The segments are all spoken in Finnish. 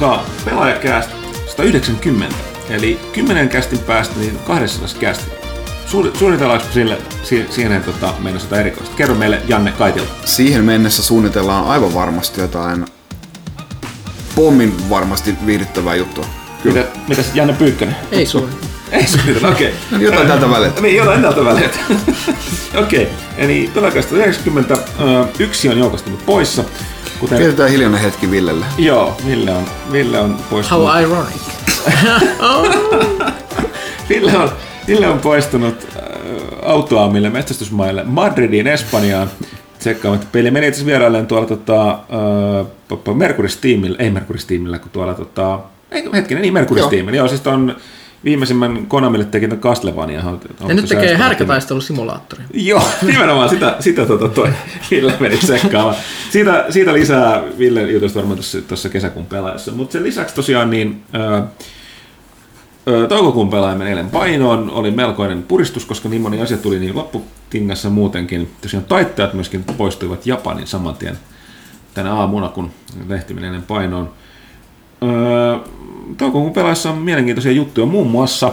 näin alkaa pelaajakäästä 190. Eli 10 kästin päästä niin 200 kästi. Suunnitellaanko sille, si- siihen tota, mennessä jotain erikoista? Kerro meille Janne Kaitila. Siihen mennessä suunnitellaan aivan varmasti jotain pommin varmasti viihdyttävää juttua. Mitä, mitäs Janne Pyykkönen? Ei suuri. Ei suunnitella, okei. No, jotain tältä väliltä. Niin, jotain tältä väliltä. okei, eli pelaajakäästä 90. ö, Yksi on joukostunut poissa. Kuten, Pidetään hiljainen hetki Villelle. joo, Ville on, Ville on poistunut. How ironic. Ville on, Ville on poistunut äh, autoaamille metsästysmaille Madridiin, Espanjaan. Tsekkaamaan, että peli meni itse vierailleen tuolla tota, äh, Mercury-Steamillä, ei Mercury-Steamillä, kun tuolla tota, ei, hetkinen, niin Mercury-Steamillä. Joo, siis on viimeisimmän Konamille teki tämän Castlevania. Ja nyt tekee härkätaistelusimulaattori. Joo, nimenomaan sitä, sitä tota toi Ville meni tsekkaamaan. Siitä, siitä lisää Ville jutusta varmaan tuossa, tuossa kesäkuun pelaajassa. Mutta sen lisäksi tosiaan niin, ö, ö, toukokuun pelaajamme eilen painoon oli melkoinen puristus, koska niin moni asia tuli niin lopputingassa muutenkin. Tosiaan taittajat myöskin poistuivat Japanin saman tien tänä aamuna, kun lehti meni eilen painoon. Öö, toukokuun pelaajassa on mielenkiintoisia juttuja, muun muassa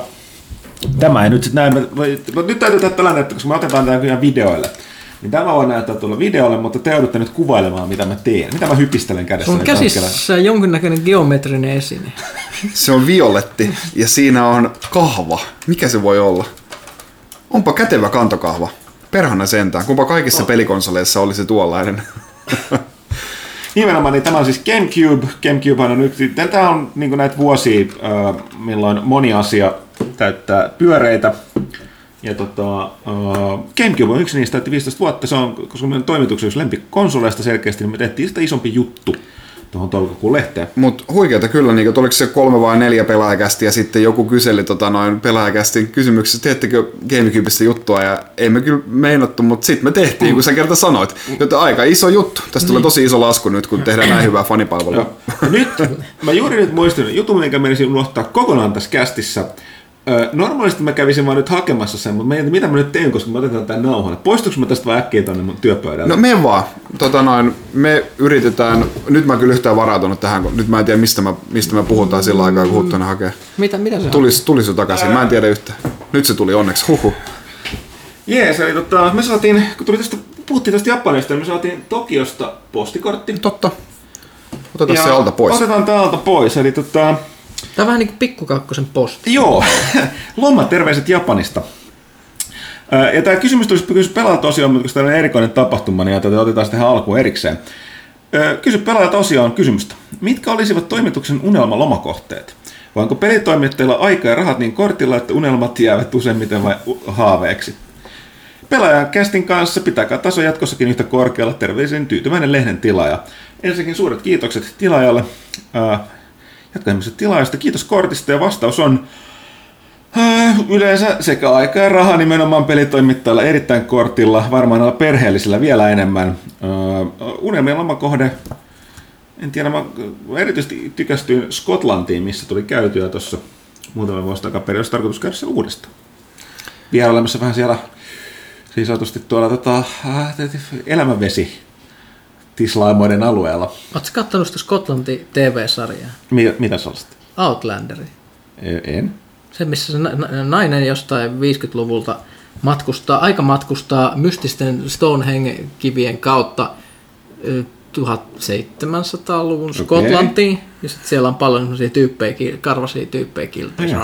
Tämä ei nyt sitten näin, mutta nyt täytyy tehdä tällainen, että koska me otetaan tämä kyllä videoille, niin tämä voi näyttää tuolla videolle, mutta te joudutte nyt kuvailemaan, mitä mä teen. Mitä mä hypistelen kädessä. On hetkellä. käsissä jonkinnäköinen geometrinen esine. Se on violetti ja siinä on kahva. Mikä se voi olla? Onpa kätevä kantokahva. Perhana sentään. Kumpa kaikissa pelikonsoleissa olisi tuollainen. Nimenomaan, niin tämä on siis GameCube. GameCube on yksi, tämä on niin näitä vuosia, milloin moni asia täyttää pyöreitä. Ja tota, äh, GameCube on yksi niistä, että 15 vuotta se on, koska meidän toimituksen yksi lempikonsoleista selkeästi, niin me tehtiin sitä isompi juttu tuohon toukokuun lehteen. Mutta huikeeta kyllä, niin oliko se kolme vai neljä pelaajakästi ja sitten joku kyseli tota, noin pelaajakästin kysymyksessä, teettekö GameCubeista juttua ja ei me kyllä meinattu, mutta sitten me tehtiin, kun sä kerta sanoit. Joten aika iso juttu. Tästä tulee tosi iso lasku nyt, kun tehdään näin hyvää fanipalvelua. Nyt, mä juuri nyt muistin jutun, minkä menisin unohtaa kokonaan tässä kästissä. Normaalisti mä kävisin vaan nyt hakemassa sen, mutta mä mietin, mitä mä nyt teen, koska mä otetaan tämän nauhan. Poistuuko mä tästä vaan äkkiä tonne mun työpöydälle? No me vaan. Tota noin, me yritetään, nyt mä en kyllä yhtään varautunut tähän, kun nyt mä en tiedä mistä, mä, mistä me puhutaan sillä aikaa, kun Huttonen hakee. Mitä, mitä se on? Tulis, tulis jo takaisin, mä en tiedä yhtään. Nyt se tuli onneksi, huhu. Jees, eli tota, me saatiin, kun tuli tästä, puhuttiin tästä Japanista, niin me saatiin Tokiosta postikortti. Totta. Otetaan se alta pois. Otetaan tää alta pois, eli tota, Tämä on vähän niin kuin pikkukakkosen posti. joo, loma terveiset Japanista. Ja tämä kysymys tulisi kysy pelaajalta osioon, mutta koska tämä on erikoinen tapahtuma, niin tätä otetaan sitten alkuun erikseen. Kysy pelaajalta osioon kysymystä. Mitkä olisivat toimituksen unelmalomakohteet? Vai onko pelitoimittajilla aika ja rahat niin kortilla, että unelmat jäävät useimmiten vain u- haaveeksi? Pelaajan kästin kanssa pitäkää taso jatkossakin yhtä korkealla. Terveisin tyytyväinen lehden tilaaja. Ensinnäkin suuret kiitokset tilaajalle. Ää, Jatkamme tilaajasta. Kiitos kortista ja vastaus on ää, yleensä sekä aika ja raha nimenomaan pelitoimittajalla erittäin kortilla, varmaan näillä perheellisillä vielä enemmän. Ää, Unelmien lomakohde en tiedä, mä erityisesti tykästyin Skotlantiin, missä tuli käytyä tuossa muutama vuosi takaperin, olisi tarkoitus käydä se uudestaan. Vierailemassa vähän siellä siis tuolla tota, äh, elämänvesi tislaimoiden alueella. Oletko kattonut sitä Skotlanti TV-sarjaa? Mi- mitä sellaista? Outlanderi. E- En. Se, missä se na- na- nainen jostain 50-luvulta matkustaa, aika matkustaa mystisten Stonehenge-kivien kautta ö, 1700-luvun Skotlantiin. Ja sitten siellä on paljon semmoisia tyyppejä, karvasia tyyppejä kilteissä.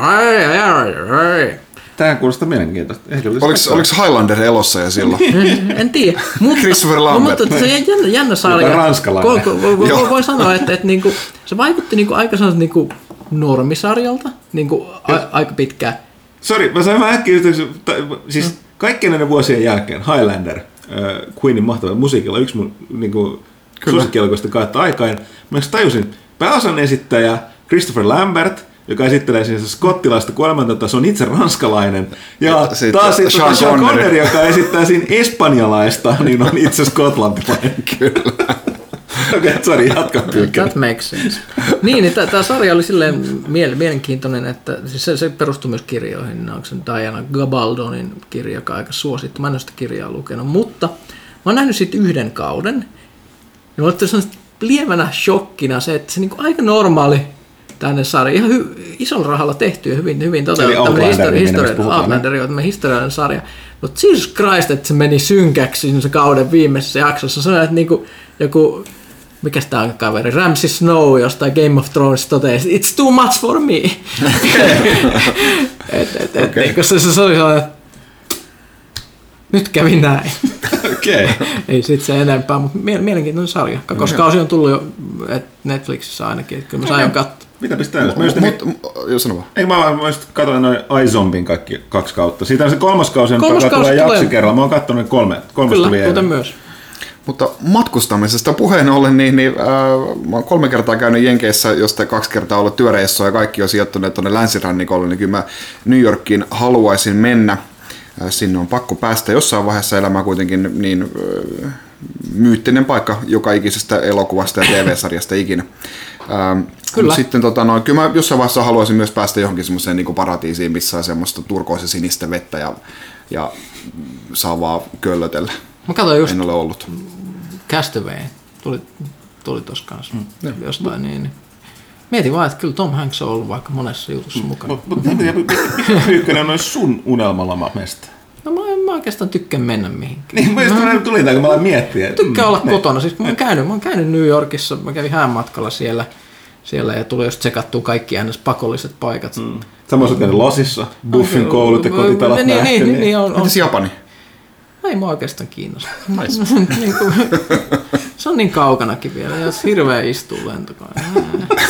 Tähän kuulostaa mielenkiintoista. Oliko, oliko Highlander elossa jo silloin? En, tiedä. Mutta, Christopher Lambert. Mutta se on jännä, jännä sarja. Ranskalainen. Voi, voi, voi, sanoa, että, että niinku, se vaikutti niinku aika sellaiselta niinku normisarjalta niinku a, aika pitkään. Sori, mä sain vähän äkkiä, siis kaikkien näiden vuosien jälkeen Highlander, äh, Queenin mahtava musiikilla, yksi mun niinku, suosikkielkoista kautta aikaan. Mä tajusin, pääosan esittäjä Christopher Lambert, joka esittelee siis skottilaista kuolemantonta, se on itse ranskalainen. Ja, Ja sitten taas sitten Sean Sean Connery. Connery, joka esittää siinä espanjalaista, niin on itse skotlantilainen. Kyllä. Okei, okay, sori, jatka pyykkäni. That makes sense. niin, niin tämä sarja oli silleen miele- mielenkiintoinen, että siis se, se perustui myös kirjoihin. Onko se Diana Gabaldonin kirja, joka on aika suosittu. Mä en ole sitä kirjaa lukenut, mutta mä oon nähnyt siitä yhden kauden. Ja tuli sellaiset lievänä shokkina se, että se niin kuin aika normaali tänne sarja, ihan hy, isolla rahalla tehty ja hyvin, hyvin toteutettu. Outlander, Historia, niin historia, mistä puhutaan, Outlander, on tämmöinen historiallinen sarja. Mutta Jesus Christ, että se meni synkäksi se kauden viimeisessä jaksossa. Se on, että niinku, joku, mikä tämä on kaveri, Ramsey Snow jostain Game of Thrones totesi, it's too much for me. et, et, et, Okei. niinku se, se, se oli sellainen, nyt kävi näin. Okei. Okay. Ei sit se enempää, mutta mie- mielenkiintoinen sarja. Kakoskausi on tullut jo et Netflixissä ainakin, että kyllä mä sain katsoa. Mitä pistää? Mä just, Mut, mut, jos sano vaan. ei, mä, mä just katsoin noin iZombin kaikki kaksi kautta. Siitä on se kolmas kausi, Kolmas joka kausi tulee jakso tulee. kerralla. Mä oon kattonut ne kolme. Kolmas Kyllä, tuli kuten myös. Mutta matkustamisesta puheen ollen, niin, niin äh, mä oon kolme kertaa käynyt Jenkeissä, josta kaksi kertaa ollut työreissuja ja kaikki on sijoittuneet tuonne länsirannikolle, niin kyllä mä New Yorkiin haluaisin mennä. Sinne on pakko päästä jossain vaiheessa elämää kuitenkin niin myyttinen paikka joka ikisestä elokuvasta ja TV-sarjasta ikinä. Kyllä. mut Sitten tota, no, kyllä mä jossain vaiheessa haluaisin myös päästä johonkin semmoiseen niin paratiisiin, missä on semmoista turkoisen sinistä vettä ja, ja saa vaan köllötellä. Mä katsoin just En ole ollut. Castaway, tuli, tuli tossa kanssa mm. jostain niin. Niin. Mietin vaan, että kyllä Tom Hanks on ollut vaikka monessa jutussa mukana. Mutta Pyykkönen on sun unelmalama mestä? No mä en mä oikeastaan tykkää mennä mihinkään. Niin, mä just mä tuli tää, kun mä aloin miettiä. Tykkää olla ne. kotona. Siis mä oon käynyt, mä oon käynyt New Yorkissa, mä kävin häänmatkalla siellä, siellä ja tuli just tsekattua kaikki äänes pakolliset paikat. Mm. Samoin sä käynyt Lasissa, Buffin koulut ja kotitalot niin, nähty. niin, niin, niin, on, on. Entäs Japani? Ei mua oikeastaan kiinnosta. niin kuin, se on niin kaukanakin vielä, jos hirveä istuu lentokoneella.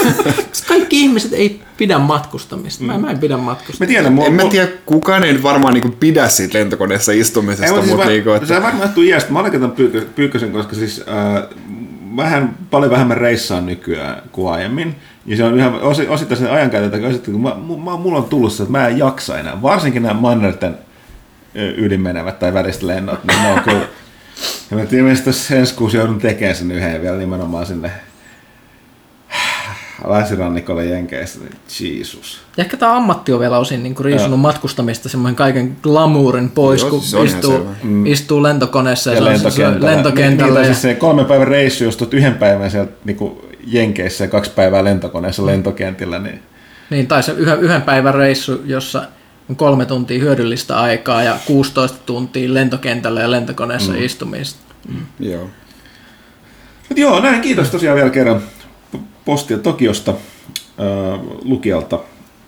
Kaikki ihmiset ei pidä matkustamista. Mä, mä en pidä matkustamista. Mä tiedän, mua, En mä tiedä, kukaan ei varmaan niinku pidä siitä lentokoneessa istumisesta, Ei, mutta mutta siis niinku, mä, että... Se varmaan johtuu iästä. Mä olen Pyykkö, Pyykkösen, koska siis äh, vähän, paljon vähemmän reissaan nykyään kuin aiemmin. Ja se on ihan osi, osittain sen ajankäytön takia, osittain, kun mä, mä, mulla on tullut se, että mä en jaksa enää. Varsinkin nämä mannerten ö, yli menevät tai väliset lennot, niin ne on kyllä... Ja mä tiedän, että jos ensi kuussa joudun tekemään sen yhden vielä nimenomaan sinne länsirannikolle Jenkeissä, niin Jeesus. Ja ehkä tämä ammatti on vielä osin niin riisunut matkustamista semmoinen kaiken glamourin pois, Joo, kun ihan istuu, mm. istuu lentokoneessa ja, ja lentokentällä. lentokentällä. Niin, ja, siis se kolmen päivän reissu, jos tulet yhden päivän sieltä niin Jenkeissä ja kaksi päivää lentokoneessa lentokentillä, niin niin, tai se yhden, yhden päivän reissu, jossa on kolme tuntia hyödyllistä aikaa ja 16 tuntia lentokentällä ja lentokoneessa mm. istumista. Joo. Mutta joo, näin kiitos tosiaan vielä kerran postia Tokiosta äh, lukijalta.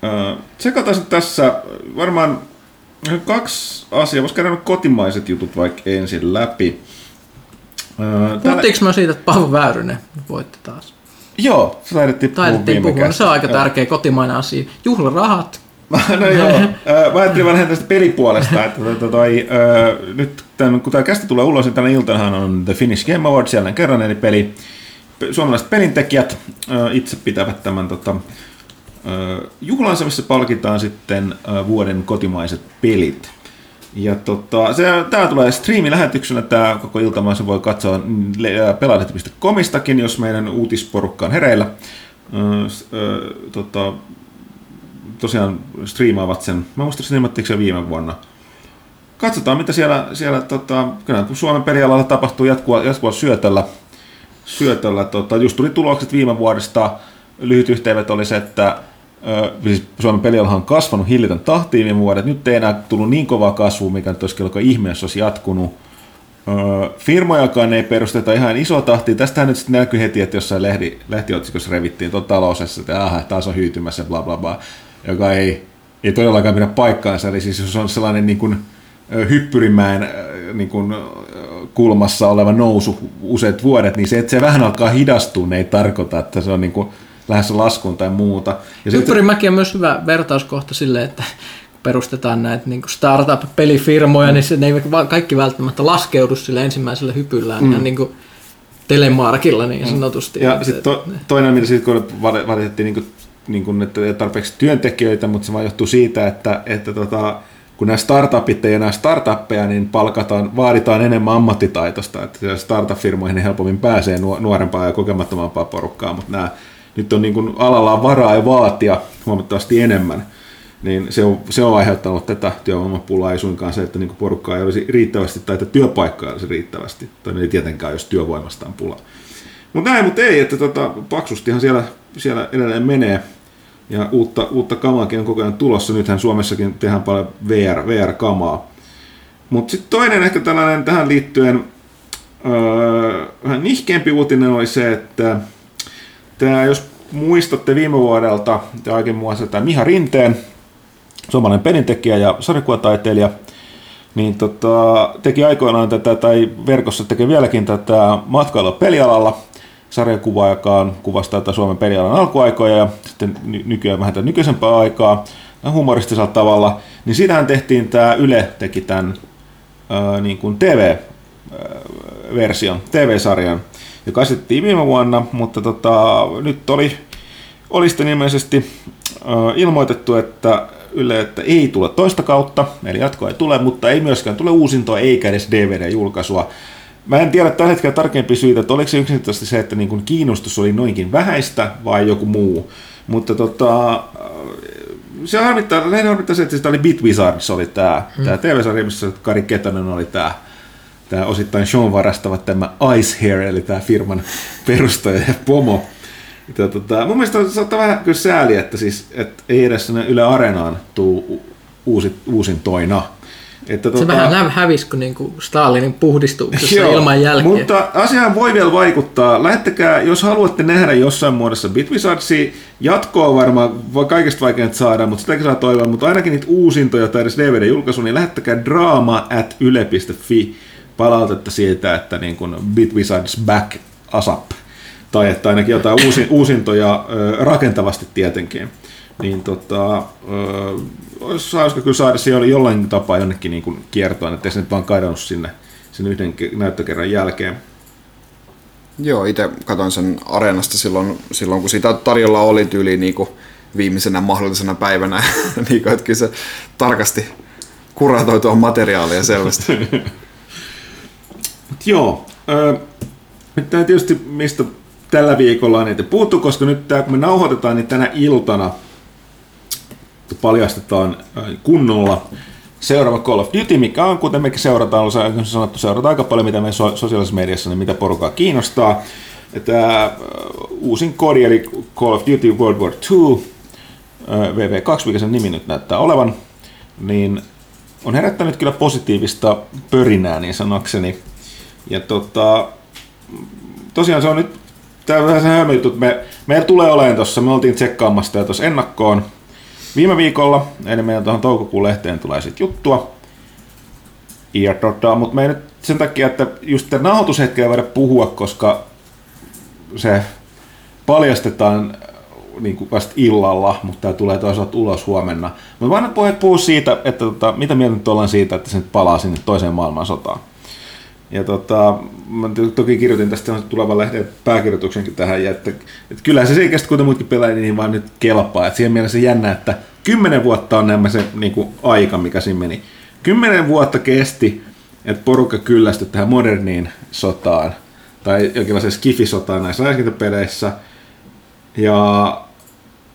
Äh, tsekataan tässä varmaan kaksi asiaa. Voisi käydä kotimaiset jutut vaikka ensin läpi. Äh, täällä, Puhuttiinko mä siitä, että Paavo Väyrynen voitti taas? joo, se taidettiin puhua Taidettiin viime puhua, no se on aika tärkeä kotimainen asia. Juhlarahat. no joo, mä ajattelin vähän tästä pelipuolesta, että toi, ö, nyt tämän, kun tämä kästi tulee ulos, niin tänä iltanahan on The Finnish Game Awards jälleen kerran, eli peli, pe- suomalaiset pelintekijät itse pitävät tämän tota, juhlansa, missä palkitaan sitten vuoden kotimaiset pelit. Ja tota, se, tää tulee striimilähetyksenä, tämä koko iltamaa se voi katsoa pelaajalehti.comistakin, jos meidän uutisporukka on hereillä. Ö, ö, tota, tosiaan striimaavat sen. Mä muistan, ilmoittiko se viime vuonna. Katsotaan, mitä siellä, siellä tota, kyllä Suomen pelialalla tapahtuu jatkua, jatkua syötöllä. Syötöllä tota, just tuli tulokset viime vuodesta. Lyhyt yhteenveto oli se, että siis Suomen peliala on kasvanut hillitön tahtiin viime vuodet. Nyt ei enää tullut niin kovaa kasvua, mikä nyt olisi kyllä ihme, jos olisi jatkunut. Firmojakaan ei perusteta ihan iso tahtia. Tästähän nyt sitten näkyy heti, että jossain lehti, lehtiotsikossa revittiin tuota talousessa, että aha, taas on hyytymässä, bla bla bla, joka ei, ei todellakaan pidä paikkaansa. Eli siis jos on sellainen niin kuin, ö, niin kuin, kulmassa oleva nousu useat vuodet, niin se, että se vähän alkaa hidastua, ne ei tarkoita, että se on niin kuin lähdössä laskuun tai muuta. Ja sitten- Hyppyrimäki on myös hyvä vertauskohta sille, että perustetaan näitä niin startup-pelifirmoja, niin se, ne ei kaikki välttämättä laskeudu sille ensimmäiselle hypyllään mm. ihan niin kuin telemarkilla niin sanotusti. Ja sitten to, toinen, mitä siitä kun vali- valitettiin, niin kuin, niin kuin, että ei tarpeeksi työntekijöitä, mutta se vaan johtuu siitä, että, että tota, kun nämä startupit ei enää startuppeja, niin palkataan, vaaditaan enemmän ammattitaitosta, että startup-firmoihin helpommin pääsee nuo- nuorempaa ja kokemattomampaa porukkaa, mutta nämä, nyt on niin kuin, alalla on varaa ja vaatia huomattavasti enemmän, niin se on, se on aiheuttanut tätä työvoimapulaa, ei suinkaan se, että niin porukkaa ei olisi riittävästi tai että työpaikkaa olisi riittävästi, tai ei tietenkään, jos työvoimasta on pula. Mutta näin, mutta ei, että tota, paksustihan siellä, siellä edelleen menee. Ja uutta, uutta kamaakin on koko ajan tulossa. Nythän Suomessakin tehdään paljon VR, VR-kamaa. Mutta sitten toinen ehkä tällainen tähän liittyen öö, vähän nihkeämpi uutinen oli se, että tämä, jos muistatte viime vuodelta, oikein muassa tämä Miha Rinteen, suomalainen pelintekijä ja sarjakuvataiteilija, niin tota, teki aikoinaan tätä, tai verkossa tekee vieläkin tätä matkailua pelialalla, sarjakuvaa, joka on, kuvastaa tätä Suomen pelialan alkuaikoja ja sitten ny- nykyään vähän tätä nykyisempää aikaa humoristisella tavalla, niin siinähän tehtiin tämä Yle teki tämän ää, niin kuin TV-version, TV-sarjan, joka asetettiin viime vuonna, mutta tota, nyt oli, oli sitten ilmeisesti ää, ilmoitettu, että Yle, että ei tule toista kautta, eli jatkoa ei tule, mutta ei myöskään tule uusintoa eikä edes DVD-julkaisua. Mä en tiedä tällä hetkellä tarkempia syitä, että oliko se yksinkertaisesti se, että niin kuin kiinnostus oli noinkin vähäistä vai joku muu. Mutta tota, se harmittaa, lähinnä harmittaa se, että sitä oli Bit Wizards oli tämä, hmm. tämä TV-sarja, missä Kari Ketonen oli tämä, tämä osittain Sean varastava tämä Ice Hair, eli tämä firman perustaja ja pomo. Ja tota, mun mielestä saattaa vähän kyllä sääli, että, siis, että ei edes sinne Yle Areenaan tuu uusi, uusin toina. Että, Se vähän hä- hävisi kuin niinku Stalinin puhdistuksessa ilman jälkeä. Mutta asiaan voi vielä vaikuttaa. Lähettäkää, jos haluatte nähdä jossain muodossa Bitwizardsia, jatkoa varmaan voi kaikista vaikeinta saada, mutta sitäkin saa toivoa, mutta ainakin niitä uusintoja tai edes DVD-julkaisu, niin lähettäkää drama at yle.fi palautetta siitä, että niin kuin Bitwizards back asap. Tai että ainakin jotain uusi, uusintoja rakentavasti tietenkin niin tota, öö, olisi hauska kyllä saada se jollain tapaa jonnekin niin kuin kiertoon, ettei se nyt vaan kadonnut sinne sen yhden näyttökerran jälkeen. Joo, itse katsoin sen areenasta silloin, silloin kun sitä tarjolla oli tyyli niin kuin viimeisenä mahdollisena päivänä, niin kuin, että kyllä se tarkasti kuratoi tuohon materiaalia selvästi. Joo, öö, nyt tietysti mistä tällä viikolla on niitä puhuttu, koska nyt tämä, kun me nauhoitetaan, niin tänä iltana paljastetaan kunnolla seuraava Call of Duty, mikä on, kuten mekin seurataan, on sanottu, seurataan aika paljon, mitä me so- sosiaalisessa mediassa, niin mitä porukkaa kiinnostaa. Tämä uusin kodi, eli Call of Duty World War II, VV2, mikä sen nimi nyt näyttää olevan, niin on herättänyt kyllä positiivista pörinää, niin sanokseni. Ja tota, tosiaan se on nyt, tämä on vähän se juttu, että me, meillä tulee olemaan tuossa, me oltiin tsekkaamassa tämä tuossa ennakkoon, viime viikolla, eli meidän tuohon toukokuun lehteen tulee sitten juttua. Ja tota, mutta me ei nyt sen takia, että just tämän nauhoitushetkeä voida puhua, koska se paljastetaan niin kuin vasta illalla, mutta tämä tulee toisaalta ulos huomenna. Mutta vaan puhua siitä, että tota, mitä mieltä nyt ollaan siitä, että se nyt palaa sinne toiseen maailmansotaan. Ja tota, mä toki kirjoitin tästä tulevan lehden pääkirjoituksenkin tähän, ja että, että kyllähän se selkeästi, kuten muutkin pelaajat, niin vaan nyt kelpaa. Että siihen mielessä jännä, että kymmenen vuotta on nämä se niin kuin, aika, mikä siinä meni. Kymmenen vuotta kesti, että porukka kyllästyi tähän moderniin sotaan, tai jonkinlaiseen skifisotaan näissä peleissä. Ja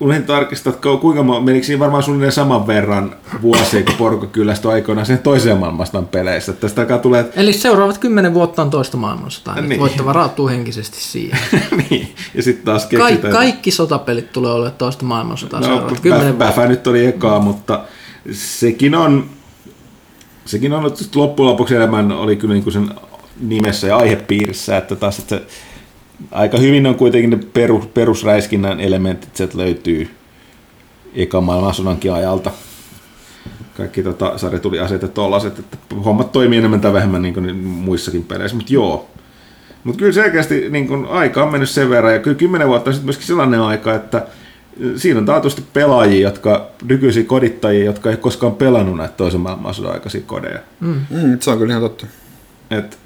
unohdin tarkistaa, että kuinka menikö siinä varmaan suunnilleen saman verran vuosia, kun porukka kyllästyi aikoinaan sen toiseen maailmanstaan peleissä. Tästä alkaa tulee... Eli seuraavat kymmenen vuotta on toista maailmansotaa, niin. voitte varautua henkisesti siihen. niin, ja sitten taas keksitään... Ka- kaikki sotapelit tulee olemaan toista maailmansotaa no, seuraavat kymmenen vuotta. nyt oli ekaa, mutta sekin on, sekin on loppujen lopuksi enemmän oli kyllä niin kuin sen nimessä ja aihepiirissä, että taas että se aika hyvin on kuitenkin ne perus, perusräiskinnän elementit, sieltä löytyy eka maailmansodankin ajalta. Kaikki tota, sarjatuliaseet tollaset, että hommat toimii enemmän tai vähemmän niin kuin muissakin peleissä, mutta joo. Mutta kyllä selkeästi niin kuin, aika on mennyt sen verran, ja kyllä kymmenen vuotta on sitten myöskin sellainen aika, että siinä on taatusti pelaajia, jotka, nykyisiä kodittajia, jotka ei koskaan pelannut näitä toisen maailmansodan aikaisia kodeja. Mm. Mm, se on kyllä ihan totta. Et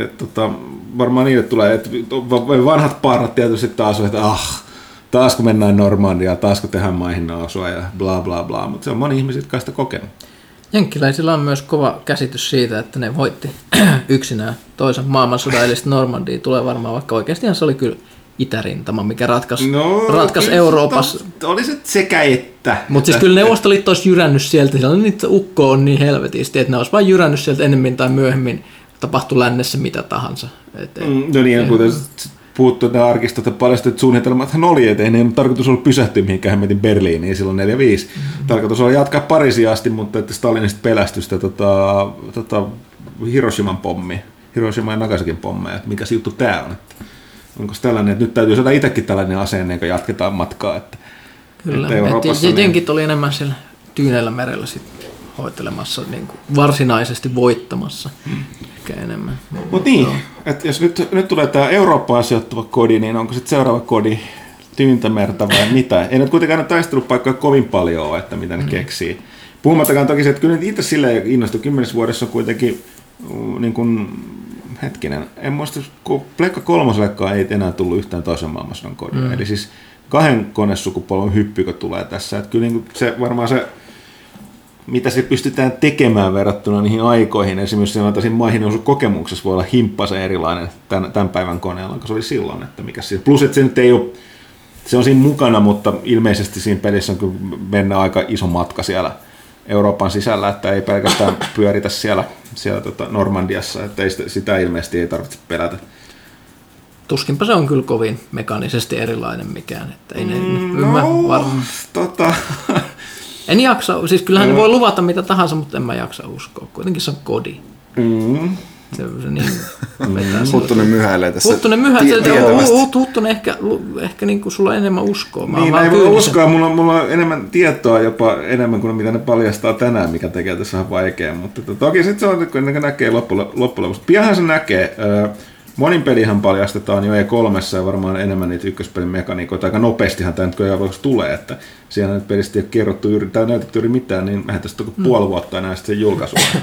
et tota, varmaan niille tulee, että vanhat parrat tietysti taas että ah, taas kun mennään Normandiaan, taas kun tehdään maihin nausua ja bla bla bla, mutta se on moni ihmisiä, jotka sitä kokenut. Jenkkiläisillä on myös kova käsitys siitä, että ne voitti yksinään toisen maailmansodan, eli Normandia tulee varmaan, vaikka oikeasti se oli kyllä itärintama, mikä ratkaisi, no, ratkaisi Euroopassa. Oli se sekä että. Mutta siis kyllä Neuvostoliitto olisi jyrännyt sieltä, siellä niitä ukko on niin helvetisti, että ne olisi vain jyrännyt sieltä enemmän tai myöhemmin tapahtui lännessä mitä tahansa. Et, mm, no niin, kuten puuttu ne arkistot ja paljastui, että suunnitelmathan oli, että ei tarkoitus ollut pysähtyä mihinkään metin Berliiniin silloin 4-5. Mm-hmm. Tarkoitus oli jatkaa Pariisiin asti, mutta että Stalinista pelästyi sitä tota, tota, Hiroshiman pommi, Hiroshima ja Nagasakin pommeja, että mikä se juttu tää on, että onko tällainen, että nyt täytyy saada itsekin tällainen ase ennen kuin jatketaan matkaa, että, Kyllä, että et, Euroopassa et, niin- jenkit oli enemmän siellä Tyyneellä merellä sit hoitelemassa, niin kuin varsinaisesti voittamassa ehkä enemmän. Mutta niin, että jos nyt, nyt tulee tämä Eurooppaan sijoittuva kodi, niin onko sitten seuraava kodi Tyyntämerta vai mitä? Ei nyt kuitenkaan taistelupaikkoja kovin paljon ole, että mitä ne keksii. Puhumattakaan toki se, että kyllä nyt itse silleen innostui. Kymmenessä vuodessa on kuitenkin uh, niin kuin, hetkinen, en muista, kun Pleikka kolmosellekaan ei enää tullut yhtään toisen maailmansodan kodia. Mm. Eli siis kahden konesukupolven hyppykö tulee tässä. Että kyllä niin kuin se varmaan se mitä se pystytään tekemään verrattuna niihin aikoihin. Esimerkiksi sellaisiin maihin nousu kokemuksessa voi olla himppasen erilainen tämän, tämän päivän koneella, kun se oli silloin. Että mikä siis. Plus, että se nyt ei ole, se on siinä mukana, mutta ilmeisesti siinä pelissä on kyllä mennä aika iso matka siellä Euroopan sisällä, että ei pelkästään pyöritä siellä, siellä tota Normandiassa, että ei sitä, sitä ilmeisesti ei tarvitse pelätä. Tuskinpä se on kyllä kovin mekaanisesti erilainen mikään. Että ei ne, mm, mä No, varmaan, tota, en jaksa, siis kyllähän ne voi luvata mitä tahansa, mutta en mä jaksa uskoa. Kuitenkin se on kodi. mm, Se, se niin vetää sillä- Huttunen myhäilee tässä. Huttunen myhä, tie- Huttunen ehkä, ehkä niin kuin sulla on enemmän uskoa. Mä Niin, ei voi kyynisen. uskoa. Mulla, on- mulla on enemmän tietoa jopa enemmän kuin mitä ne paljastaa tänään, mikä tekee tässä vähän vaikeaa. Mutta to, toki sitten se on, kun näkee loppujen lopuksi. Pianhan se näkee. Ö, Monin pelihän paljastetaan jo E3 ja varmaan enemmän niitä ykköspelin mekaniikoita. Aika nopeastihan tämä nyt tulee, että siellä nyt pelistä ei ole kerrottu yri, tai näytetty yli mitään, niin vähän tästä mm. puoli vuotta enää sitten julkaisua.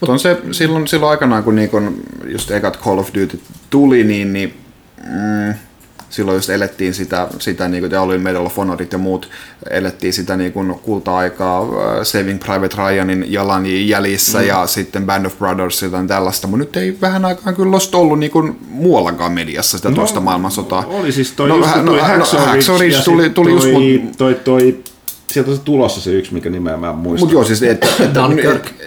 Mutta on se silloin, silloin aikanaan, kun niinku just ekat Call of Duty tuli, niin, niin mm, silloin just elettiin sitä, sitä niin kuin te oli Medal of Honorit ja muut, elettiin sitä niin kuin kulta-aikaa äh, Saving Private Ryanin jalanjäljissä mm. ja sitten Band of Brothers ja tällaista, mutta nyt ei vähän aikaan kyllä ole ollut niin kuin muuallakaan mediassa sitä no, toista maailmansotaa. Oli siis toi No, just, kun tuli no, Hacksaw no, Hacksaw Ridge Ridge ja tuli- sit tuli just toi, toi, toi, sieltä on se tulossa se yksi, mikä nimeä mä en muista. Mutta joo, siis että, että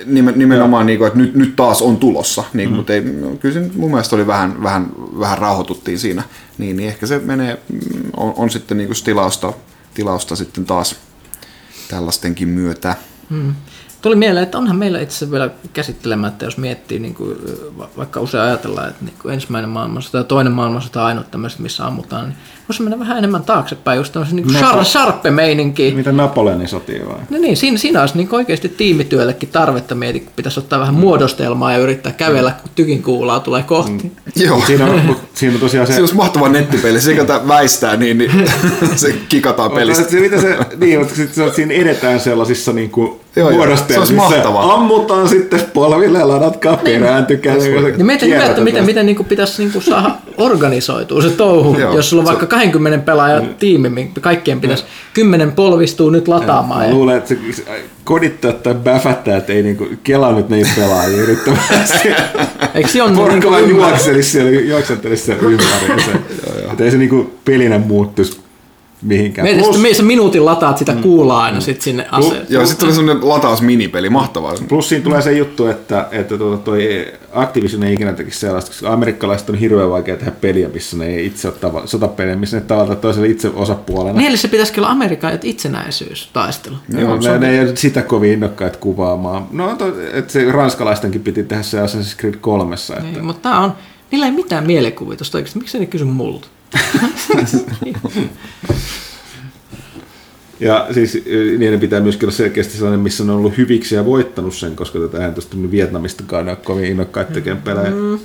nimen- nimenomaan, niin kuin, että nyt, nyt taas on tulossa, niin, mm. mutta ei, kyllä se nyt mun mielestä oli vähän, vähän, vähän rauhoituttiin siinä, niin, niin ehkä se menee, mm, on, on sitten niin kuin tilausta, tilausta sitten taas tällaistenkin myötä. Hmm. Tuli mieleen, että onhan meillä itse asiassa vielä käsittelemättä, jos miettii, niin kuin, va- vaikka usein ajatellaan, että niin kuin ensimmäinen maailmansota ja toinen maailmansota on ainut tämmöiset, missä ammutaan, niin voisi mennä vähän enemmän taaksepäin, just tämmöisen niin Napo- sharpe meininki. Mitä Napoleonin sotia vai? No niin, siinä, siinä olisi niin oikeasti tiimityöllekin tarvetta mieti, kun pitäisi ottaa vähän muodostelmaa ja yrittää kävellä, kun tykin kuulaa tulee kohti. Joo, Siinä on, siinä on tosiaan se... se olisi mahtava nettipeli, se jota väistää, niin, niin se kikataan pelistä. Se, mitä se, niin, mutta sitten siinä edetään sellaisissa niin kuin Joo, joo. muodostelmissa. Se olisi mahtavaa. Ammutaan sitten polville ja ladatkaa perään, tykkää. Ja mietin hyvä, että miten, miten niin pitäisi niin saada organisoitua se touhu, Joo, jos sulla on vaikka 20 pelaajan tiimi, minkä kaikkien pitäisi, kymmenen polvistuu nyt lataamaan. Mä Ja, luulen, että se kodittaa tai bäfättää, että ei niinku kela nyt niin pelaajia yrittävästi. eikö se on niin Porkka kuin juokselisi siellä, juoksentelisi siellä ympäri. Että ei se niinku pelinä muuttuisi mihinkään. Mietin, Plus, että sä minuutin lataat sitä kuulaa aina sit sinne aseen. Joo, sitten tuli semmoinen latausminipeli, mahtavaa. plus siinä tulee se juttu, että, että tuota, toi Activision ei ikinä tekisi sellaista, koska amerikkalaiset on hirveän vaikea tehdä peliä, missä ne ei itse ole tava, sotapeliä, missä ne tavalla tai toisella itse osapuolena. Niille se pitäisi olla Amerikan itsenäisyys taistelu. Joo, ne, ne ei ole sitä kovin innokkaita kuvaamaan. No, to, että se ranskalaistenkin piti tehdä se Assassin's Creed 3. Että, Niin, mutta tää on, niillä ei mitään mielikuvitusta oikeasti. Miksi ne kysy multa? Ja siis niiden pitää myöskin olla selkeästi sellainen, missä on ollut hyviksi ja voittanut sen, koska tätä eihän tuosta nyt Vietnamistakaan ole kovin innokkaita tekemään pelejä. Mm.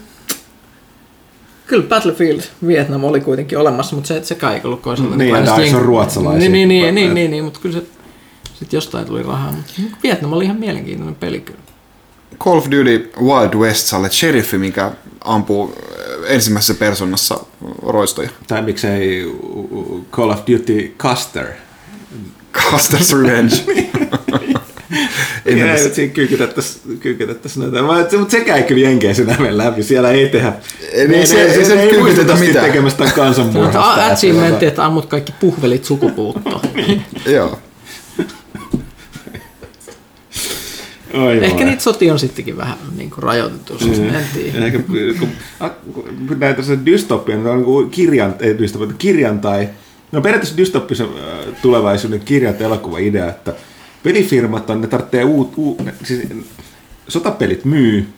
Kyllä Battlefield Vietnam oli kuitenkin olemassa, mutta se, se kai ei ollut koisella. Niin, ja Dice on ruotsalaisia. Niin, niin, niin, Mutta- niin, niin, niin, mutta kyllä se sitten jostain tuli rahaa. Mutta Vietnam oli ihan mielenkiintoinen peli kyllä. Call of Duty Wild West, sä olet sheriffi, mikä ampuu äh, ensimmäisessä persoonassa roistoja. Tai miksei Call of Duty Custer. Custer's Revenge. Ei Ei, mennä siinä kyykytettäisiin kyykytettäisi näitä. Mä- se- Mutta sekään ei kyllä Jenkeissä mene läpi. Siellä ei tehdä. Ei, ne, niin, se- ei se ne, ei kyykytetä muisteta mitään. tekemästä Mutta kansanmurhasta. achievementti, että ammut kaikki puhvelit sukupuuttoon. Joo. Oi Ehkä niitä sotia on sittenkin vähän niin kuin rajoitettu, siis en tiedä. Ehkä, kun, kun näitä se dystopia, niin on niin kuin kirjan, ei dystopia, mutta kirjan tai, no periaatteessa dystoppisen äh, tulevaisuuden kirjan tai elokuva idea, että pelifirmat on, ne tarvitsee uut, uut ne, siis sotapelit myy,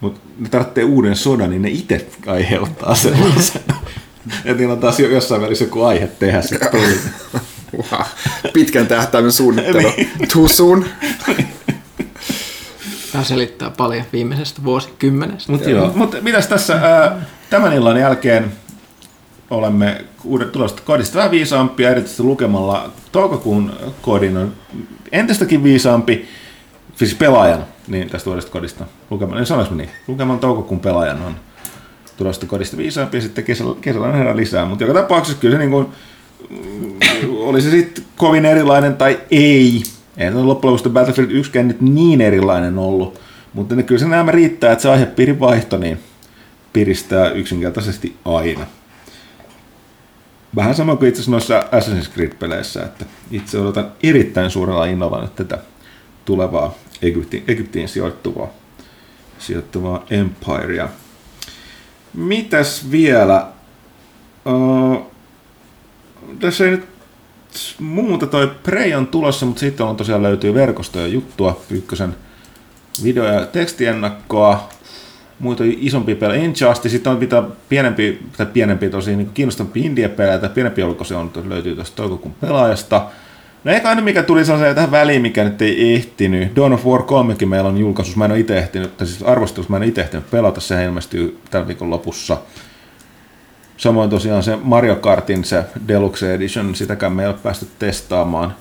mutta ne tarvitsee uuden sodan, niin ne itse aiheuttaa sellaisen. Ja niillä on taas jo jossain välissä joku aihe tehdä se peli. Wow. Pitkän tähtäimen suunnittelu. Niin. Too soon. Tämä selittää paljon viimeisestä vuosikymmenestä. Mutta joo, mutta mitäs tässä ää, tämän illan jälkeen olemme uudet tulosta kodista vähän viisaampia, erityisesti lukemalla toukokuun kodin on entistäkin viisaampi, siis pelaajan, niin tästä uudesta kodista, lukemalla, niin sanois niin, lukemalla toukokuun pelaajan on tulosta kodista viisaampi ja sitten kesällä, kesällä on herää lisää, mutta joka tapauksessa kyllä se niin kuin, mm, oli se sitten kovin erilainen tai ei, ei se loppujen lopuksi Battlefield 1 nyt niin erilainen ollut, mutta ne, kyllä se nämä riittää, että se aihepiirin vaihto niin piristää yksinkertaisesti aina. Vähän sama kuin itse asiassa noissa Assassin's Creed-peleissä, että itse odotan erittäin suurella innolla nyt tätä tulevaa Egyptiin, Egyptiin sijoittuvaa, sijoittuvaa Empirea. Mitäs vielä? Uh, tässä ei nyt muuta toi Prey on tulossa, mutta sitten on tosiaan löytyy verkostoja juttua, Pyykkösen video- ja tekstiennakkoa, muita isompia pelejä, Injustice, sitten on mitä pienempi, tai pienempi tosi niin kiinnostavampi indie-pelejä, tai pienempi julkaisu se on, löytyy tuosta toukokuun pelaajasta. No eikä aina mikä tuli sellaisen tähän väliin, mikä nyt ei ehtinyt. Dawn of War 3 meillä on julkaisussa, mä en ole itse ehtinyt, tai siis arvostelussa mä en ole itse ehtinyt pelata, se ilmestyy tällä viikon lopussa. Samoin tosiaan se Mario Kartin se Deluxe Edition, sitäkään me ei ole päästy testaamaan.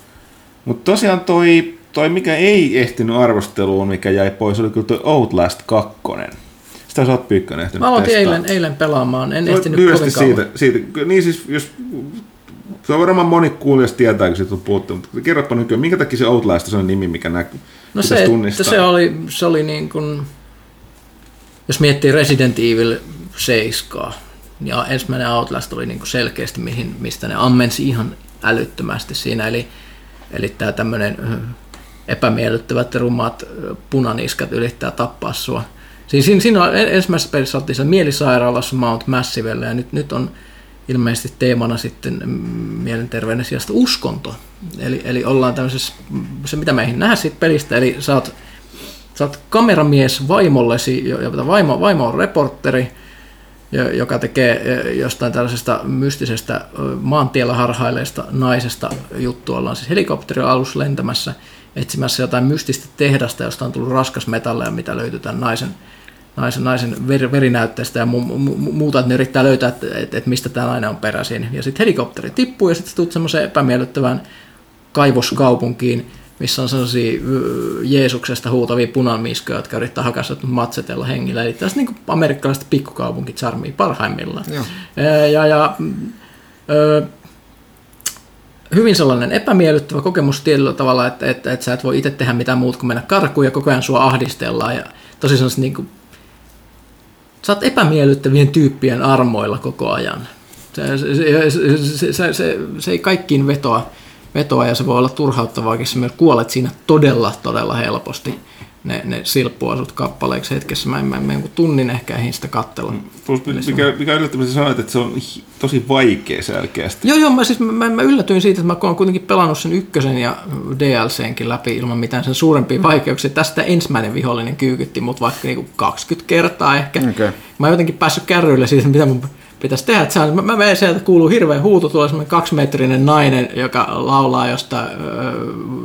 Mutta tosiaan toi, toi, mikä ei ehtinyt arvosteluun, mikä jäi pois, oli kyllä toi Outlast 2. Sitä sä oot Pyykkönen ehtinyt Mä aloitin testaa. eilen, eilen pelaamaan, en Voit ehtinyt kovin kauan. siitä, siitä, niin siis jos, se on varmaan moni kuulijasta tietää, kun siitä on puhuttu, mutta kerropa nykyään, minkä takia se Outlast on se nimi, mikä näkyy, No se, että tunnistaa? se oli, se oli niin kuin, jos miettii Resident Evil 7, ja ensimmäinen Outlast oli niin kuin selkeästi, mihin, mistä ne ammensi ihan älyttömästi siinä, eli, eli tämä tämmöinen epämiellyttävät rumaat ö, punaniskat yrittää tappaa sua. Siis siinä, siinä on, ensimmäisessä pelissä oltiin siellä mielisairaalassa Mount Massivelle, ja nyt, nyt on ilmeisesti teemana sitten mm, mielenterveyden sijasta uskonto. Eli, eli ollaan tämmöisessä, mm, se mitä meihin nähdä siitä pelistä, eli sä oot, sä oot kameramies vaimollesi, jo- vaimo, vaimo on reporteri, joka tekee eh, jostain tällaisesta mystisestä ö, maantiellä harhaileesta naisesta juttua. Ollaan siis helikopterialus lentämässä etsimässä jotain mystistä tehdasta, josta on tullut raskasmetalleja, mitä löytyy tämän naisen, naisen, naisen ver, verinäytteestä ja mu, mu, mu, muuta, että ne yrittää löytää, että, että, että mistä tämä nainen on peräisin. Ja sitten helikopteri tippuu ja sitten tulet semmoiseen epämiellyttävään kaivoskaupunkiin, missä on sellaisia Jeesuksesta huutavia punamiskoja, jotka yrittää hakea sut matsetella hengillä. Eli tässä niin amerikkalaiset pikkukaupunkit charmii parhaimmillaan. Joo. Ja, ja mm, ö, hyvin sellainen epämiellyttävä kokemus tietyllä tavalla, että, että, että sä et voi itse tehdä mitään muuta kuin mennä karkuun ja koko ajan sua ahdistellaan. Ja tosi sellaista niin kuin, sä oot epämiellyttävien tyyppien armoilla koko ajan. Se, se, se, se, se, se, se ei kaikkiin vetoa, vetoa ja se voi olla turhauttavaakin, sä myös kuolet siinä todella, todella helposti. Ne, ne silppua sut kappaleiksi hetkessä. Mä en, mä en, mä en jonkun tunnin ehkä ehdin sitä kattella. Plus, mikä, mikä yllättävää sanoit, että se on tosi vaikea selkeästi. Joo, joo, mä, siis, mä, mä yllätyin siitä, että mä oon kuitenkin pelannut sen ykkösen ja DLCnkin läpi ilman mitään sen suurempia vaikeuksia. Tästä ensimmäinen vihollinen kyykytti mut vaikka niinku 20 kertaa ehkä. Okei. Mä oon jotenkin päässyt kärryille siitä, mitä mun pitäisi tehdä. Että se on, mä, mä menen sieltä, kuuluu hirveä huuto, tulee semmoinen kaksimetrinen nainen, joka laulaa jostain öö,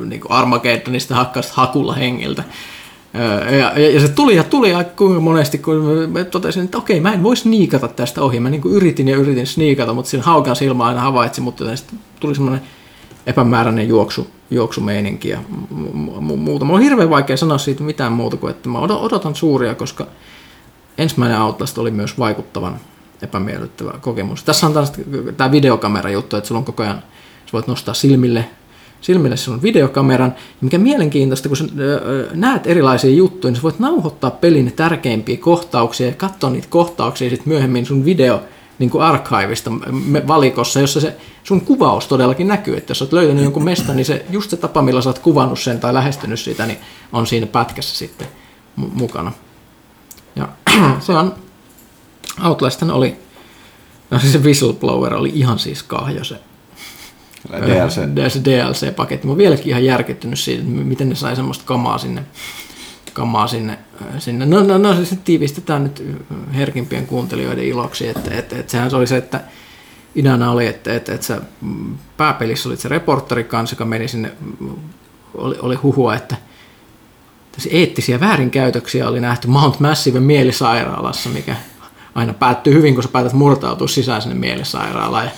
niin Armageddonista hakkaista hakulla hengiltä. Ja, ja, ja, se tuli ja tuli aika kuinka monesti, kun mä totesin, että okei, mä en voi sniikata tästä ohi. Mä niin kuin yritin ja yritin sniikata, mutta siinä haukan silmä aina havaitsi, mutta sitten tuli semmoinen epämääräinen juoksu, juoksumeininki ja mu- mu- muuta. Mulla on hirveän vaikea sanoa siitä mitään muuta kuin, että mä odot- odotan suuria, koska ensimmäinen Outlast oli myös vaikuttavan epämiellyttävä kokemus. Tässä on tämä videokamera juttu, että sulla on koko ajan, sä voit nostaa silmille, silmille sun videokameran. Mikä mielenkiintoista, kun sä näet erilaisia juttuja, niin sä voit nauhoittaa pelin tärkeimpiä kohtauksia ja katsoa niitä kohtauksia sitten myöhemmin sun video niin kuin archivista me- valikossa, jossa se sun kuvaus todellakin näkyy. Että jos olet löytänyt jonkun mesta, niin se, just se tapa, millä sä oot kuvannut sen tai lähestynyt sitä, niin on siinä pätkässä sitten mu- mukana. Ja se on, Outlasthan oli, no siis se Whistleblower oli ihan siis kahjo se DLC. se DLC-paketti. Mä oon vieläkin ihan järkyttynyt siitä, että miten ne sai semmoista kamaa sinne. Kamaa sinne, äh, sinne. No, no, no se tiivistetään nyt herkimpien kuuntelijoiden iloksi, että, että, että sehän se oli se, että ideana oli, että, että, että sä mm, pääpelissä olit se reporteri kanssa, joka meni sinne, mm, oli, oli huhua, että eettisiä väärinkäytöksiä oli nähty Mount Massive mielisairaalassa, mikä aina päättyy hyvin, kun sä päätät murtautua sisään sinne mielisairaalaan ja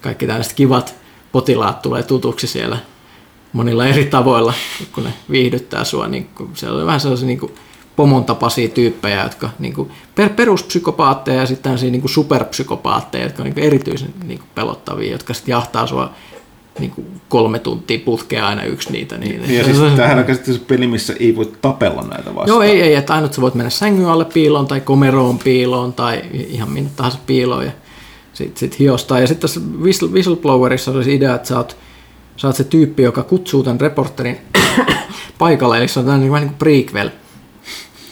kaikki tällaiset kivat potilaat tulee tutuksi siellä monilla eri tavoilla, kun ne viihdyttää sua. Niin kun siellä oli vähän sellaisia niin pomon tapaisia tyyppejä, jotka niin kuin per, peruspsykopaatteja ja sitten niin kuin superpsykopaatteja, jotka on niin kuin erityisen niin kuin pelottavia, jotka sitten jahtaa sua niin kuin kolme tuntia putkea aina yksi niitä. Niin, Ja siis tämähän on käsittelyssä peli, missä ei voi tapella näitä vastaan. Joo, ei, ei, että ainut sä voit mennä sängyn alle piiloon tai komeroon piiloon tai ihan minne tahansa piiloon ja sitten sit hiostaa. Ja sitten tässä whistle, Whistleblowerissa oli se idea, että sä oot, sä oot se tyyppi, joka kutsuu tämän reporterin paikalle, eli se on tämmöinen vähän niin kuin prequel,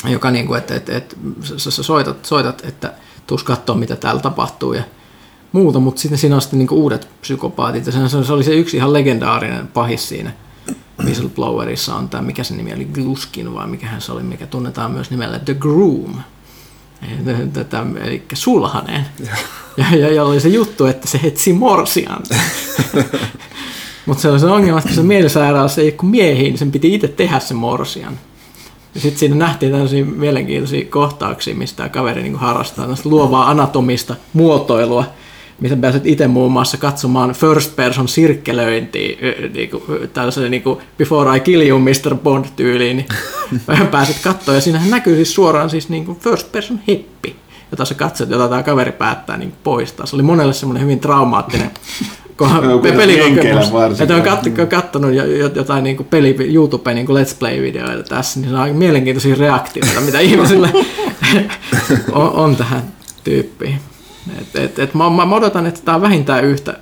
joka niin kuin, että, että, että sä, sä soitat, soitat, että tuus katsoa, mitä täällä tapahtuu ja muuta, mutta sitten siinä on sitten niin kuin uudet psykopaatit, ja se, se oli se yksi ihan legendaarinen pahis siinä Whistleblowerissa on tämä, mikä se nimi oli, Gluskin vai mikähän se oli, mikä tunnetaan myös nimellä The Groom. Tätä, eli sulhanen. Ja, ja, ja oli se juttu, että se etsi morsian. Mutta se oli se ongelma, että se mielisairaalassa ei ole kuin miehiä, niin sen piti itse tehdä se morsian. Ja sitten siinä nähtiin tällaisia mielenkiintoisia kohtauksia, mistä tämä kaveri niin harrastaa luovaa anatomista muotoilua, missä pääset itse muun muassa katsomaan first person sirkkelöintiä niin kuin, tällaisen niin kuin Before I Kill You Mr. Bond-tyyliin, niin pääset katsoa. Ja siinähän näkyy siis suoraan siis niin kuin first person heppi, jota sä katsot, jota tämä kaveri päättää niin poistaa. Se oli monelle semmoinen hyvin traumaattinen pelikokemus. Että on kat- katsonut jotain niin peli, YouTube niin Let's Play-videoita tässä, niin se on mielenkiintoisia reaktioita, mitä ihmisille on, on tähän tyyppiin. Et, et, et mä, mä, odotan, että tämä on vähintään yhtä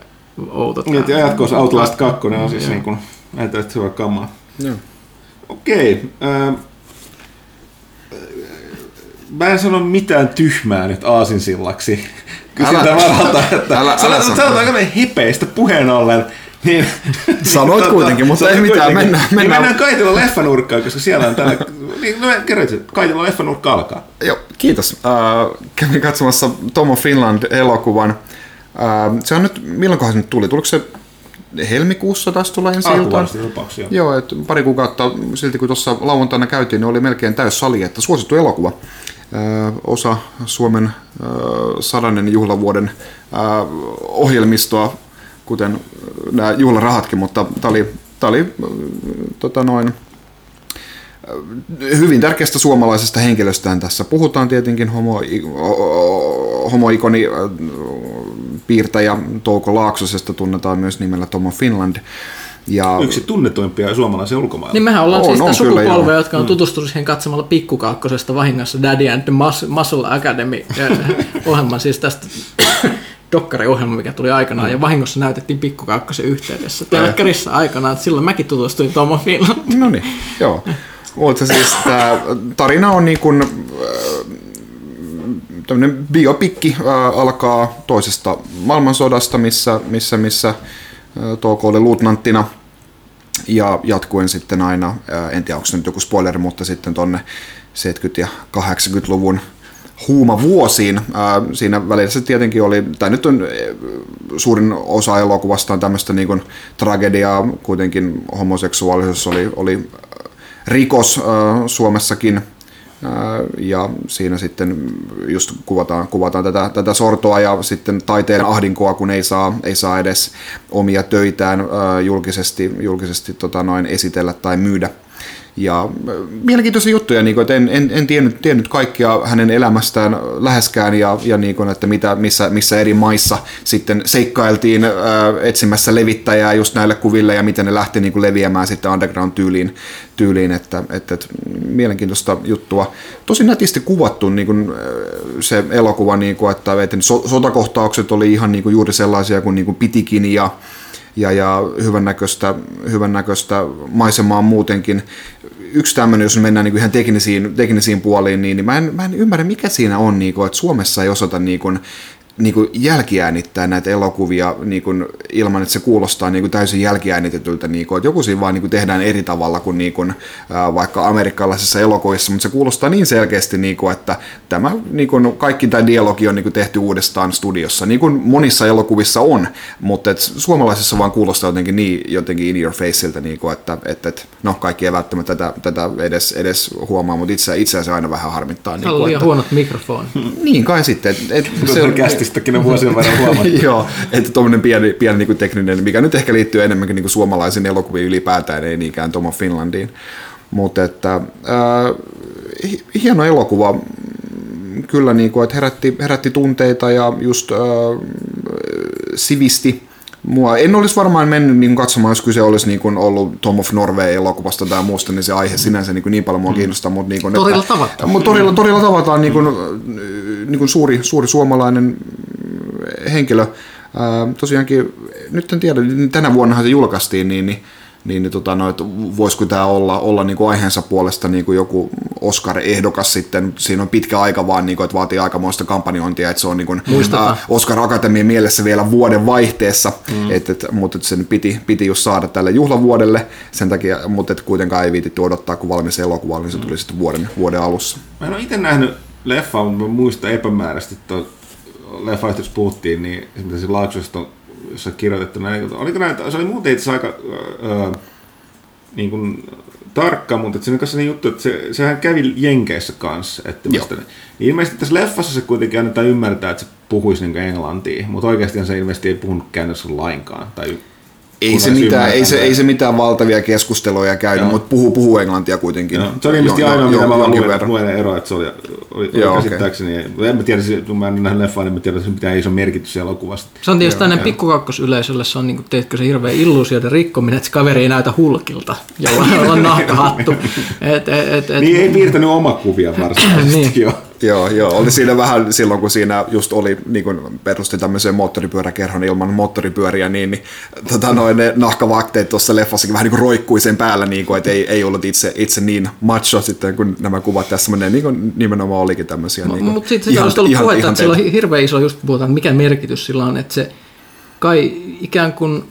outo. Niin, ja jatkossa Outlast 2 on siis niin kuin, ajatellaan, hyvä kamaa. Joo. Okei. Äh, mä en sano mitään tyhmää nyt aasinsillaksi. Kysytään varalta, että älä, älä sanotaan, sanotaanko me hipeistä puheen ollen, niin, Sanoit niin, kuitenkin, mutta sanoit ei mitään, kuitenkin. mennään- Niin mennään. mennään Kaitila leffanurkkaan, koska siellä on tällä... Niin, no kerroit, että Kaitila leffanurkka alkaa. Joo, kiitos. Äh, kävin katsomassa Tomo Finland-elokuvan. Äh, se on nyt, milloinkohan se nyt tuli? Tuliko se helmikuussa taas tulla ensi iltaan? Joo, että pari kuukautta silti kun tuossa lauantaina käytiin, niin oli melkein täys sali, että suosittu elokuva. Ö, osa Suomen ö, sadannen juhlavuoden ö, ohjelmistoa, kuten nämä juhlarahatkin, mutta tämä oli, tää oli ö, tota noin, hyvin tärkeästä suomalaisesta henkilöstään tässä. Puhutaan tietenkin homo, homoikoni äh, piirtäjä Touko Laaksosesta, tunnetaan myös nimellä Tomo Finland. Ja Yksi tunnetuimpia suomalaisia ulkomailla. Niin mehän ollaan On, siis on kyllä, sukupolvea, jotka on tutustunut siihen katsomalla pikkukaakkosesta vahingossa Daddy and the Mus- Muscle Academy ohjelman, siis tästä dokkariohjelma, mikä tuli aikanaan, ja vahingossa näytettiin pikkukaakkosen yhteydessä. Telkkarissa aikanaan, että silloin mäkin tutustuin Tomo Finland. No niin, joo. Mutta siis tämä tarina on niin kuin, tämmöinen biopikki ää, alkaa toisesta maailmansodasta, missä, missä, missä ää, Touko oli luutnanttina ja jatkuen sitten aina, en tiedä onko se nyt joku spoileri, mutta sitten tonne 70- ja 80-luvun huuma vuosiin. Ää, siinä välissä tietenkin oli, tai nyt on ää, suurin osa elokuvasta on tämmöistä niin kuin tragediaa, kuitenkin homoseksuaalisuus oli, oli rikos ää, Suomessakin, ja siinä sitten just kuvataan, kuvataan tätä, tätä sortoa ja sitten taiteen ahdinkoa, kun ei saa, ei saa edes omia töitään ää, julkisesti, julkisesti tota noin esitellä tai myydä. Ja äh, mielenkiintoisia juttuja, niin kuin, että en, en, en tiennyt, tiennyt kaikkia hänen elämästään läheskään ja, ja niin kuin, että mitä, missä, missä eri maissa sitten seikkailtiin ää, etsimässä levittäjää just näille kuville ja miten ne lähti niin kuin leviämään sitten underground-tyyliin, tyyliin että, että, että mielenkiintoista juttua. Tosi nätisti kuvattu niin kuin, se elokuva, niin kuin, että, että so, sotakohtaukset oli ihan niin kuin, juuri sellaisia kuin, niin kuin pitikin ja ja, ja hyvännäköistä, hyvännäköistä maisemaa muutenkin. Yksi tämmöinen, jos mennään niin kuin ihan teknisiin, teknisiin puoliin, niin, niin mä, en, mä en ymmärrä, mikä siinä on, niin kuin, että Suomessa ei osata niin kuin, niin kuin jälkiäänittää näitä elokuvia niin kuin, ilman, että se kuulostaa niin kuin täysin jälkiäänitetyltä. Niin kuin, että joku siinä vaan niin kuin tehdään eri tavalla kuin, niin kuin ää, vaikka amerikkalaisissa elokuvissa, mutta se kuulostaa niin selkeästi, niin kuin, että tämä niin kuin, kaikki tämä dialogi on niin kuin tehty uudestaan studiossa, niin kuin monissa elokuvissa on, mutta et suomalaisissa vaan kuulostaa jotenkin niin jotenkin in your faceilta, niin kuin, että, että, että no kaikki ei välttämättä tätä, tätä edes, edes huomaa, mutta itse, itse asiassa aina vähän harmittaa. Niin kuin, että, huonot mikrofonit. Niin kai sitten. Et, et, se on kästistäkin on vuosien verran huomattu. Joo, että tuommoinen pieni, pieni niin tekninen, mikä nyt ehkä liittyy enemmänkin niin suomalaisiin elokuviin ylipäätään, ei niinkään Tom of Finlandiin. Mutta että äh, hieno elokuva, kyllä niin kuin, että herätti, herätti tunteita ja just äh, sivisti Mua en olisi varmaan mennyt niin katsomaan, jos kyse olisi niin kuin ollut Tom of Norway elokuvasta tai muusta, niin se aihe sinänsä niin, kuin niin paljon mua mm. kiinnostaa. Mutta niin kuin, torilla tavataan. Mutta torilla, torilla tavataan niin kuin, niin kuin suuri, suuri suomalainen henkilö. Ää, tosiaankin, nyt en tiedä, tänä vuonnahan se julkaistiin, niin, niin niin, niin tota, no, voisiko tämä olla, olla niin kuin aiheensa puolesta niin kuin joku Oscar-ehdokas sitten, siinä on pitkä aika vaan, niin kuin, että vaatii aikamoista kampanjointia, että se on niin kuin, ää, Oscar Akatemian mielessä vielä vuoden vaihteessa, mm. et, et, mutta et sen piti, piti just saada tälle juhlavuodelle, sen takia, mutta et kuitenkaan ei viititty odottaa, kun valmis elokuva, niin se tuli mm. sitten vuoden, vuoden alussa. Mä en ole itse nähnyt leffa, mutta mä muistan epämääräisesti, että leffa puhuttiin, niin esimerkiksi Laaksosta jossa kirjoitettu näin, oliko näin, se oli muuten itse aika ää, niin kuin, tarkka, mutta siinä on sellainen juttu, että se, sehän kävi Jenkeissä kanssa. Että mistä ne, niin ilmeisesti tässä leffassa se kuitenkin annetaan ymmärtää, että se puhuisi niin englantia, mutta oikeasti se ilmeisesti ei puhunut käännössä lainkaan. Tai ei se, mitään, ei, se, ei se mitään valtavia keskusteluja käynyt, Joo. mutta puhuu, puhuu englantia kuitenkin. Joo. Se oli ilmeisesti ainoa, mitä mä vaan luen ero, että se oli, oli, Joo, käsittääkseni. Okay. En mä tiedä, kun mä en nähnyt leffaa, niin mä tiedän, että mitään iso merkitys siellä elokuvasta. Se on tietysti tämmöinen pikkukakkosyleisölle, se on niin kuin, teetkö se hirveä illuusioiden rikkominen, että se kaveri ei näytä hulkilta, jolla on nahkahattu. et, et, et, niin ei piirtänyt omakuvia varsinaisesti. niin. Joo, joo, oli siinä vähän silloin, kun siinä just oli, niin kun perusti tämmöisen moottoripyöräkerhon ilman moottoripyöriä, niin, niin tota, noin ne nahkavaatteet tuossa leffassakin vähän niin kuin roikkui sen päällä, niin kuin, että ei, ei ollut itse, itse niin macho sitten, kun nämä kuvat tässä menee, niin kuin nimenomaan olikin tämmöisiä. No, niin mutta sitten sitä olisi ollut ihan, puhetta, ihan että sillä on hirveän iso, just puhutaan, mikä merkitys sillä on, että se kai ikään kuin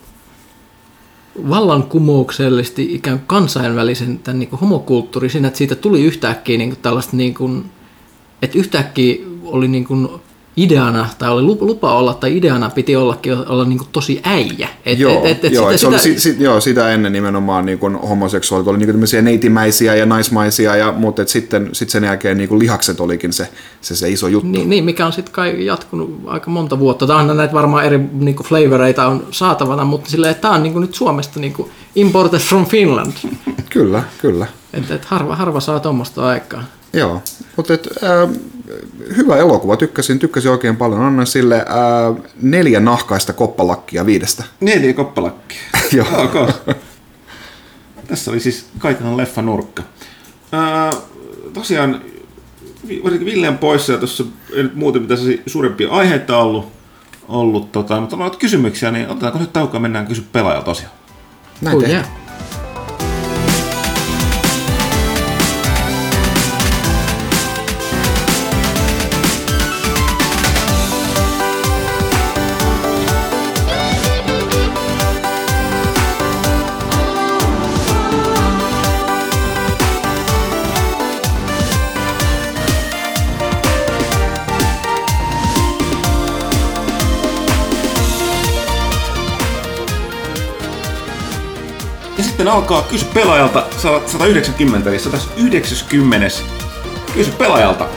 vallankumouksellisesti ikään kuin kansainvälisen tämän niin kuin homokulttuuri siinä, että siitä tuli yhtäkkiä niin kuin tällaista niin kuin että yhtäkkiä oli niin kuin ideana, tai oli lupa olla, tai ideana piti ollakin olla niin kuin tosi äijä. Et, joo, et, et, joo, sitä, se oli, sitä... Si, si, joo, sitä ennen nimenomaan niin kuin homoseksuaalit oli niin kuin neitimäisiä ja naismaisia, ja, mutta et sitten sit sen jälkeen niin kuin lihakset olikin se, se, se iso juttu. Niin, niin mikä on sitten kai jatkunut aika monta vuotta. Tämä on näitä varmaan eri niin kuin flavoreita on saatavana, mutta silleen, että tämä on niin kuin nyt Suomesta niin kuin imported from Finland. kyllä, kyllä. Että et harva, harva saa tuommoista aikaa. Joo, mutta et, äh, hyvä elokuva, tykkäsin, tykkäsin oikein paljon. Annan sille äh, neljä nahkaista koppalakkia viidestä. Neljä koppalakkia. Joo. Okay. Tässä oli siis kaiken leffa nurkka. Äh, tosiaan, varsinkin Villeen poissa ja tuossa ei nyt muuten pitäisi suurempia aiheita ollut, ollut tota, mutta on kysymyksiä, niin otetaanko nyt taukoa mennään kysy pelaajalta tosiaan. Näin oh. Yeah. Sitten alkaa kysy pelaajalta 190, eli 190. Kysy pelaajalta.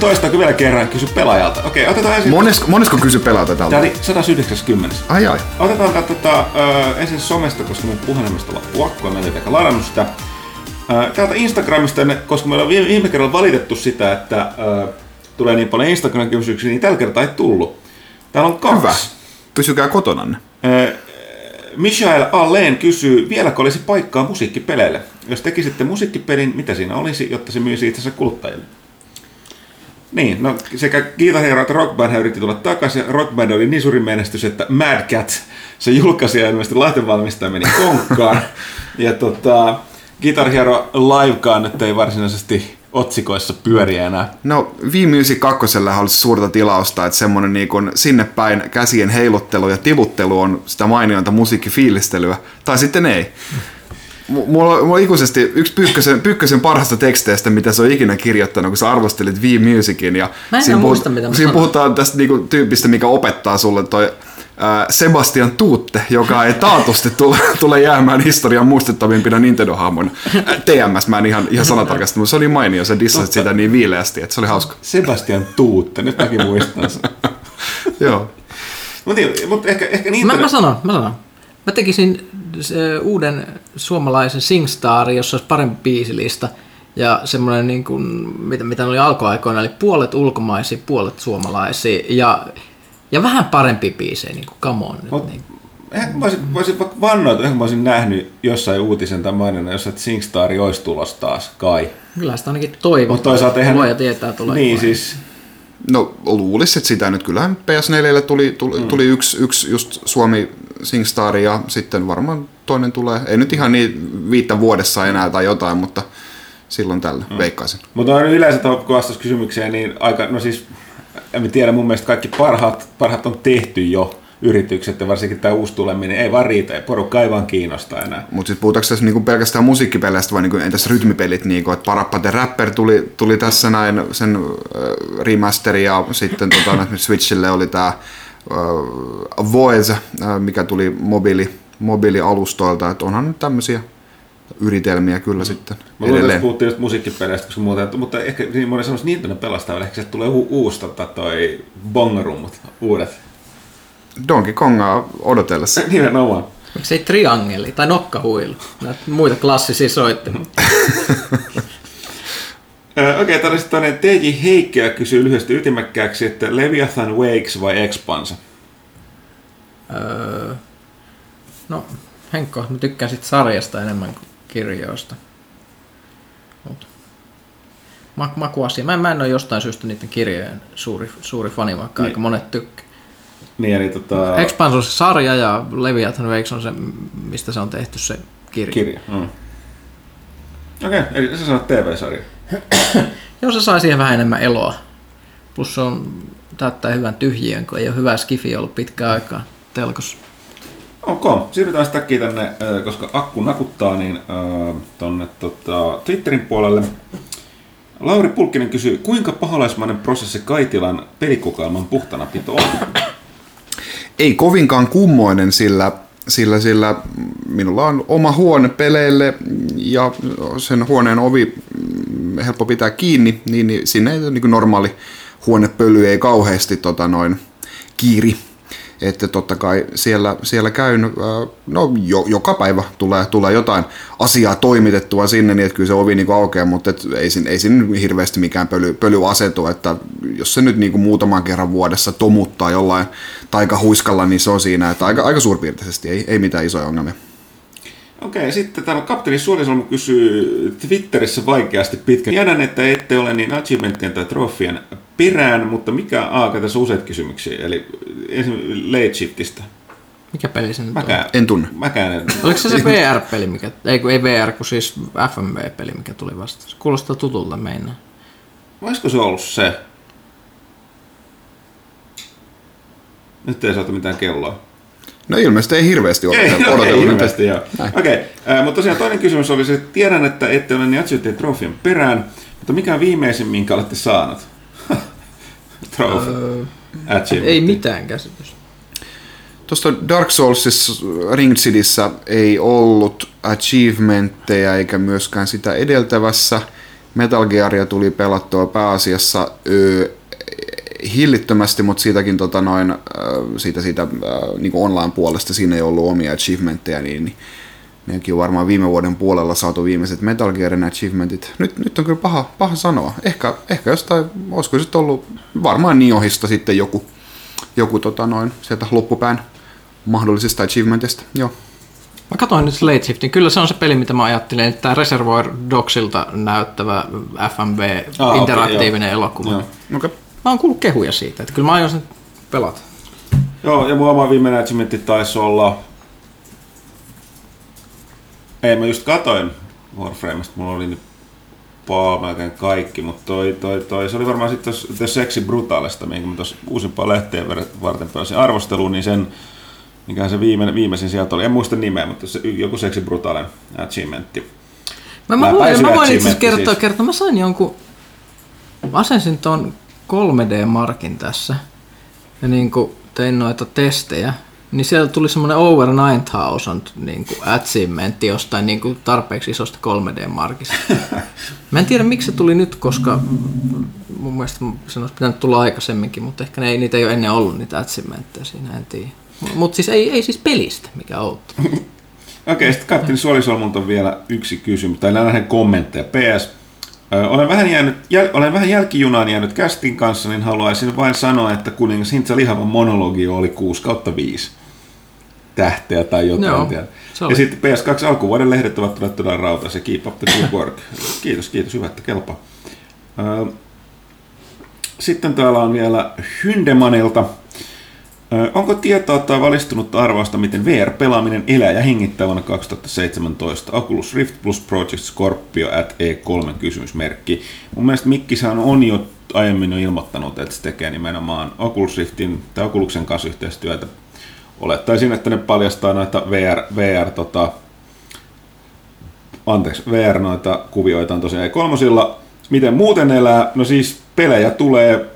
Toistaako vielä kerran kysy pelaajalta? Okei, otetaan ensin... Monesko, monesko kysy pelaajalta tällä? Tämä oli 190. Ai ai. Otetaan tota, uh, ensin somesta, koska mun puhelimesta loppuu akkua, mä en ladannut sitä. Ää, Täältä Instagramista, koska meillä on viime, viime kerralla valitettu sitä, että ää, tulee niin paljon Instagram-kysymyksiä, niin tällä kertaa ei tullut. Täällä on kaksi. Hyvä. Pysykää kotonanne. Michael Allen kysyy, vieläkö olisi paikkaa musiikkipeleille? Jos tekisitte musiikkipelin, mitä siinä olisi, jotta se myisi itsensä kuluttajille? Niin, no sekä Guitar Hero että Rock Band yritti tulla takaisin. Rock Band oli niin suuri menestys, että Mad Cat, se julkaisi ja ilmeisesti Lahten valmistaja meni konkkaan. ja tota, Guitar Hero Livekaan nyt ei varsinaisesti otsikoissa pyöriä enää. No, V-Music 2 olisi suurta tilausta, että semmoinen niin kuin sinne päin käsien heiluttelu ja tivuttelu on sitä mainionta musiikkifiilistelyä, tai sitten ei. M- Mulla on, mulla on ikuisesti yksi Pyykkösen, Pyykkösen parhaista teksteistä, mitä se on ikinä kirjoittanut, kun sä arvostelit V-Musicin. Ja Mä en siinä, enää muista, mitä mä siinä puhutaan tästä niinku tyypistä, mikä opettaa sulle toi Sebastian Tuutte, joka ei taatusti tule, jäämään historian muistettavimpina Nintendo-hahmoina. Ää, TMS, mä en ihan, ihan sanatarkasti, mutta se oli mainio, sä dissasit sitä niin viileästi, että se oli hauska. Sebastian Tuutte, nyt mäkin muistan sen. Joo. Mutta mut ehkä, ehkä niin... Mä, mä sanon, mä sanon. Mä tekisin se, uuden suomalaisen SingStarin, jossa olisi parempi biisilista. Ja semmoinen, niin kuin, mitä, mitä oli alkuaikoina, eli puolet ulkomaisia, puolet suomalaisia. Ja, ja vähän parempi biisejä, niin kuin come on. Nyt, Mut- niin. Ehkä mä voisin, voisin vaikka vannoa, että ehkä mä olisin nähnyt jossain uutisen tai maininnan, jossa että SingStar olisi tulossa taas, kai. Kyllä sitä ainakin toivotaan. Mutta toisaalta eihän... Luoja tietää tulee. Niin, siis... No luulisin, että sitä nyt kyllähän PS4 tuli, tuli, mm. tuli yksi, yksi just Suomi SingStar ja sitten varmaan toinen tulee, ei nyt ihan niin viittä vuodessa enää tai jotain, mutta silloin tällä mm. veikkaisin. Mutta on yleensä tuohon, kysymykseen, niin aika, no siis, en tiedä, mun mielestä kaikki parhaat, parhaat on tehty jo yritykset ja varsinkin tämä uusi tuleminen ei vaan riitä, ei porukka ei vaan kiinnosta enää. Mutta sitten puhutaanko tässä niinku pelkästään musiikkipeleistä vai niinku entäs rytmipelit, niinku, että Parappa the Rapper tuli, tuli tässä näin sen äh, remasteri ja sitten tota, Switchille oli tämä äh, Voice, äh, mikä tuli mobiili, mobiilialustoilta, että onhan nyt tämmöisiä yritelmiä kyllä sitten Mä luulen, että puhuttiin just musiikkipeleistä, koska muuten, mutta ehkä niin moni sanoisi Nintendo pelastaa, ehkä sieltä tulee u- uusi tota, toi bongarummut, uudet. Donkey Kongaa odotellessa. Nimenomaan. Miksi ei triangeli tai nokkahuilu? Näitä muita klassisia soittimia. Okei, täällä sitten toinen TJ Heikkiä kysyy lyhyesti ytimekkääksi, että Leviathan Wakes vai Expanse? Öö, no, Henkko, mä tykkään sit sarjasta enemmän kuin kirjoista. Mut. Mak- makuasia. Mä, en- mä en ole jostain syystä niiden kirjojen suuri, suuri fani, vaikka Niin. aika monet tykkää. Niin, eli tota... Expans on se sarja ja Leviathan Wakes on se, mistä se on tehty se kirja. Kirja. Mm. Okei, eli sä sanot TV-sarja. Joo, se sai siihen vähän enemmän eloa. Plus se on täyttää hyvän tyhjiön, kun ei ole hyvää skifiä ollut pitkään aikaa telkossa. Ok, siirrytään takia tänne, koska akku nakuttaa, niin ö, tonne tota, Twitterin puolelle. Lauri Pulkkinen kysyy, kuinka paholaismainen prosessi Kaitilan pelikokoelman puhtanapito on? Ei kovinkaan kummoinen, sillä, sillä, sillä minulla on oma huone peleille ja sen huoneen ovi mm, helppo pitää kiinni, niin, niin sinne niin kuin normaali huonepöly ei kauheasti tota noin, kiiri. Että totta kai siellä, siellä käyn, ää, no jo, joka päivä tulee, tulee jotain asiaa toimitettua sinne, niin että kyllä se ovi niin aukeaa, mutta et ei, siinä, ei siinä hirveästi mikään pöly, pöly asetu, että jos se nyt niin kuin muutaman kerran vuodessa tomuttaa jollain taikahuiskalla, niin se on siinä, että aika, aika suurpiirteisesti, ei, ei mitään isoja ongelmia. Okei, sitten täällä kapteeni Suolisalmi kysyy Twitterissä vaikeasti pitkän. Tiedän, että ette ole niin achievementtien tai trofien perään, mutta mikä, aaka tässä on useita kysymyksiä, eli esimerkiksi late shiftistä. Mikä peli se nyt on? Mäkään, En tunne. mäkään en. Oliko se se VR-peli, mikä, ei, kun ei VR, kun siis FMV-peli, mikä tuli vasta. Se kuulostaa tutulta meinaa. Olisiko se ollut se? Nyt ei saatu mitään kelloa. No ilmeisesti ei hirveästi Ei, odotellut. okei, odotellut mitään. ilmeisesti joo. Okei, äh, mutta tosiaan toinen kysymys oli se, että tiedän, että ette ole niin Trofian perään, mutta mikä on viimeisin, minkä olette saanut? Trophy. Öö, Achievement. ei mitään käsitystä. Tuosta Dark Soulsissa Ring Cityssä ei ollut achievementteja eikä myöskään sitä edeltävässä. Metal Gearia tuli pelattua pääasiassa öö, hillittömästi, mutta siitäkin tota noin, öö, siitä, siitä öö, niin online puolesta siinä ei ollut omia achievementteja, niin, niin nekin on varmaan viime vuoden puolella saatu viimeiset Metal Gearin achievementit. Nyt, nyt on kyllä paha, paha sanoa. Ehkä, ehkä jostain, olisiko sitten ollut varmaan Niohista sitten joku, joku tota noin, sieltä loppupään mahdollisesta achievementista. Joo. Mä katsoin nyt Late Shiftin. Kyllä se on se peli, mitä mä ajattelin, että tämä Reservoir Dogsilta näyttävä FMV Ah, interaktiivinen joo. elokuva. Joo. Okay. Mä oon kuullut kehuja siitä, että kyllä mä aion sen pelata. Joo, ja mun oma viimeinen achievementti taisi olla... Ei, mä just katoin Warframeista, mulla oli nyt paa melkein kaikki, mutta toi, toi, toi, se oli varmaan sitten The Sexy Brutalista, minkä mä tuossa uusimpaa lehteen varten pääsin arvosteluun, niin sen, mikä se viimeinen, viimeisin sieltä oli, en muista nimeä, mutta se, joku Sexy Brutalen achievementti. Mä, mä, voin, mä voin itse asiassa kertoa, siis. kertoa, mä sain jonkun, mä asensin ton 3D-markin tässä. Ja niin kuin tein noita testejä, niin siellä tuli semmoinen over 9000 niin kuin achievementti jostain niin kuin tarpeeksi isosta 3D-markista. Mä en tiedä miksi se tuli nyt, koska mun mielestä sen olisi pitänyt tulla aikaisemminkin, mutta ehkä ne ei, niitä ei ole ennen ollut niitä achievementteja siinä, en tiedä. Mutta siis ei, ei siis pelistä, mikä outo. Okei, sitten Kapteeni Suolisolmulta on vielä yksi kysymys, tai nähdään kommentteja. PS, olen vähän, jäänyt, jäl, olen vähän jälkijunaan jäänyt kästin kanssa, niin haluaisin vain sanoa, että kuningas Hintsa Lihavan monologi oli 6 kautta 5 tähteä tai jotain. Joo, se. Ja sitten PS2 alkuvuoden lehdet ovat tulleet todella rautaisia. Keep up the good work. Kiitos, kiitos. Hyvä, että kelpaa. Ö, Sitten täällä on vielä Hyndemanilta. Ö, Onko tietoa tai valistunutta arvausta, miten VR-pelaaminen elää ja hengittää vuonna 2017? Oculus Rift plus Project Scorpio at E3 kysymysmerkki. Mun mielestä Mikkisan on jo aiemmin jo ilmoittanut, että se tekee nimenomaan Oculus Riftin tai Oculusen kanssa yhteistyötä. Olettaisin, että ne paljastaa noita VR, VR tota, anteeksi, VR noita kuvioita on tosiaan kolmosilla. Miten muuten elää? No siis pelejä tulee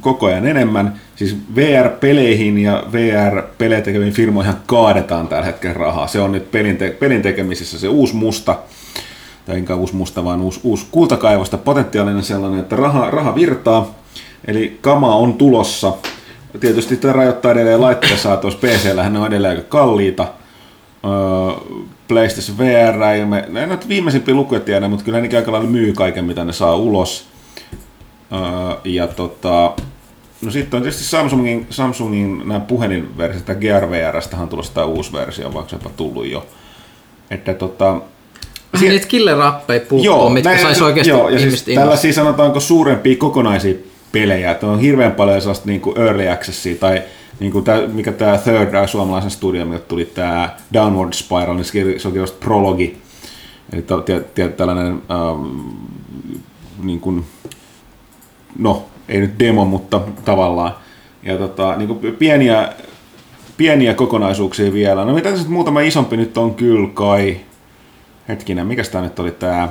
koko ajan enemmän. Siis VR-peleihin ja VR-pelejä tekeviin firmoihin kaadetaan tällä hetkellä rahaa. Se on nyt pelin, te- pelin tekemisissä se uusi musta, tai enkä uusi musta, vaan uusi, uusi kultakaivosta, potentiaalinen sellainen, että raha, raha virtaa. Eli kama on tulossa. Tietysti tämä rajoittaa edelleen laitteiden saatavuus. PC-lähän ne on edelleen aika kalliita. Öö, PlayStation VR, ei me, en nyt viimeisimpiä lukuja tiedä, mutta kyllä ne aika lailla myy kaiken, mitä ne saa ulos. Öö, ja tota, no sitten on tietysti Samsungin, Samsungin nämä puhelinversiot, tämä Gear VRstähän on tulossa tämä uusi versio, vaikka se on tullut jo. Että tota, Vähän niitä killer-appeja puuttuu, mitkä näin- sais oikeasti joo, ja siis ihmiset tällaisia innostaa. sanotaanko suurempia kokonaisia pelejä, että on hirveän paljon sellaista niin kuin early accessia tai niin kuin tää, mikä tämä Third Eye suomalaisen studio, mikä tuli tämä Downward Spiral, niin se on kirjoitettu prologi, eli tällainen ähm, niin kuin, no ei nyt demo, mutta tavallaan. Ja tota, niin kuin pieniä, pieniä kokonaisuuksia vielä. No mitä sitten muutama isompi nyt on kyllä kai, hetkinen, mikä tämä nyt oli tämä,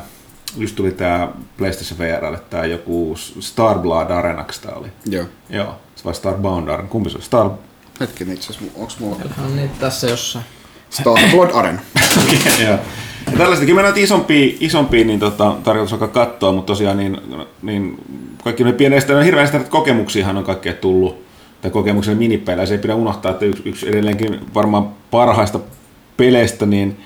just tuli tämä PlayStation VRlle, tämä joku Starblood Arenaksi tämä oli. Joo. Joo, vai Starbound Arena, kumpi se oli? Star... Hetken itse asiassa, onks mulla On niitä tässä jossain. Starblood Arena. Joo. Ja tällaistakin me näitä isompia, isompia niin tota, tarkoitus alkaa katsoa, mutta tosiaan niin, niin kaikki ne pienestä, no hirveästi näitä kokemuksiahan on kaikkea tullut, tai kokemuksen minipelejä, se ei pidä unohtaa, että yksi, yksi edelleenkin varmaan parhaista peleistä, niin,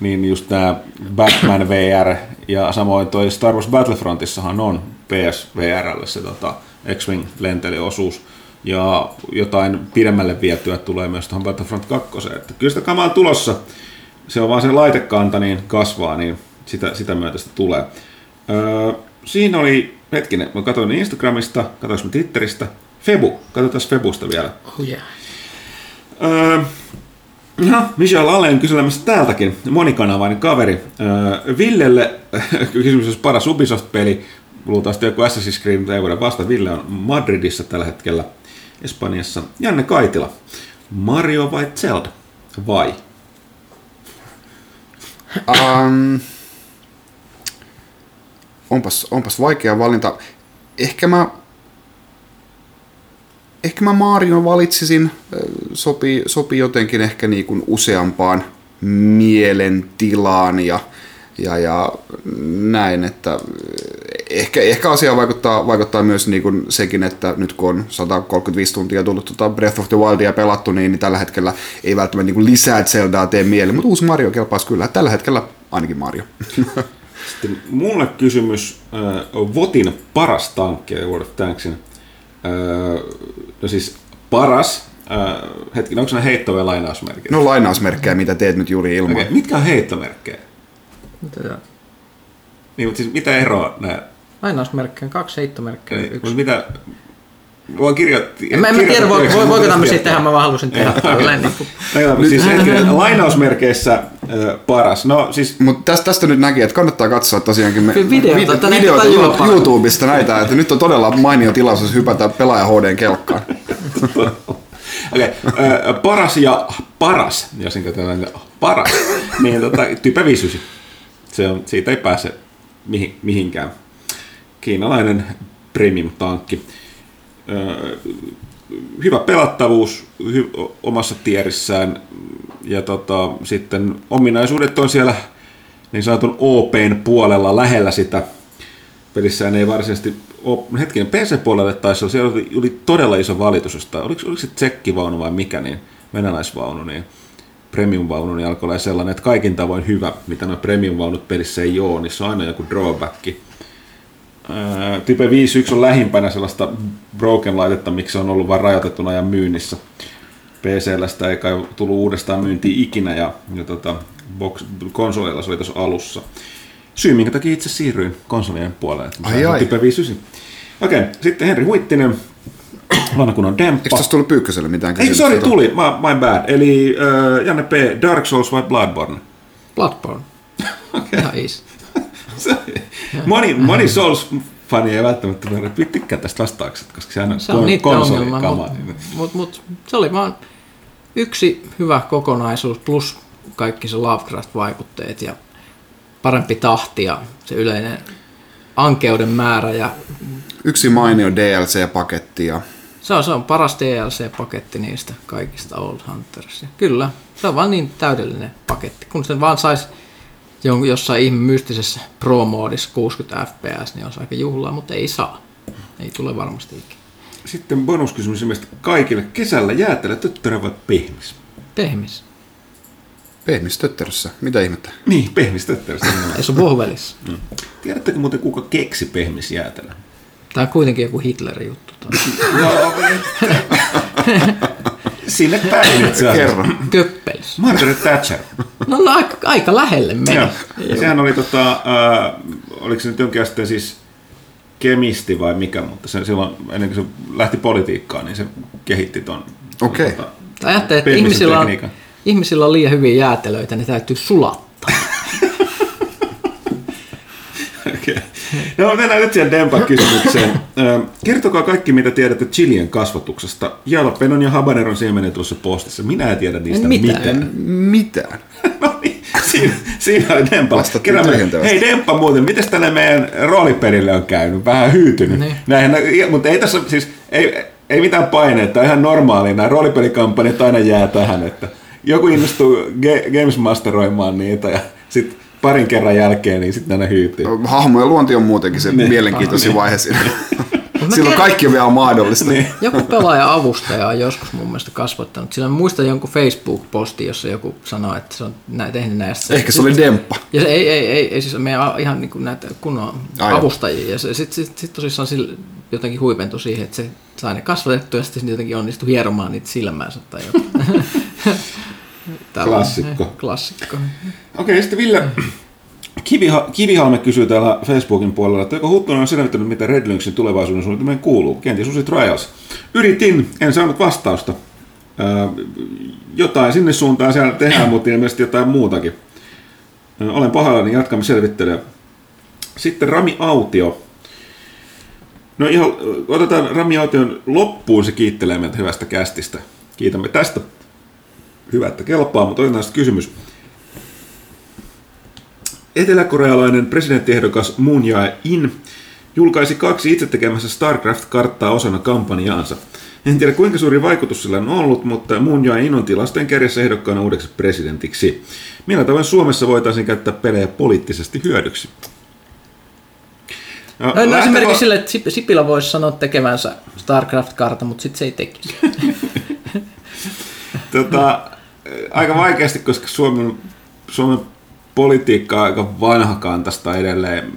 niin just tämä Batman VR ja samoin toi Star Wars Battlefrontissahan on PSVRlle se tota, X-Wing lentelyosuus ja jotain pidemmälle vietyä tulee myös tuohon Battlefront 2. Että kyllä sitä kamaa tulossa, se on vaan se laitekanta niin kasvaa, niin sitä, sitä myötä sitä tulee. Öö, siinä oli, hetkinen, mä katsoin Instagramista, katsoin Twitteristä, Febu, katsotaan Febusta vielä. Oh yeah. Öö, no, Michelle Allen kyselemässä täältäkin, monikanavainen kaveri. Öö, Villelle, kysymys olisi paras Ubisoft-peli, luultavasti joku Assassin's Creed, mutta ei voida vastata. Ville on Madridissa tällä hetkellä, Espanjassa. Janne Kaitila, Mario vai Zelda? Vai? Um, onpas, onpas vaikea valinta. Ehkä mä, ehkä mä Marion valitsisin. Sopii, sopii jotenkin ehkä niin kuin useampaan mielentilaan ja, ja, ja näin, että ehkä, ehkä asiaan vaikuttaa, vaikuttaa myös niin kuin sekin, että nyt kun on 135 tuntia tullut tuota Breath of the Wildia pelattu, niin, niin tällä hetkellä ei välttämättä niin kuin lisää Zeldaa tee mieli, mutta uusi Mario kelpaisi kyllä. Tällä hetkellä ainakin Mario. Sitten mulle kysymys äh, Votin paras tankki World of Tanksin. Äh, no siis paras, äh, hetkinen, onko se heitto vai lainausmerkki? No lainausmerkkejä, mitä teet nyt juuri ilman. Okay. Mitkä on heittomerkkejä? Mitä se on? Niin, mutta siis mitä eroa nämä? Lainausmerkkejä, kaksi heittomerkkejä, Niin, yksi. mutta mitä... Voin kirjoittaa... En mä, en mä tiedä, voi, voi, voiko tämmöisiä tehdä, mä vaan halusin tehdä tälleen. Niin kuin, No, siis hetkinen, lainausmerkeissä äh, paras. No siis Mutta tästä, tästä nyt näki, että kannattaa katsoa tosiaankin me, videota, vide- että ne videota paljon. YouTubesta näitä, että nyt on todella mainio tilaisuus hypätä pelaaja HDn kelkkaan. Okei, okay. paras ja paras, jos sen käytetään paras, niin tota, Type 59. Se on, siitä ei pääse mihin, mihinkään. Kiinalainen premium-tankki. Öö, hyvä pelattavuus hy, omassa tierissään ja tota, sitten ominaisuudet on siellä niin sanotun OPn puolella lähellä sitä. Pelissään ei varsinaisesti ole, hetkinen, PC-puolelle taisi olla, siellä oli, oli todella iso valitus jostain, oliko, oliko se tsekkivaunu vai mikä, niin venäläisvaunu, niin premium-vaunu, niin alkoi olla sellainen, että kaikin tavoin hyvä, mitä nuo premium-vaunut pelissä ei ole, niin se on aina joku drawback. Ää, Type 5.1 on lähimpänä sellaista broken-laitetta, miksi se on ollut vain rajoitettuna ajan myynnissä. PCllä sitä ei kai tullut uudestaan myyntiin ikinä ja, ja tota, box, konsoleilla se oli tuossa alussa. Syy, minkä takia itse siirryin konsolien puolelle. että Ai ai. Type 5.9. Okei, sitten Henri Huittinen, vanhakunnan Demppa. Eikö tuossa tullut Pyykköselle mitään Ei, kysymystä? sorry, tuli, my, my bad. Eli äh, Janne P., Dark Souls vai Bloodborne? Bloodborne. Ihan easy. Se- moni, moni Souls-fani ei välttämättä tykkää tästä vastauksesta, koska sehän on, Se on kon- niiden ongelma, konsolikama. mutta mut, mut, se oli vaan yksi hyvä kokonaisuus plus kaikki se Lovecraft-vaikutteet ja parempi tahti ja se yleinen ankeuden määrä ja Yksi mainio DLC-paketti ja se on, se on paras DLC-paketti niistä kaikista Old Hunters. Ja kyllä, se on vaan niin täydellinen paketti. Kun sen vaan saisi jon- jossain ihme mystisessä pro-moodissa 60 fps, niin on se aika juhlaa, mutta ei saa. Ei tule varmasti ikinä. Sitten bonuskysymys ilmeisesti kaikille. Kesällä jäätelö, töttörä vai pehmis? Pehmis. pehmis tötterössä. Mitä ihmettä? Niin, pehmis se on. Ei se ole vohvelissa. Tiedättekö muuten kuka keksi pehmis jäätelö? Tämä on kuitenkin joku Hitlerin juttu. tai- No, sinne päin itse asiassa. Kerro. Köppels. Margaret Thatcher. No, no aika, aika lähelle meni. Joo. Sehän oli tota, äh, oliko se nyt jonkin asteen siis kemisti vai mikä, mutta se silloin ennen kuin se lähti politiikkaan, niin se kehitti ton. Okei. Tota, Tai ajattelee, että ihmisillä on, tekniikan. ihmisillä on liian hyviä jäätelöitä, ne täytyy sulattaa. Okei. No mennään nyt siihen Dempa-kysymykseen. Kertokaa kaikki, mitä tiedätte chilien kasvatuksesta. Jalapenon ja habaneron siemenet tuossa postissa. Minä en tiedä niistä En mitään. mitään. Mitään. No niin, siinä, siinä oli me- tyhjentävästi. Hei Demppa muuten, miten tänne meidän rooliperille on käynyt? Vähän hyytynyt. Niin. Näinhän, mutta ei tässä siis, ei, ei mitään paineita, ihan normaalia. Nämä roolipelikampanjat aina jää tähän, että joku innostuu ge- Games Masteroimaan niitä ja sitten parin kerran jälkeen, niin sitten aina hyytyy. Hahmojen luonti on muutenkin se Niin. mielenkiintoisin Niin. vaihe siinä. mä Silloin kaikki on vielä mahdollista. Niin. Joku pelaaja-avustaja on joskus mun mielestä kasvattanut. Sillä mä muistan jonkun Facebook-posti, jossa joku sanoi, että se on nä- tehnyt näistä. Ehkä se oli Demppa. Ja se ei, ei, ei, ei siis meidän ihan niin kuin näitä kunnon Ai joo. avustajia. Ja sitten sit, sit tosissaan sillä jotenkin huipentui siihen, että se sai ne kasvatettua ja sitten se jotenkin onnistui hieromaan niitä silmäänsä tai jotain. Tällainen. Klassikko. Klassikko. Okei, sitten Ville Kiviha, Kivihalme kysyy täällä Facebookin puolella, että joko Huttunen on selvittänyt, mitä Red Lynxin tulevaisuuden suunnitelmien kuuluu. Kenties uusi Trials. Yritin, en saanut vastausta. Ää, jotain sinne suuntaan siellä tehdään, mutta ilmeisesti jotain muutakin. Ää, olen pahoillani, jatkamme selvittelyä. Sitten Rami Autio. No ihan, otetaan Rami Aution loppuun, se kiittelee meitä hyvästä kästistä. Kiitämme tästä. Hyvä, että kelpaa, mutta otetaan sitten kysymys. Eteläkorealainen presidenttiehdokas Moon Jae-in julkaisi kaksi itse tekemässä StarCraft-karttaa osana kampanjaansa. En tiedä kuinka suuri vaikutus sillä on ollut, mutta Moon Jae-in on tilastojen kärjessä ehdokkaana uudeksi presidentiksi. Millä tavoin Suomessa voitaisiin käyttää pelejä poliittisesti hyödyksi? No, no lähteekö- esimerkiksi sille, että Sip- Sipilä voisi sanoa tekevänsä StarCraft-karta, mutta sitten se ei tekisi. tota, aika vaikeasti, koska Suomen, Suomen politiikka on aika vanhakantasta edelleen.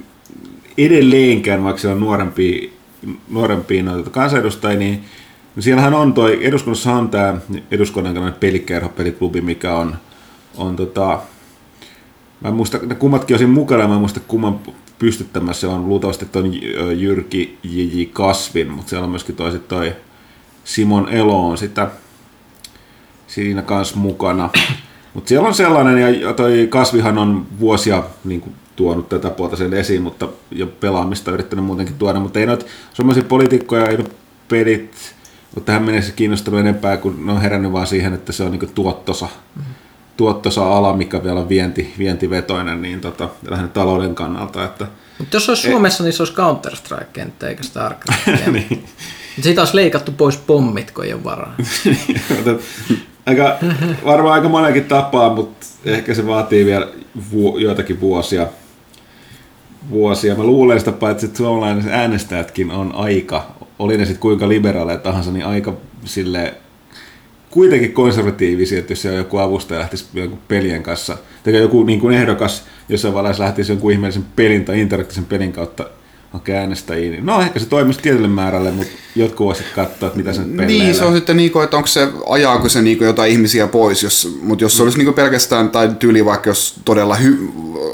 Edelleenkään, vaikka siellä on nuorempia, nuorempia noita kansanedustajia, niin siellähän on toi, eduskunnassa on tämä eduskunnan pelikerho, peliklubi, mikä on, on tota, mä en muista, ne kummatkin siinä mukana, mä en muista kumman pystyttämässä, se on luultavasti ton Jyrki J.J. Kasvin, mutta siellä on myöskin toi, toi Simon Elo on sitä siinä kanssa mukana. Mutta siellä on sellainen, ja toi Kasvihan on vuosia niin kuin, tuonut tätä puolta sen esiin, mutta ja pelaamista yrittänyt muutenkin tuoda, mutta ei noita suomalaisia poliitikkoja, ei pelit ole tähän mennessä kiinnostunut enempää, kun ne on herännyt vaan siihen, että se on niin tuottosa, tuottosa ala, mikä vielä on vienti, vientivetoinen, niin tota, lähinnä talouden kannalta, että Mutta jos olisi Suomessa, niin se olisi Counter-Strike-kenttä eikä StarCraft. niin. Siitä olisi leikattu pois pommit, kun ei ole varaa. Aika, varmaan aika monenkin tapaa, mutta ehkä se vaatii vielä vu- joitakin vuosia. vuosia. Mä luulen sitä paitsi, että suomalaiset äänestäjätkin on aika, oli ne sitten kuinka liberaaleja tahansa, niin aika sille kuitenkin konservatiivisia, että jos siellä joku avustaja lähtisi jonkun pelien kanssa, tai joku niin kuin ehdokas jossain vaiheessa lähtisi jonkun ihmeellisen pelin tai interaktiivisen pelin kautta hakea äänestäjiä, niin no ehkä se toimisi tietylle määrälle, mutta jotkut voisit katsoa, että mitä sen Niin, se on sitten niinku, että onko se, ajaako se niinku jotain ihmisiä pois, jos, mutta jos se olisi niinku pelkästään, tai tyyli vaikka jos todella hy,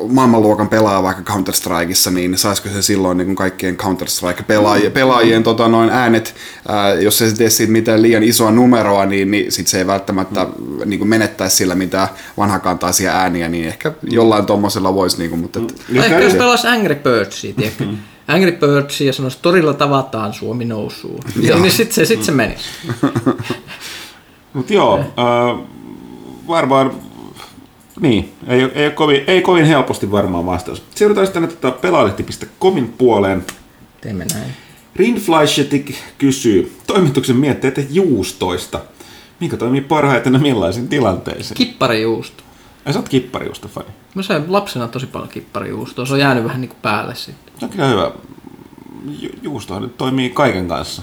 maailmanluokan pelaa vaikka Counter-Strikeissa, niin saisiko se silloin niinku kaikkien Counter-Strike-pelaajien pelaajien, tota, noin äänet, ää, jos se tee siitä mitään liian isoa numeroa, niin, niin sit se ei välttämättä mm. niinku menettäisi sillä mitään vanhakantaisia ääniä, niin ehkä jollain tuommoisella voisi, niinku, mutta et, Niin Ehkä jos pelaisi Angry Birdsia, tiedätkö? Angry Birdsia ja sanoisi, torilla tavataan Suomi nousuun. niin, niin sitten se, sit se menisi. Mutta joo, äh, varmaan, niin, ei, ei, ole kovin, ei kovin helposti varmaan vastaus. Siirrytään sitten tota pelaalehti.comin puoleen. Teemme näin. Rinfleischetik kysyy toimituksen mietteitä juustoista. Mikä toimii parhaiten ja millaisiin tilanteisiin? Kipparijuusto. Ai sä oot kipparijuusto fani. Mä sain lapsena tosi paljon kipparijuustoa. Se on jäänyt vähän niin kuin päälle sitten. Se on kyllä hyvä. Ju- Juusto nyt toimii kaiken kanssa.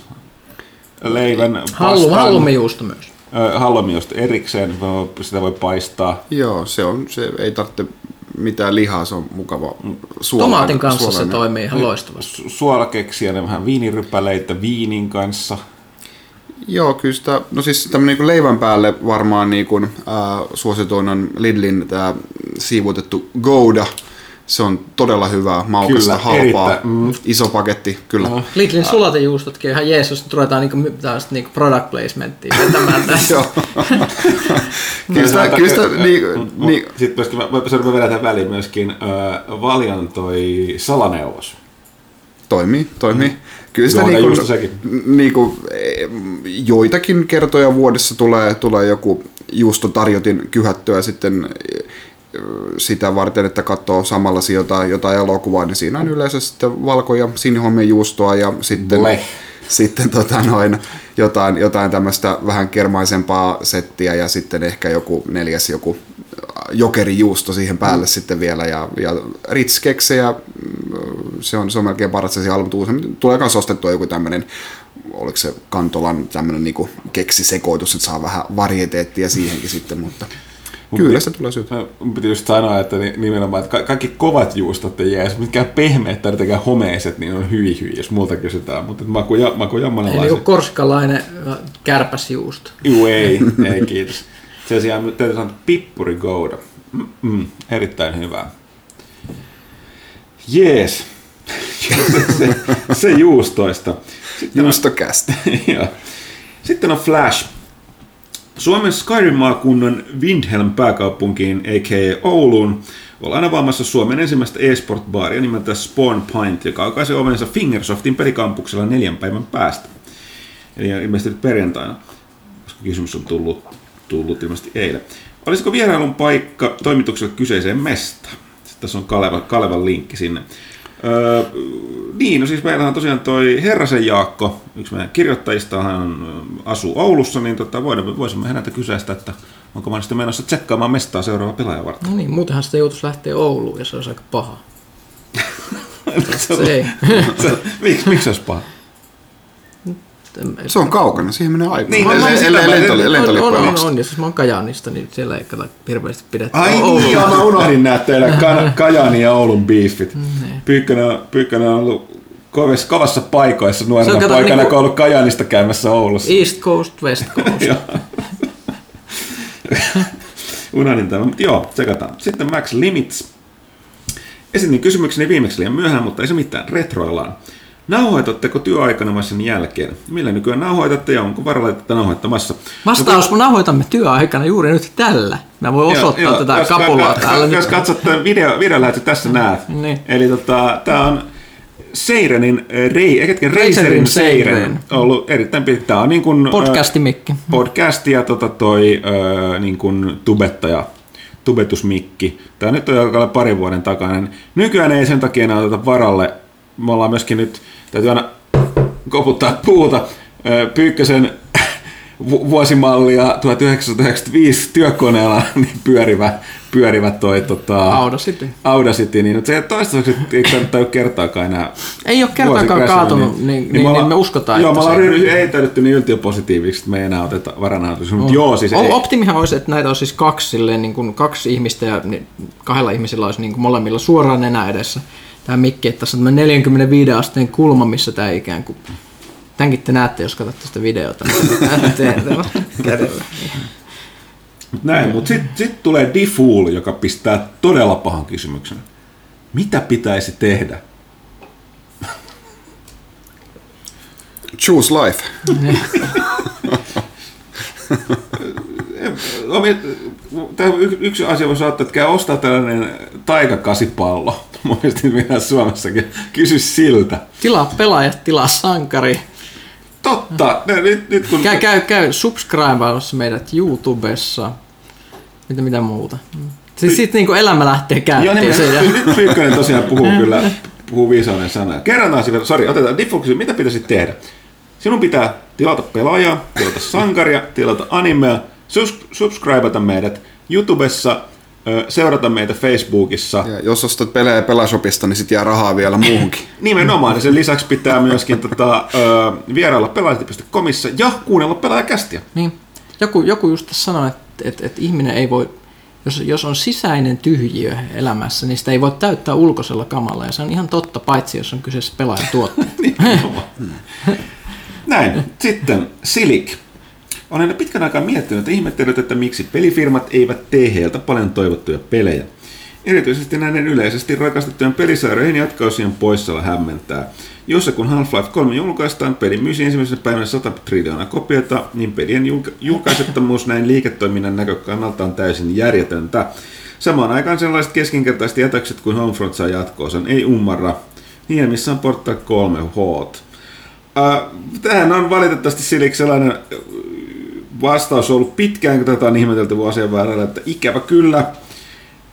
Leivän, Hallu, pastan, hallumijuusto myös. ö, halloumiosta erikseen, sitä voi paistaa. joo, se, on, se ei tarvitse mitään lihaa, se on mukava suola, Tomaatin kanssa se suolainen. toimii ihan loistavasti. Su- Suolakeksiä, ne vähän viinirypäleitä viinin kanssa. Joo, kyllä sitä, no siis tämmöinen niin leivän päälle varmaan niin kuin, ää, suosituin on Lidlin tämä siivutettu Gouda. Se on todella hyvää, maukasta, Kyllä, halpaa, erittäin, mm. iso paketti, kyllä. No. Lidlin sulatejuustotkin on ihan jees, jos nyt ruvetaan niinku, tällaista niinku product placementtia vetämään tässä. Joo. kyllä sitä, kyllä sitä, niin, niin, Sitten myöskin, mä, mä, mä vedän väliin myöskin äh, Valjan toi salaneuvos. Toimii, toimii. Kyllä sitä Joo, niinku, niinku, eh, joitakin kertoja vuodessa tulee, tulee joku juustotarjotin kyhättyä sitten sitä varten, että katsoo samalla jotain, jotain elokuvaa, niin siinä on yleensä sitten valko- ja sinihommen juustoa ja sitten, Bleh. sitten tota noin, jotain, jotain tämmöistä vähän kermaisempaa settiä ja sitten ehkä joku neljäs joku jokerijuusto siihen päälle mm. sitten vielä ja, ja Ritz-keksejä, mm, se on, se on melkein paras se albu Tulee myös ostettua joku tämmöinen, oliko se Kantolan tämmöinen niinku keksisekoitus, että saa vähän varieteettia siihenkin sitten, mutta kyllä se tulee syytä. Piti just sanoa, että ni- nimenomaan, että ka- kaikki kovat juustot ei jees, mitkään pehmeät tai jotenkin homeiset, niin on hyi hyi, jos multa kysytään, mutta maku, ja, maku Eli jammanalaisen. niinku korsikalainen äh, kärpäsjuusto. Juu, ei, ei kiitos. Sen sijaan täytyy sanoa, että pippuri gouda. Mm, erittäin hyvää. Jees. se, se juustoista. Sitten on, Juustokästä. joo. Sitten on Flash. Suomen Skyrim-maakunnan Windhelm pääkaupunkiin, a.k.a. Ouluun, ollaan avaamassa Suomen ensimmäistä e-sport-baaria nimeltä Spawn Pint, joka aukaisi ovensa Fingersoftin pelikampuksella neljän päivän päästä. Eli ilmeisesti perjantaina, koska kysymys on tullut, tullut ilmeisesti eilen. Olisiko vierailun paikka toimitukselle kyseiseen mestaan? Tässä on Kaleva, Kalevan linkki sinne. Öö, niin, no siis meillähän on tosiaan toi Herrasen Jaakko, yksi meidän kirjoittajista, hän asuu Oulussa, niin tota, voidaan, voisimme häneltä kysäistä, että onko mä sitten menossa tsekkaamaan mestaa seuraava pelaaja varten. No niin, muutenhan sitä joutuisi lähteä Ouluun ja se olisi aika paha. Se ei. Se- Miksi miksi se olisi paha? Se on kaukana, siihen menee aikaa. Niin, Mä- se- ellei- mä- lentoli- on, on, on, on, ja siis mä oon Kajaanista, niin siellä ei kato hirveästi pidetty. Ai niin, mä unohdin nämä teidän Ka- Kajani ja Oulun beefit. Pyykkönen, on- Pyykkönen on ollut kovissa, kovassa paikoissa nuorena on, kato, poikana, niinku- kun on ollut Kajanista käymässä Oulussa. East Coast, West Coast. Unohdin tämän, mutta joo, tsekataan. Sitten Max Limits. Esitin kysymykseni viimeksi liian myöhään, mutta ei se mitään, retroillaan. Nauhoitatteko työaikana vai sen jälkeen? Millä nykyään nauhoitatte ja onko varalla tätä nauhoittamassa? Vastaus, me nauhoitamme työaikana juuri nyt tällä. Mä voin osoittaa Joo, tätä jos- kapulaa ka- täällä. Jos nyt. katsot tämän video, videolähetys, tässä näet. Niin. Eli tota, tämä on Seirenin, äh, Rei, eikä Reiserin Reiserin Seiren, Seiren. ollut erittäin pitkä. Tämä on niin kuin, Podcastimikki. podcast ja tota toi niin kuin tubettaja, tubetusmikki. Tämä nyt on jo parin vuoden takainen. Nykyään ei sen takia enää oteta varalle. Me ollaan myöskin nyt, täytyy aina koputtaa puuta, Pyykkösen vu- vuosimallia 1995 työkoneella niin pyörivä, pyörivä toi tota, Audacity. Audacity, niin se toistaiseksi ei kannattaa kertaakaan enää Ei ole kertaakaan vuosikrässä, kaatunut, niin, niin, niin, ollaan- me uskotaan, Joo, me ollaan heittäydytty niin yltiöpositiiviksi, että me ei enää oteta varanautus. Mutta joo, siis ei, Optimihan olisi, että näitä on siis kaksi, silleen, niin kuin kaksi ihmistä ja niin kahdella ihmisillä olisi niin kuin molemmilla suoraan nenä edessä tämä mikki, että tässä on tämmöinen 45 asteen kulma, missä tämä ikään kuin Tämänkin te näette, jos katsotte sitä videota. Niin näin, mutta sitten sit tulee Defool, joka pistää todella pahan kysymyksen. Mitä pitäisi tehdä? Choose life. Y- Yksi asia voisi saattaa, että käy ostaa tällainen taikakasipallo. Mielestäni minä Suomessakin kysy siltä. Tilaa pelaajat, tilaa sankari. Totta, ne- nyt, nyt kun... Käy, käy, käy subscribeamassa meidät YouTubessa. Mitä, mitä muuta. Siis sit niinku elämä lähtee Joo, niin, käänteeseen. Ja... nyt Pyykkönen tosiaan puhuu kyllä, puhuu viisauden sanaa. Kerrataan siitä, sori, otetaan kysymys, mitä pitäisi tehdä? Sinun pitää tilata pelaajaa, tilata sankaria, tilata animea, sus- subscribeata meidät YouTubessa, seurata meitä Facebookissa. Ja jos ostat pelejä Pelashopista, niin sit jää rahaa vielä muuhunkin. Nimenomaan, ja sen lisäksi pitää myöskin tota, vierailla pelaajat.comissa ja kuunnella pelaajakästiä. Niin. Joku, joku just tässä sanoi, että, että, että ihminen ei voi, jos, jos on sisäinen tyhjiö elämässä, niin sitä ei voi täyttää ulkoisella kamalla. Ja se on ihan totta, paitsi jos on kyseessä pelaajan tuotteet. Näin. Sitten Silik. Olen pitkän aikaa miettinyt ja ihmetellyt, että miksi pelifirmat eivät tee heiltä paljon toivottuja pelejä. Erityisesti näiden yleisesti rakastettujen pelisarjojen jatkausien poissaolo hämmentää. Jossa kun Half-Life 3 julkaistaan, peli myisi ensimmäisenä päivänä 100 triljoonaa kopiota, niin pelien julka- julkaisettomuus näin liiketoiminnan näkökannalta on täysin järjetöntä. Samaan aikaan sellaiset keskinkertaiset jätökset kuin Homefront saa jatkoosan ei ummarra. Niin, missä on Portal 3 Hot. Äh, tähän on valitettavasti Silik sellainen vastaus ollut pitkään, kun tätä on ihmetelty vuosien varrella, että ikävä kyllä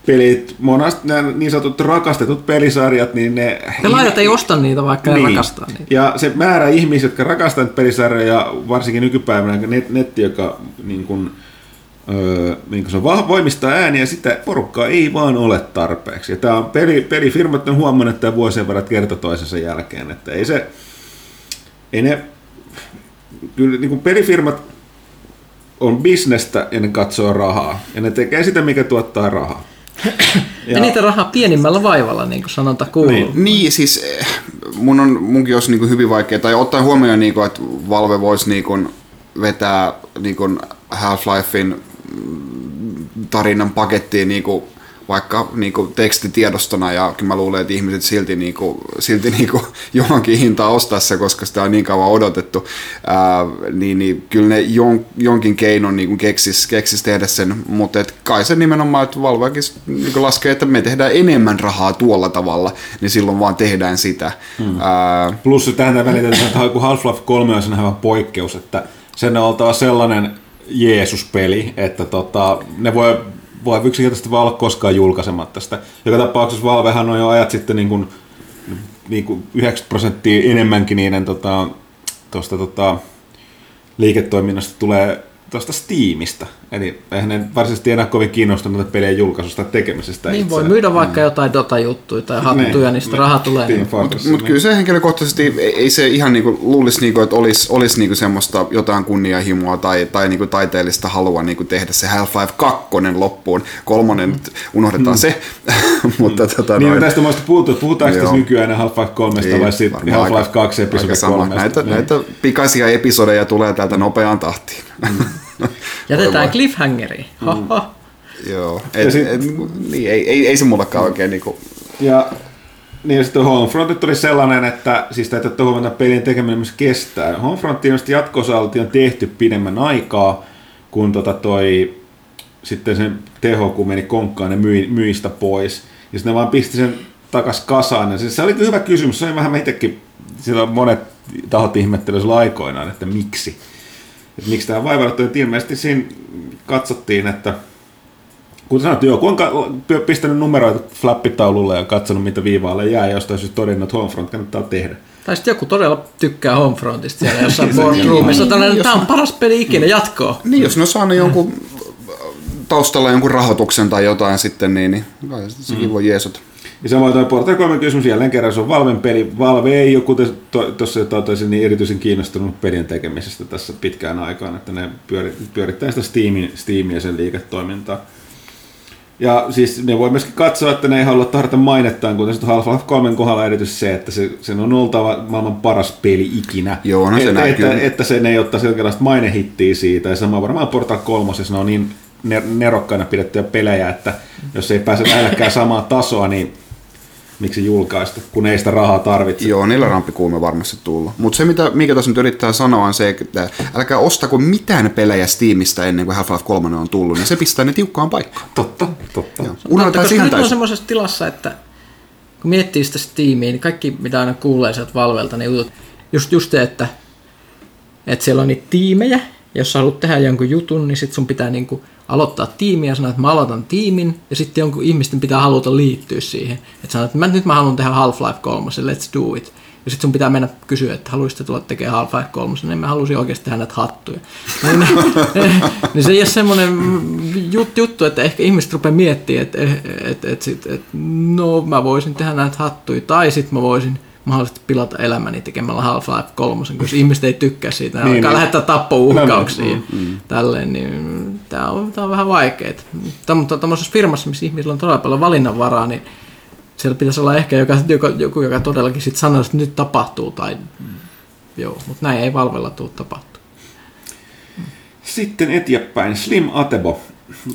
pelit, monasti nämä niin sanotut rakastetut pelisarjat, niin ne... Pelaajat ei osta niitä, vaikka ne rakastaa niitä. Ja se määrä ihmisiä, jotka rakastavat pelisarjoja, varsinkin nykypäivänä net, netti, joka niin kuin, öö, niin kuin se va- voimistaa ääniä, sitä porukkaa ei vaan ole tarpeeksi. Ja tämä on peli, pelifirmat on huomannut että vuosien varrella kerta toisensa jälkeen, että ei se, ei ne, kyllä niin kuin pelifirmat on bisnestä ja ne katsoo rahaa. Ja ne tekee sitä, mikä tuottaa rahaa. Ja, ja niitä rahaa pienimmällä vaivalla, niin kuin sanonta kuuluu. Niin. Niin, siis eh, mun on, munkin olisi niin hyvin vaikea, tai ottaen huomioon, niin kuin, että Valve voisi niin kuin, vetää niin kuin Half-Lifein mm, tarinan pakettiin niin kuin, vaikka niin kuin, tekstitiedostona, ja kyllä mä luulen, että ihmiset silti, niin kuin, silti niin kuin, johonkin hintaan ostaa se, koska sitä on niin kauan odotettu, ää, niin, niin kyllä ne jon, jonkin keinon niin kuin keksis, keksis tehdä sen, mutta et kai se nimenomaan, että Valvekin niin kuin laskee, että me tehdään enemmän rahaa tuolla tavalla, niin silloin vaan tehdään sitä. Hmm. Ää, Plus se tähän välitetään, että Half-Life 3 on sen aivan poikkeus, että sen on oltava sellainen Jeesus-peli, että tota, ne voi, voi yksinkertaisesti vaan olla koskaan julkaisematta sitä. Joka tapauksessa Valvehan on jo ajat sitten niin kuin, niin kuin 90 prosenttia enemmänkin niiden tota, tosta, tota, liiketoiminnasta tulee tuosta Steamista. Eli eihän ne varsinaisesti enää kovin kiinnostuneita pelien julkaisusta tai tekemisestä Niin voi myydä vaikka jotain Dota-juttuja tai hattuja, Niin, niin sitä niin. rahaa tulee. Niin. Mutta kyllä se henkilökohtaisesti, ei, ei se ihan niinku, luulisi, niinku, että olisi, olisi niinku semmoista jotain kunnianhimoa tai, tai niinku taiteellista halua niinku tehdä se Half-Life 2 loppuun. Kolmonen, nyt unohdetaan se, mutta tota, Niin, noin, no tästä muista puhuttu, että puhutaanko tässä nykyään Half-Life 3 Ei, vai sitten Half-Life aika- 2 episodi aika sama. 3. Näitä, näitä pikaisia episodeja tulee täältä nopeaan tahtiin. Jätetään cliffhangeriin. Haha. Joo, Ja et, sit- et, niin, ei, ei, ei se mullakaan oikein niinku, Ja, niin ja sitten Homefront oli sellainen, että siis täytyy että pelin tekeminen myös kestää. Homefrontin ilmeisesti jatkosalti on tehty pidemmän aikaa, kun tota toi, sitten sen teho, kun meni konkkaan, ne myi, myistä pois. Ja sitten ne vaan pisti sen takas kasaan. Ja siis se oli hyvä kysymys. Se oli vähän itsekin, sillä monet tahot ihmettelivät aikoinaan, että miksi. Että miksi tämä vaivannut, että ilmeisesti siinä katsottiin, että kun sanoit, joo, kun on pistänyt numeroita flappitaululle ja katsonut, mitä viivaalle jää, ja jostain syystä todennut, että Homefront kannattaa tehdä. Tai sitten joku todella tykkää Homefrontista siellä jossain Se- boardroomissa. niin, jos- tämä on paras peli ikinä, jatkoa. Niin, jos ne on saanut jonkun taustalla jonkun rahoituksen tai jotain sitten, niin, niin sekin voi jeesota. Ja samoin tuo Portal 3 kysymys jälleen kerran, se on Valven peli. Valve ei ole, kuten tuossa totesin, niin erityisen kiinnostunut pelien tekemisestä tässä pitkään aikaan, että ne pyöri, pyörittää sitä Steamin, Steamia ja sen liiketoimintaa. Ja siis ne voi myöskin katsoa, että ne ei halua tahdata mainettaan, kuten sitten Half-Life 3 kohdalla erityisesti se, että se, sen on oltava maailman paras peli ikinä. Joo, no se että, näkyy. että, että sen ei ottaisi jonkinlaista mainehittiä siitä. Ja sama varmaan Portal 3, ne on niin ner- nerokkaina pidettyjä pelejä, että jos ei pääse lähelläkään samaa tasoa, niin miksi julkaista, kun ei sitä rahaa tarvitse. Joo, niillä rampikuume varmasti tullut. Mutta se, mitä mikä tässä nyt yrittää sanoa, on se, että älkää ostako mitään pelejä Steamista ennen kuin Half-Life 3 on tullut, niin se pistää ne tiukkaan paikkaan. Totta, totta. Joo. Unohdetaan ihan nyt on semmoisessa tilassa, että kun miettii sitä Steamia, niin kaikki mitä aina kuulee sieltä Valvelta, niin jutut, just, just se, että, että siellä on niitä tiimejä, jos sä haluat tehdä jonkun jutun, niin sit sun pitää niinku aloittaa tiimiä ja sanoa, että mä aloitan tiimin, ja sitten jonkun ihmisten pitää haluta liittyä siihen. Että sanoa, että nyt mä haluan tehdä Half-Life 3, let's do it. Ja sitten sun pitää mennä kysyä, että haluaisitte tulla tekemään Half-Life 3, niin mä halusin oikeasti tehdä näitä hattuja. niin, niin se ei ole semmoinen jut, juttu, että ehkä ihmiset rupeaa miettimään, että et, et, sit, et, no mä voisin tehdä näitä hattuja, tai sitten mä voisin mahdollisesti pilata elämäni tekemällä Half-Life 3, kun jos ihmiset ei tykkää siitä, Niin, alkaa niin. lähettää tappouhkauksia No tälleen, niin tää on, tää on vähän vaikeaa. Mutta tämmöisessä firmassa, missä ihmisillä on todella paljon valinnanvaraa, niin siellä pitäisi olla ehkä joka, joka, joku, joka todellakin sitten sanoo, että nyt tapahtuu, tai joo, mutta näin ei valvella tule tapahtuu. Sitten eteenpäin, Slim Atebo.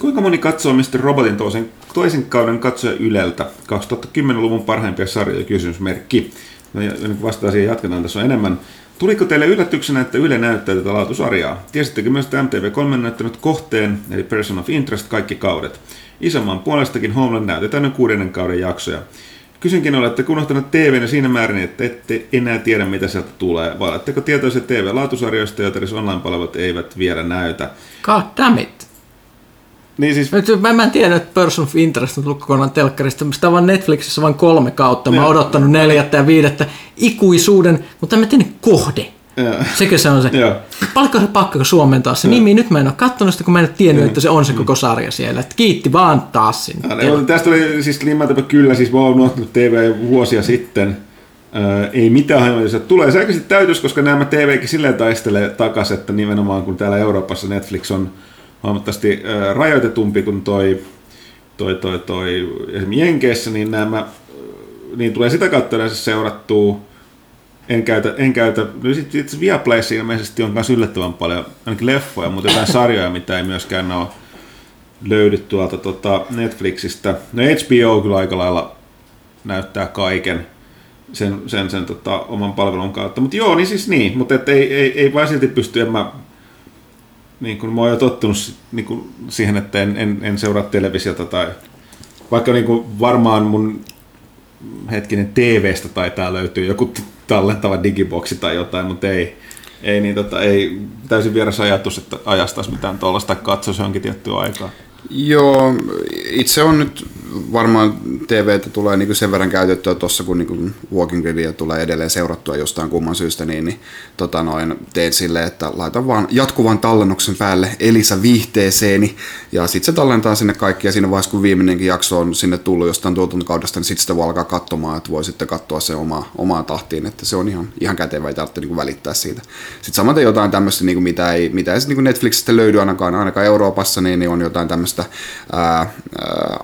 Kuinka moni katsoo Mr. Robotin toisen, toisen kauden katsoja Yleltä? 2010-luvun parhaimpia sarjoja kysymysmerkki. No, ja, vastaan siihen jatketaan, tässä on enemmän. Tuliko teille yllätyksenä, että Yle näyttää tätä laatusarjaa? Tiesittekö myös, että MTV3 on näyttänyt kohteen, eli Person of Interest, kaikki kaudet? Isänmaan puolestakin Homeland näytetään nyt kuudennen kauden jaksoja. Kysynkin, olette unohtaneet TVn siinä määrin, että ette enää tiedä, mitä sieltä tulee, vai oletteko tietoisia TV-laatusarjoista, joita edes online-palvelut eivät vielä näytä? God damn it. Niin siis, Nyt, mä, mä en tiedä, että Person of Interest on tullut kokonaan telkkarista. Sitä on vaan Netflixissä vain kolme kautta. Mä oon odottanut neljättä ja viidettä ikuisuuden, mutta mä tiedä kohde. Joo. Sekö se on se? Paljonko se pakko suomentaa se nimi? Nyt mä en ole katsonut sitä, kun mä en ole tiennyt, että se on se koko sarja siellä. Et kiitti vaan taas sinne. Ja, ne- tästä oli siis Limmatapa kyllä, siis mä oon unohtanut TV vuosia sitten. Öö, ei mitään se tulee. Se oikeasti täytyisi, koska nämä TVkin silleen taistelee takas, että nimenomaan kun täällä Euroopassa Netflix on huomattavasti rajoitetumpi kuin toi, toi, toi, toi esimerkiksi Jenkeissä, niin nämä, niin tulee sitä kautta yleensä seurattua. En käytä, en käytä, no sit itse Viaplayssa ilmeisesti on myös yllättävän paljon, ainakin leffoja, mutta jotain sarjoja, mitä ei myöskään ole löydy tuolta tota Netflixistä. No HBO kyllä aika lailla näyttää kaiken sen, sen, sen tota, oman palvelun kautta. Mutta joo, niin siis niin, mutta ei, ei, ei vaan silti pysty, en mä, niin kun mä oon jo tottunut niin kun siihen, että en, en, en seuraa televisiota tai vaikka niin kun varmaan mun hetkinen TVstä taitaa löytyä joku tallentava digiboksi tai jotain, mutta ei, ei, niin tota, ei täysin vieras ajatus, että ajastaisi mitään tuollaista katsoisi johonkin tiettyä aikaa. Joo, itse on nyt varmaan TVtä tulee niin sen verran käytettyä tuossa, kun niin Walking Deadia tulee edelleen seurattua jostain kumman syystä, niin, niin tota noin, teen silleen, että laitan vaan jatkuvan tallennuksen päälle Elisa viihteeseeni, ja sitten se tallentaa sinne kaikki, ja siinä vaiheessa, kun viimeinenkin jakso on sinne tullut jostain tuotantokaudesta, niin sitten sitä voi alkaa katsomaan, että voi sitten katsoa se oma, omaan tahtiin, että se on ihan, ihan kätevä, ei tarvitse niin välittää siitä. Sitten samaten jotain tämmöistä, niin mitä ei, mitä ei niin Netflixistä löydy ainakaan, ainakaan Euroopassa, niin, niin on jotain tämmöistä ää,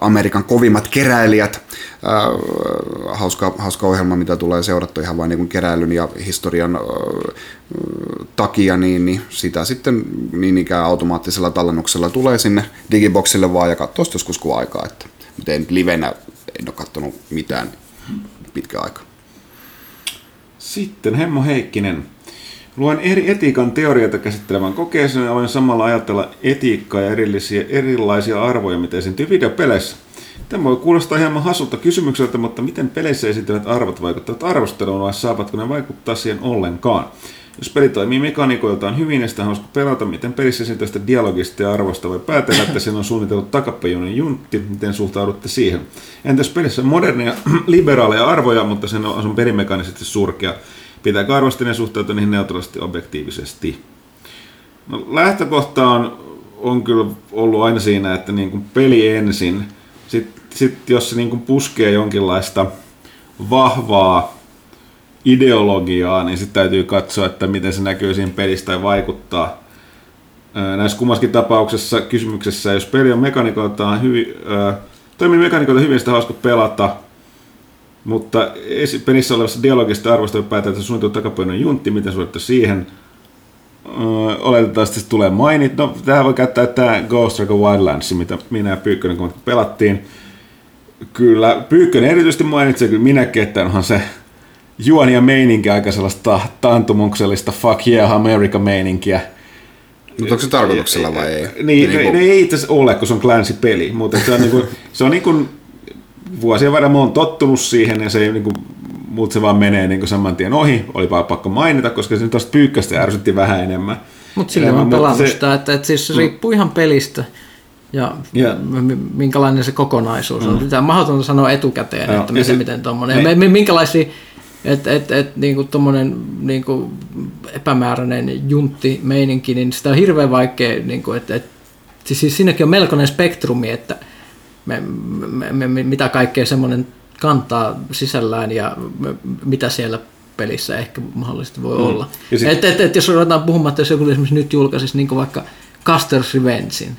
Amerikan kovimmat keräilijät, ää, hauska, hauska ohjelma, mitä tulee seurattu ihan vain niin keräilyn ja historian ää, takia, niin, niin sitä sitten niin ikään automaattisella tallennuksella tulee sinne digiboxille vaan ja katsoo joskus kun aikaa, että, mutta en livenä en ole katsonut mitään pitkä aika. Sitten Hemmo Heikkinen. Luen eri etiikan teorioita käsittelevän kokeeseen ja aloin samalla ajatella etiikkaa ja erillisiä, erilaisia arvoja, mitä esiintyy videopeleissä. Tämä voi kuulostaa hieman hassulta kysymykseltä, mutta miten peleissä esiintyvät arvot vaikuttavat arvosteluun vai saavatko ne vaikuttaa siihen ollenkaan? Jos peli toimii mekaniikoiltaan hyvin ja sitä hauska pelata, miten pelissä esiintyvästä dialogista ja arvosta voi päätellä, että sen on suunniteltu takapajuinen juntti, miten suhtaudutte siihen? Entäs pelissä on modernia, liberaaleja arvoja, mutta sen on, perimekaanisesti surkea? Pitääkö arvostajien suhtautua niihin neutraalisti objektiivisesti? No, lähtökohta on, on kyllä ollut aina siinä, että niin kuin peli ensin, sitten sit jos se niin puskee jonkinlaista vahvaa ideologiaa, niin sitten täytyy katsoa, että miten se näkyy siinä pelissä tai vaikuttaa. Näissä kummaskin tapauksessa kysymyksessä, jos peli on mekanikoiltaan hyvin, toimii mekanikoilta hyvin, sitä hauska pelata, mutta pelissä olevassa dialogista arvosta päätetään, että suunniteltu takapuolinen juntti, miten suoritte siihen. Oletetaan, että se tulee mainit. No, tähän voi käyttää tämä Ghost Recon Wildlands, mitä minä ja Pyykkönen kun pelattiin. Kyllä, Pyykkönen erityisesti mainitsee kyllä minäkin, että onhan se juoni ja meininki aika sellaista taantumuksellista fuck yeah America meininkiä. Mutta onko se tarkoituksella vai ei? Niin, niin, niin ei itse asiassa ole, kun se on Clancy-peli, mutta se on, niin kuin, se on niin kuin, vuosien verran mä oon tottunut siihen ja se ei niin kuin, mutta se vaan menee niin kuin saman tien ohi. Oli vaan pakko mainita, koska se nyt tuosta pyykkästä ärsytti vähän enemmän. Mut sillä on pelannut se, sitä, että, että siis se riippuu ihan pelistä ja yeah. minkälainen se kokonaisuus on. Mm. Tämä on mahdotonta sanoa etukäteen, no, että miten, se, miten tuommoinen. Niin. Minkälaisia että et, et, niinku tommonen niinku epämääräinen juntti meininki, niin sitä on hirveän vaikea, niinku, että et, siis, siis siinäkin on melkoinen spektrumi, että me, me, me, mitä kaikkea semmoinen kantaa sisällään ja mitä siellä pelissä ehkä mahdollisesti voi mm. olla. Sit... Et, et, et, jos ruvetaan puhumaan, että jos joku esimerkiksi nyt julkaisisi niin vaikka Custer's Revengein,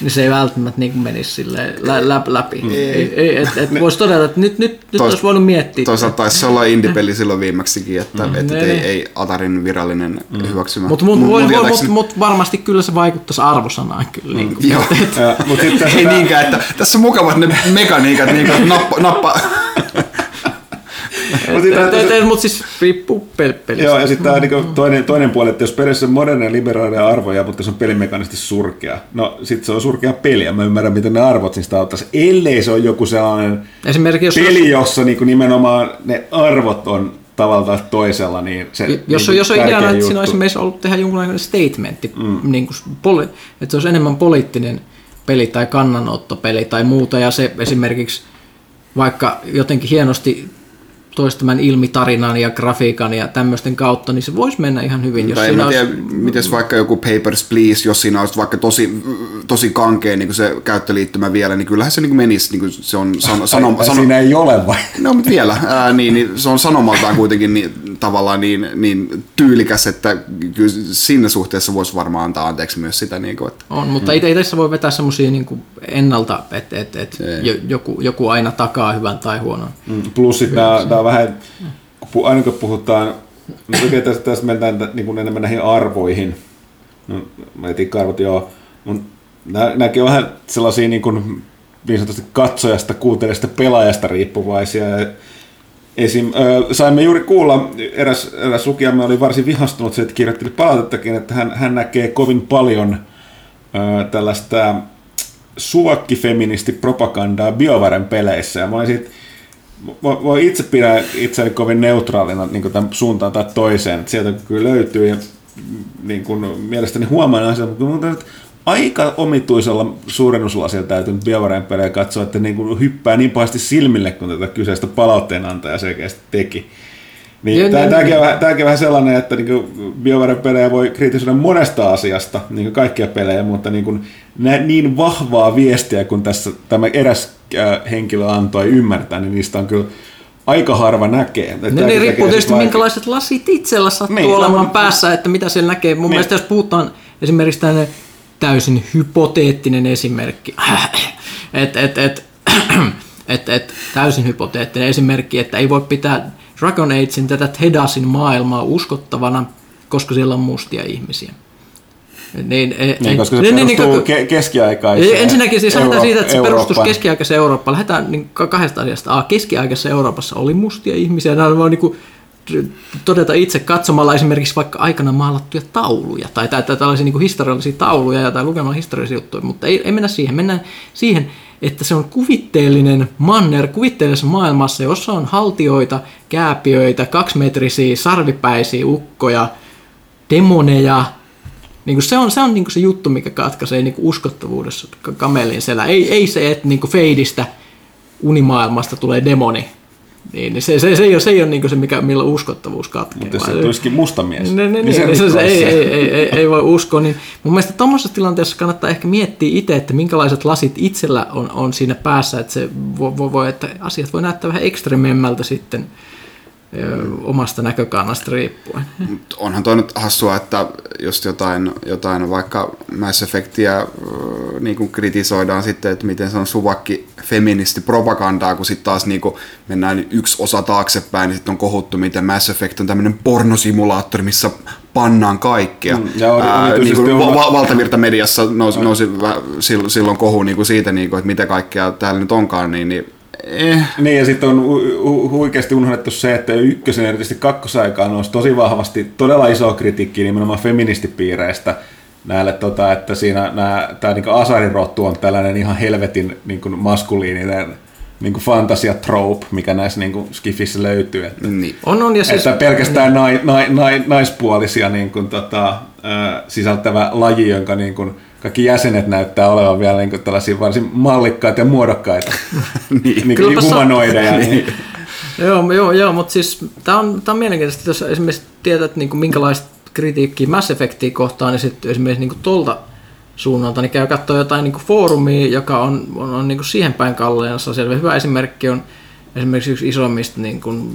niin se ei välttämättä niin menisi sille lä- lä- läpi. Mm. Ei, ei, et, et voisi todeta, että nyt, nyt, nyt Tois, olisi voinut miettiä. Toisaalta taisi olla indie-peli silloin viimeksikin, että, mm. että ei, ei Atarin virallinen mm. hyväksymä. Mutta mut, mut, mut, mut, mut, varmasti kyllä se vaikuttaisi arvosanaan kyllä. Niin kuin, Joo. Et, mut ei niinkään, että tässä on mukavat ne mekaniikat, niin kuin nappa, nappa Mutta mut siis riippuu pelistä. Joo, ja sitten niinku toinen, toinen puoli, että jos pelissä on modernia liberaalia arvoja, mutta se on pelimekaanisesti surkea, no sitten se on surkea peli, ja mä ymmärrän, miten ne arvot niistä auttaisi. Ellei se on joku sellainen Esimerkiksi jos peli, jossa niinku nimenomaan ne arvot on tavalla tai toisella, niin se Jos, niin jos on ideana, että siinä olisi esimerkiksi ollut tehdä jonkunlainen statementti, mm. niin kuin, poli, että se olisi enemmän poliittinen peli tai kannanottopeli tai muuta, ja se esimerkiksi vaikka jotenkin hienosti toisi tämän ilmitarinan ja grafiikan ja tämmöisten kautta, niin se voisi mennä ihan hyvin. Jos en olisi... tiedä, miten vaikka joku Papers, Please, jos siinä olisi vaikka tosi, tosi kankea niin se käyttöliittymä vielä, niin kyllähän se niin menisi, niin se on sano, sano, sano, Siinä ei ole vai? No, mutta vielä, ää, niin, niin, se on sanomaltaan kuitenkin niin, tavallaan niin, niin tyylikäs, että kyllä siinä suhteessa voisi varmaan antaa anteeksi myös sitä. Niin kuin, että... On, mutta mm. ei tässä voi vetää semmoisia niin ennalta, että, että, että joku, joku aina takaa hyvän tai huonon. Mm. Plus sitten nämä vähän, kun aina kun puhutaan, niin tästä, tästä mennään niin kuin enemmän näihin arvoihin, no, etiikka-arvot joo, mutta nämäkin on vähän sellaisia niin, kuin, niin sanotusti katsojasta, kuuntelijasta, pelaajasta riippuvaisia. Esim, ö, saimme juuri kuulla, eräs, eräs lukijamme oli varsin vihastunut se, että kirjoitteli palautettakin, että hän, hän näkee kovin paljon ö, tällaista suokkifeministi propagandaa BioVaren peleissä. Ja mä olin siitä voi itse pidä itseäni kovin neutraalina niin tämän suuntaan tai toiseen. Sieltä kyllä löytyy ja niin kuin, mielestäni huomaan asian, mutta aika omituisella suurennuslasilla täytynyt BioWaren pelejä katsoa, että niin kuin hyppää niin pahasti silmille, kun tätä kyseistä palautteenantaja selkeästi teki. Niin, Joo, tämä, niin- tämäkin, on, vähän- tämäkin on vähän sellainen, että niin BioWaren pelejä voi kritisoida monesta asiasta, niin kuin kaikkia pelejä, mutta niin, kuin, nä, niin vahvaa viestiä, kun tässä tämä eräs äh, henkilö antoi ymmärtää, niin niistä on kyllä aika harva näkee. Että Ne, tämäkin ne tekee riippuu tietysti vaikea- minkälaiset lasit itsellä sattuu Niin, niin, no, olemaan mutta- päässä, että mitä siellä näkee. Mun Niin. mielestä jos puhutaan esimerkiksi tämmöinen täysin hypoteettinen esimerkki, että et, et, et, et, täysin hypoteettinen esimerkki, että ei voi pitää Dragon Agein tätä Tedasin maailmaa uskottavana, koska siellä on mustia ihmisiä. Niin, e- Niin, e- koska se niin, niin, perustuu niin, ke- keskiaikaiseen ei, Ensinnäkin siis Euro- siitä, että se perustus keskiaikaiseen Eurooppaan. Lähdetään niin ka- kahdesta asiasta. A, keskiaikaisessa Euroopassa oli mustia ihmisiä. Nämä voi niin todeta itse katsomalla esimerkiksi vaikka aikana maalattuja tauluja tai, tai, tai tällaisia niin historiallisia tauluja tai lukemalla historiallisia juttuja, mutta ei, ei mennä siihen. Mennään siihen, että se on kuvitteellinen manner kuvitteellisessa maailmassa, jossa on haltioita, kääpiöitä, kaksimetrisiä, sarvipäisiä ukkoja, demoneja, niin kuin se on se, on niin kuin se juttu, mikä katkaisee niin kuin uskottavuudessa ka- kamelin selä. Ei, ei se, että niin kuin feidistä unimaailmasta tulee demoni. Niin, niin se, se, se, ei ole, se ei ole niin se, mikä, millä uskottavuus katkeaa. Mutta jos se tulisikin musta mies, Ne, ne, niin niin, se se, se, ei, ei, ei, ei, ei, voi uskoa. Niin mun mielestä tuommoisessa tilanteessa kannattaa ehkä miettiä itse, että minkälaiset lasit itsellä on, on siinä päässä, että, se voi, voi, voi, että asiat voi näyttää vähän ekstrememmältä sitten ö, omasta näkökannasta riippuen. Mut onhan toi nyt hassua, että just jotain, jotain vaikka Mass Effectia niin kuin kritisoidaan sitten, että miten se on suvakki feministi propagandaa, kun sitten taas niin kuin mennään yksi osa taaksepäin, niin sitten on kohuttu, miten Mass Effect on tämmöinen pornosimulaattori, missä pannaan kaikkea. Mm, ja oli- Ää, niin kuin va- va- valtavirtamediassa nousi, nousi vä- silloin, silloin kohu niin kuin siitä, niin kuin, että mitä kaikkea täällä nyt onkaan, niin, niin eh, Niin, ja sitten on hu- hu- huikeasti unohdettu se, että ykkösen erityisesti kakkosaikaan nousi tosi vahvasti todella iso kritiikki nimenomaan feministipiireistä näille, tota, että siinä tämä niinku asarirottu on tällainen ihan helvetin niinku maskuliininen niinku fantasia trope, mikä näissä niinku skifissä löytyy. Että, niin. On, on, ja siis, että pelkästään nai, nai, nai, naispuolisia niin kuin, tota, ö, sisältävä laji, jonka niin kuin, kaikki jäsenet näyttää olevan vielä niin kuin, tällaisia varsin mallikkaita ja muodokkaita niin. niin Kylläpä kuin sa- humanoideja. niin. Joo, joo, joo mutta siis tämä on, tää on mielenkiintoista, jos esimerkiksi tiedät niin kuin minkälaista kritiikkiä Mass Effectia kohtaan, niin sitten esimerkiksi niin kuin tolta suunnalta, niin käy katsoa jotain niin kuin foorumia, joka on, on, on niin kuin siihen päin kalleensa. Selvä hyvä esimerkki on esimerkiksi yksi isommista niin kuin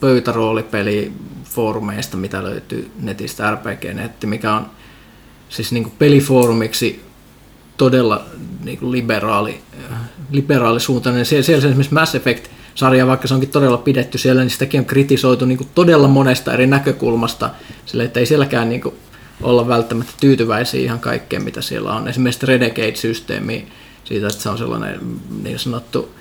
pöytäroolipelifoorumeista, mitä löytyy netistä RPG-netti, mikä on siis niin kuin pelifoorumiksi todella niin kuin liberaali, liberaalisuuntainen. Siellä, siellä esimerkiksi Mass Effect-sarja, vaikka se onkin todella pidetty siellä, niin sitäkin on kritisoitu niin kuin todella monesta eri näkökulmasta, sille, että ei sielläkään niin kuin olla välttämättä tyytyväisiä ihan kaikkeen, mitä siellä on. Esimerkiksi Renegade-systeemi siitä, että se on sellainen niin sanottu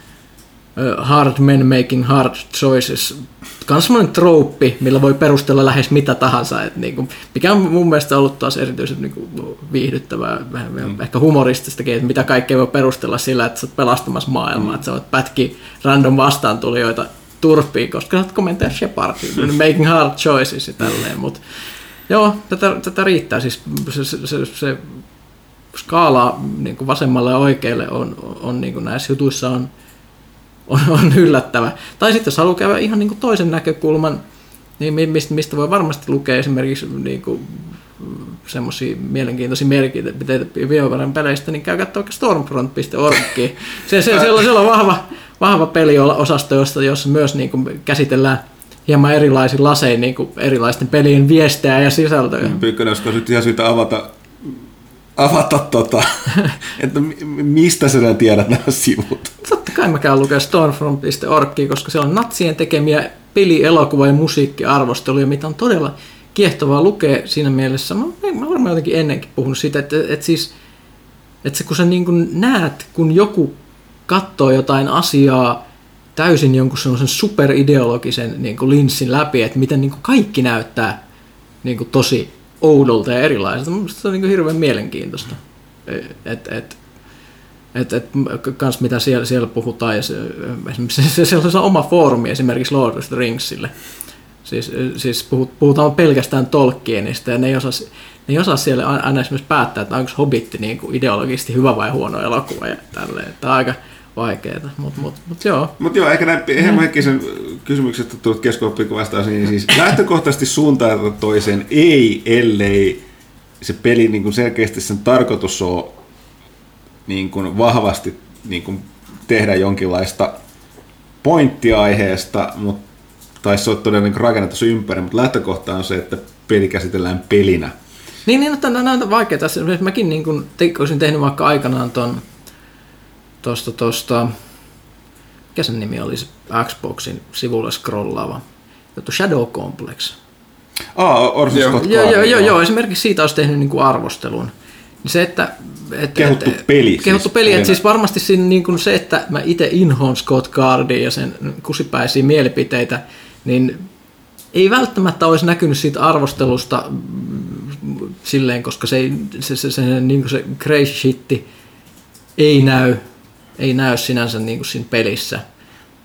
hard men making hard choices. Kans semmoinen trouppi, millä voi perustella lähes mitä tahansa, et niinku, mikä on mun mielestä ollut taas erityisen niinku viihdyttävää, vähän mm. ehkä humorististakin, että mitä kaikkea voi perustella sillä, että sä oot pelastamassa maailmaa, mm. että sä voit pätkiä random vastaantulijoita turpiin, koska sä oot komentaja Shepard, making hard choices ja tälleen, mutta joo, tätä, tätä riittää, siis se, se, se, se skaala niin vasemmalle ja oikealle on, on, on niin näissä jutuissa on, on, on yllättävä. Tai sitten jos haluaa käydä ihan niin kuin toisen näkökulman, niin mi- mistä, mistä voi varmasti lukea esimerkiksi niin kuin semmoisia mielenkiintoisia mielipiteitä BioWaren peleistä, niin käy katsoa stormfront.org. Se, se, siellä, on, siellä on vahva, vahva peliosasto, jossa, jossa myös niin kuin käsitellään hieman erilaisin lasein niin kuin erilaisten pelien viestejä ja sisältöjä. Pyykkönen, olisiko nyt ihan syytä avata, avata tota, että mi- mistä sä tiedät nämä sivut? Kai mä käyn lukea stormfront.org, koska siellä on natsien tekemiä peli-, elokuva- ja musiikkiarvosteluja, mitä on todella kiehtovaa lukea siinä mielessä. Mä, mä varmaan jotenkin ennenkin puhunut siitä, että, että siis että se, kun sä niin kuin näet, kun joku katsoo jotain asiaa täysin jonkun sellaisen superideologisen niin kuin linssin läpi, että miten niin kuin kaikki näyttää niin kuin tosi oudolta ja erilaiselta. Mun se on niin kuin hirveän mielenkiintoista. Et, et, et, et, kans mitä siellä, siellä puhutaan, ja se, esimerkiksi se, se, se on oma foorumi esimerkiksi Lord of the Ringsille. Siis, siis puhut- puhutaan pelkästään Tolkienista ja ne ei osaa, ne ei osaa siellä aina esimerkiksi päättää, että onko Hobbitti niin kuin ideologisesti hyvä vai huono elokuva ja tälleen. Että aika vaikeaa, mutta mut, mut joo. Mutta joo, ehkä näin Hemmo Heikkisen kysymyksestä tullut keskustelupikku vastaus, niin siis lähtökohtaisesti suuntaan toiseen ei, ellei se peli niin kuin selkeästi sen tarkoitus on niin kuin vahvasti niin kuin tehdä jonkinlaista pointtia aiheesta, mutta tai se on todella niin rakennettu ympäri, mutta lähtökohta on se, että peli käsitellään pelinä. Niin, niin no, nämä on vaikeaa. Esimerkiksi Mäkin niin kun, te, olisin tehnyt vaikka aikanaan ton, tosta, tosta, mikä sen nimi oli, se Xboxin sivulle scrollaava juttu, Shadow Complex. Ah, Orson Joo. Scott Joo, joo, joo, joo, esimerkiksi siitä olisi tehnyt niin kuin arvostelun. Niin se, että... Et, Kehuttu et, peli Kehuttu siis. peli, että siis varmasti siinä niin kuin se, että mä itse inhoon Scott Cardin ja sen kusipäisiä mielipiteitä, niin ei välttämättä olisi näkynyt siitä arvostelusta mm, silleen, koska se, se, se, se, niin kuin se crazy shitti ei näy, ei näy sinänsä niin kuin siinä pelissä.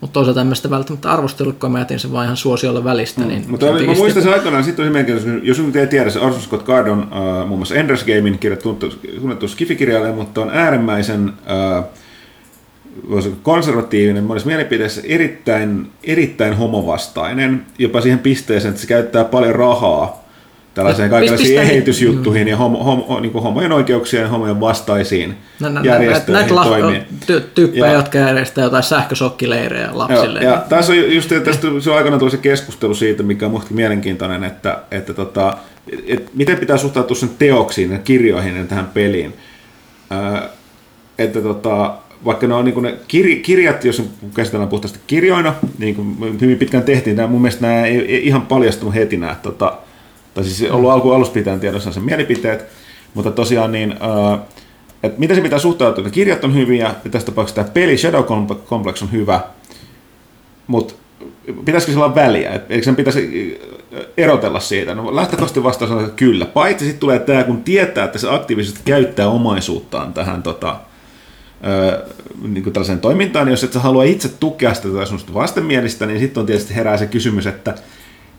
Mutta toisaalta sitä välttämättä arvostellut, kun mä jätin sen vaan ihan suosiolle välistä. Niin Mm, Mutta sen mä muistan sitten- sen aikanaan, sitten tosi mielenkiintoista, jos nyt ei tiedä, se Orson Scott Card on uh, muun muassa Enders Gamein kirjoittu, tunnettu skifikirjailija, mutta on äärimmäisen uh, konservatiivinen monessa mielipiteessä, erittäin, erittäin homovastainen, jopa siihen pisteeseen, että se käyttää paljon rahaa tällaiseen No, kaikenlaisiin eheytysjuttuihin ja homo, homo, niin kuin homojen oikeuksien ja homojen vastaisiin Nä- nä- järjestöihin Näitä toimii. ty- tyyppejä, Ja- jotka järjestää jotain sähkösokkileirejä lapsille. Joo, ja tässä on just tästä, se on aikana se keskustelu siitä, mikä on mustakin mielenkiintoinen, että, että tota, et miten pitää suhtautua sen teoksiin ja kirjoihin ja tähän peliin. Ää, että tota, vaikka ne on niin ne kir, kirjat, jos käsitellään puhtaasti kirjoina, niin kuin hyvin pitkään tehtiin, nämä, mun mielestä nämä ei, ei ihan paljastunut heti nämä, tota, tai siis ollut alku alusta pitäen tiedossa sen mielipiteet, mutta tosiaan niin, ää, että miten se pitää suhtautua, että kirjat on hyviä, ja tässä tapauksessa tämä peli Shadow Complex on hyvä, mutta pitäisikö sillä olla väliä? Eikö sen pitäisi erotella siitä? No lähtökohtaisesti vastaus on, että kyllä. Paitsi sitten tulee tämä, kun tietää, että se aktiivisesti käyttää omaisuuttaan tähän tota, ö, niin kuin tällaiseen toimintaan, niin jos et sä halua itse tukea sitä tai semmoista vastenmielistä, niin sitten on tietysti herää se kysymys, että,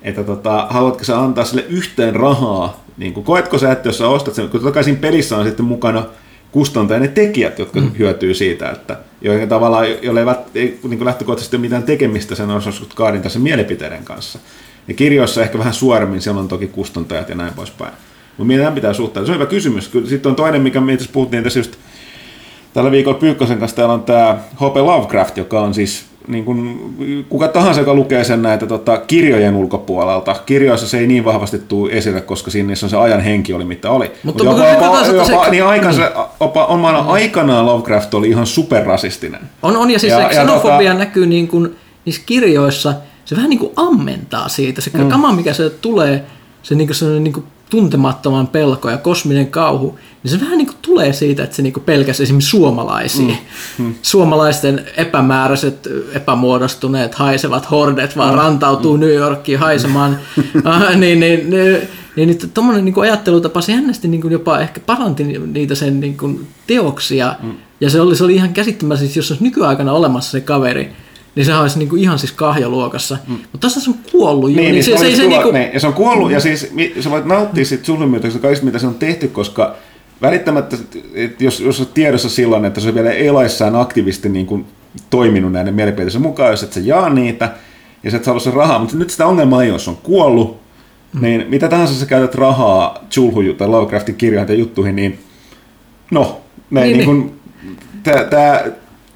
että tota, haluatko sä antaa sille yhteen rahaa, niin kuin, koetko sä, että jos sä ostat sen, kun totta kai siinä pelissä on sitten mukana kustantaja ne tekijät, jotka mm. hyötyy siitä, että joiden tavallaan, jolle ei, vält- ei niin kuin lähtökohtaisesti ole mitään tekemistä sen Orson Kaadin tässä mielipiteiden kanssa. Ja kirjoissa ehkä vähän suoremmin, siellä on toki kustantajat ja näin poispäin. Mutta miten pitää suhtautua? Se on hyvä kysymys. Kyllä Sitten on toinen, mikä me itse puhuttiin tässä just tällä viikolla Pyykkösen kanssa, täällä on tämä H.P. Lovecraft, joka on siis niin kuin, kuka tahansa, joka lukee sen näitä tota, kirjojen ulkopuolelta. Kirjoissa se ei niin vahvasti tule esille, koska siinä niissä on se ajan henki oli, mitä oli. Mutta- Mut jopa, jopa, jopa, se- niin aikansa, jopa omana aikanaan Lovecraft oli ihan superrasistinen. On, on ja siis Ja- ja, ja se xenofobia tota- näkyy niin kuin, niissä kirjoissa, se vähän niin kuin ammentaa siitä. Se mm. kama, mikä se tulee, se niin kuin, sellainen niin kuin tuntemattoman pelko ja kosminen kauhu, niin se vähän niin kuin tulee siitä, että se niin kuin pelkäsi esimerkiksi suomalaisia. Mm. Mm. Suomalaisten epämääräiset, epämuodostuneet, haisevat hordet vaan mm. rantautuu New Yorkiin haisemaan. ah, niin, niin, niin, niin, niin tuommoinen niin ajattelutapa, se jännästi niin kuin jopa ehkä paranti niitä sen niin kuin teoksia. Mm. Ja se oli, se oli ihan käsittämätöntä, siis jos olisi nykyaikana olemassa se kaveri, niin se olisi niin kuin ihan siis kahjaluokassa. Mm. Mutta tässä se on kuollut jo. Niin, niin, se, se, se, se, se, niinku, niin, ja se on kuollut, ja siis sä voit nauttia siitä suhlimyytöksestä kaikista, mitä se on tehty, koska välittämättä, että jos, jos on tiedossa silloin, että se on vielä eloissaan aktiivisesti niin kuin toiminut näiden mielipiteiden mukaan, jos et sä jaa niitä, ja sä et saa sen rahaa, mutta nyt sitä ongelmaa ei ole, se on kuollut, mm. niin mitä tahansa sä käytät rahaa Chulhu tai Lovecraftin kirjoihin tai juttuihin, niin no, ne Niin, niin, niin kuin, tämä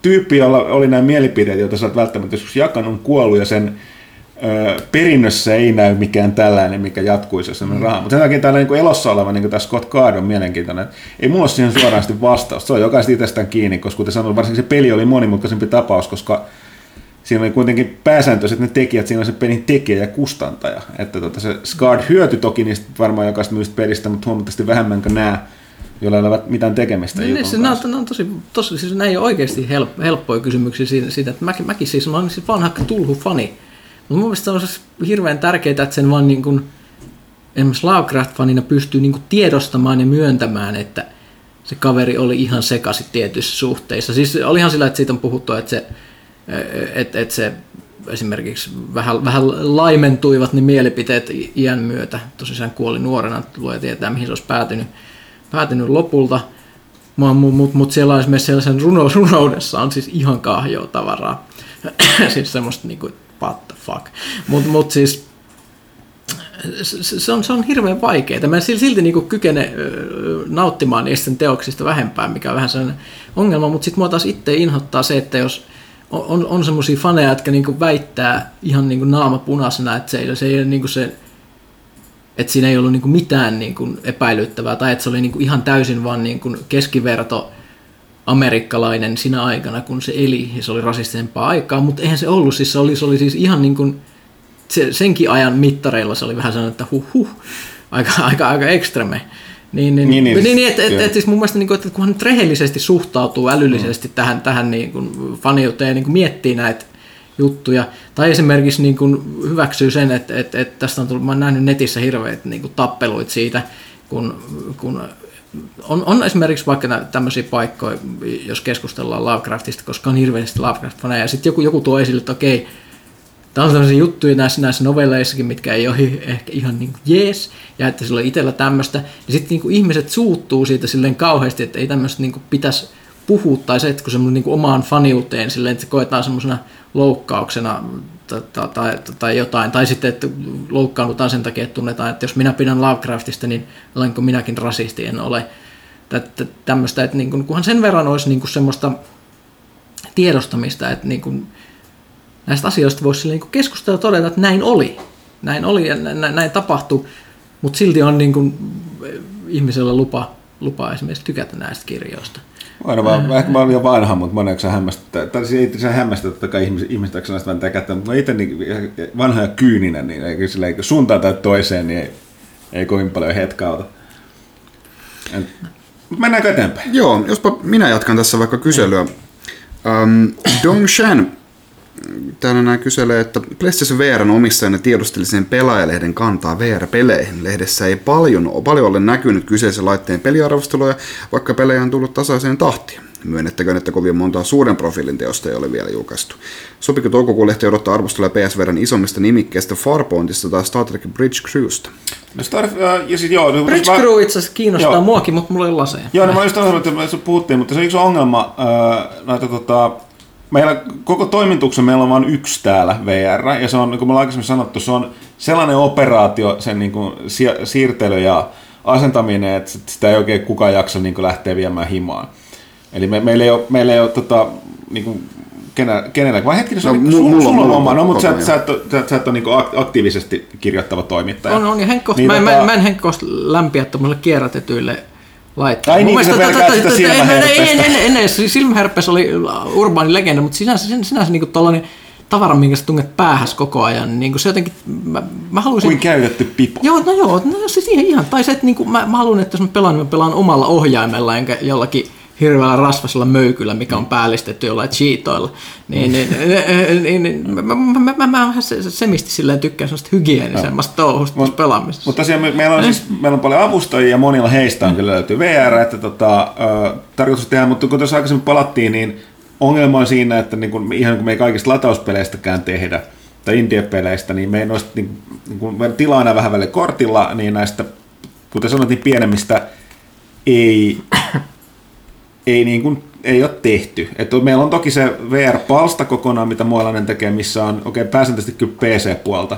tyyppi, jolla oli nämä mielipiteet, joita sä oot välttämättä joskus jakanut, on kuollut ja sen perinnössä ei näy mikään tällainen, mikä jatkuisi, jos mm. rahaa. Mutta sen takia tällainen niin elossa oleva, niin kuin tämä Scott Card on mielenkiintoinen. Ei mulla ole siihen suoraan vastausta. Se on jokaista itsestään kiinni, koska kuten sanoin, varsinkin se peli oli monimutkaisempi tapaus, koska siinä oli kuitenkin pääsääntöiset ne tekijät, siinä on se pelin tekijä ja kustantaja. Että tota, se Scard hyöty toki niistä varmaan jokaista myystä pelistä, mutta huomattavasti vähemmän kuin nämä, joilla ei ole mitään tekemistä Niin, niin, se, nämä, kanssa. on- tosi, tosi siis nämä ei ole oikeasti help, helppoja kysymyksiä siitä, siitä että mäkin, mäkin siis, mä olen siis vanha tulhu-fani. Mutta mun mielestä on siis hirveän tärkeää, että sen vaan niin kuin, esimerkiksi Lovecraft-fanina pystyy niin kuin tiedostamaan ja myöntämään, että se kaveri oli ihan sekaisin tietyissä suhteissa. Siis olihan sillä, että siitä on puhuttu, että se, että, että se esimerkiksi vähän, vähän laimentuivat ne mielipiteet iän myötä. Tosissaan kuoli nuorena, luoja tietää mihin se olisi päätynyt, päätynyt lopulta. Mutta mut, mut siellä on esimerkiksi sellaisen runo, runoudessa on siis ihan kahjoa tavaraa. siis semmoista niinku, what the fuck. Mutta mut siis se on, se on hirveän vaikeaa. Mä en silti niinku kykene nauttimaan niistä teoksista vähempään, mikä on vähän sellainen ongelma, mutta sitten mua taas itse inhottaa se, että jos on, on semmoisia faneja, jotka niinku väittää ihan niinku naama punaisena, että se, se ei ole niinku se, että siinä ei ollut niinku mitään niinku epäilyttävää, tai että se oli niinku ihan täysin vaan niinku keskiverto amerikkalainen siinä aikana, kun se eli, ja se oli rasistisempaa aikaa, mutta eihän se ollut, siis se oli, se oli siis ihan niin kuin, se, senkin ajan mittareilla se oli vähän sellainen, että huh huh, aika, aika, aika ekstreme. Niin, niin, niin, niin, niin, että et, et, siis mun mielestä, niin kuin, että kun hän nyt rehellisesti suhtautuu älyllisesti mm. tähän, tähän niin kuin faniuteen ja niin kuin miettii näitä juttuja, tai esimerkiksi niin kuin hyväksyy sen, että, että, että tästä on tullut, mä oon nähnyt netissä hirveitä niin kuin tappeluita siitä, kun, kun on, on esimerkiksi vaikka tämmöisiä paikkoja, jos keskustellaan Lovecraftista, koska on hirveästi Lovecraft-faneja, ja sitten joku, joku tuo esille, että okei, Tämä on sellaisia juttuja näissä, näissä novelleissakin, mitkä ei ole ehkä ihan niin kuin jees, ja että sillä on itsellä tämmöistä. Ja sitten niin ihmiset suuttuu siitä silleen kauheasti, että ei tämmöistä niin pitäisi puhua, tai se, että kun semmoinen niin omaan faniuteen silleen, että se koetaan semmoisena loukkauksena tai, tai, tai jotain, tai sitten, että loukkaannutaan sen takia, että tunnetaan, että jos minä pidän Lovecraftista, niin olenko minäkin rasisti, en ole. Tämmöistä, että niin kuin, kunhan sen verran olisi niin semmoista tiedostamista, että niin kuin, näistä asioista voisi niin keskustella todeta, että näin oli. Näin oli ja näin, näin tapahtui, mutta silti on niin kuin ihmisellä lupa, lupa esimerkiksi tykätä näistä kirjoista. Aina vaan, ehkä mä olen jo vanha, mutta moneksi se hämmästyttää. Tai se ei se hämmästä, totta kai ihmiset, ihmiset näistä vähän kättä, mutta itse niin, vanha ja kyyninen, niin eikö sillä suuntaan tai toiseen, niin ei, ei kovin paljon hetkauta. Mennäänkö eteenpäin? Joo, jospa minä jatkan tässä vaikka kyselyä. Um, Dong Shan täällä nämä kyselee, että PlayStation VRn omistajana tiedusteli sen pelaajalehden kantaa VR-peleihin. Lehdessä ei paljon, paljon ole näkynyt kyseisen laitteen peliarvosteluja, vaikka pelejä on tullut tasaiseen tahtiin. Myönnettäköön, että kovin montaa suuren profiilin teosta ei ole vielä julkaistu. Sopiko toukokuun lehti odottaa arvostelua PSVRn isommista nimikkeistä Farpointista tai Star Trek Bridge Crewsta? No Star, äh, ja sit, joo, Bridge mä, Crew itse asiassa kiinnostaa joo. muakin, mutta mulla ei ole laseja. Joo, no mä just että me puhuttiin, mutta se on yksi ongelma äh, näitä tota, meillä koko toimituksen meillä on vain yksi täällä VR, ja se on, niin kuin me ollaan aikaisemmin sanottu, se on sellainen operaatio, sen niin kuin siirtely ja asentaminen, että sitä ei oikein kukaan jaksa niin kuin lähteä viemään himaan. Eli me, meillä ei ole, meillä ei ole tota, niin kuin, kenellä, vai hetkinen, se no, on, sulla, sulla on oma, no, mutta sä, sä, et, sä, sä et ole niin aktiivisesti kirjoittava toimittaja. On, on, ja Henkko, niin, mä, tota... mä, mä en Henkko lämpiä tuommoille kierrätetyille laittaa. Tai niin, se pelkää sitä silmäherpestä. En, en, silmäherpes oli urbaani legenda, mutta sinänsä, sinänsä niin tuollainen tavara, minkä sä tunget päähäs koko ajan, niin kuin se jotenkin, mä, mä haluaisin... Kuin käytetty pipo. Joo, no joo, no siis ihan, tai se, että niin kuin, mä, mä haluan, että jos mä pelaan, niin mä pelaan omalla ohjaimella, enkä jollakin hirveällä rasvasella möykyllä, mikä on päällistetty jollain cheatoilla. Niin, niin, niin, niin, niin mä, mä, mä, mä, mä semisti silleen tykkään sellaista hygienisemmasta touhusta Mut, pelaamisessa. Mutta tosiaan me, meillä on, siis, meillä on paljon avustajia ja monilla heistä on kyllä löytyy VR, että tota, äh, tarkoitus tehdä, mutta kun tuossa aikaisemmin palattiin, niin ongelma on siinä, että niin kun, ihan kun me ei kaikista latauspeleistäkään tehdä, tai indie-peleistä, niin me ei noista, niin, niin kun tilaa aina vähän välillä kortilla, niin näistä, kuten sanoit, niin pienemmistä ei ei, niin kuin, ei ole tehty. Et meillä on toki se VR-palsta kokonaan, mitä muolainen tekee, missä on okei, okay, pääsääntöisesti kyllä PC-puolta,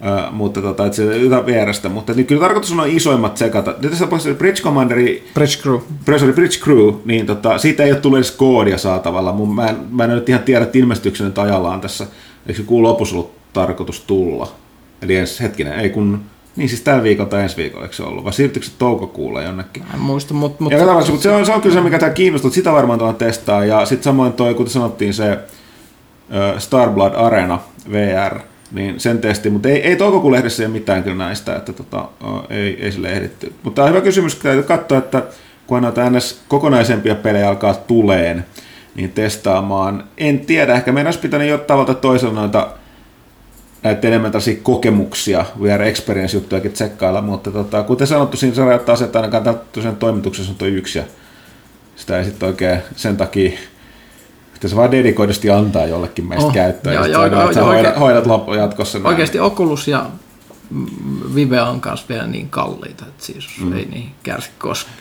Uh, mutta tota, että se jotain VRstä, mutta niin kyllä tarkoitus on isoimmat sekata. Tässä tapauksessa Bridge Commanderi, Bridge Crew, sorry, Bridge Crew, niin tota, siitä ei ole tullut edes koodia saatavalla. Mun, mä, en, mä en nyt ihan tiedä, että ilmestyksen nyt ajallaan tässä, eikö se kuun lopussa ollut tarkoitus tulla. Eli ensi hetkinen, ei kun niin siis tällä viikolla tai ensi viikolla, eikö se ollut? Vai siirtyykö se toukokuulle jonnekin? En muista, mutta... Mut... Ja katsotaan, mutta se on, se on kyllä se, mikä tämä kiinnostaa, sitä varmaan tuolla testaa. Ja sitten samoin toi, kuten sanottiin, se Starblood Arena VR, niin sen testi, mutta ei, ei toukokuun lehdessä ole mitään kyllä näistä, että tota, ei, ei sille ehditty. Mutta tämä on hyvä kysymys, täytyy katsoa, että kun näitä ns. kokonaisempia pelejä alkaa tuleen, niin testaamaan. En tiedä, ehkä meidän olisi pitänyt jo tavalla toisella noita näitä enemmän tällaisia kokemuksia, VR Experience-juttujakin tsekkailla, mutta tota, kuten sanottu, siinä se rajoittaa se, että ainakaan tosiaan toimituksessa on toi yksi, ja sitä ei sitten oikein sen takia Että se vaan dedikoidusti antaa jollekin meistä Oh, käyttöön. joo, ja joo, sit sä joo, hoidat- joo, hoidat, oikein. hoidat loppu jatkossa. näin. Oikeasti Oculus ja Vive on kanssa vielä niin kalliita, että siis mm. ei niin kärsi koskaan.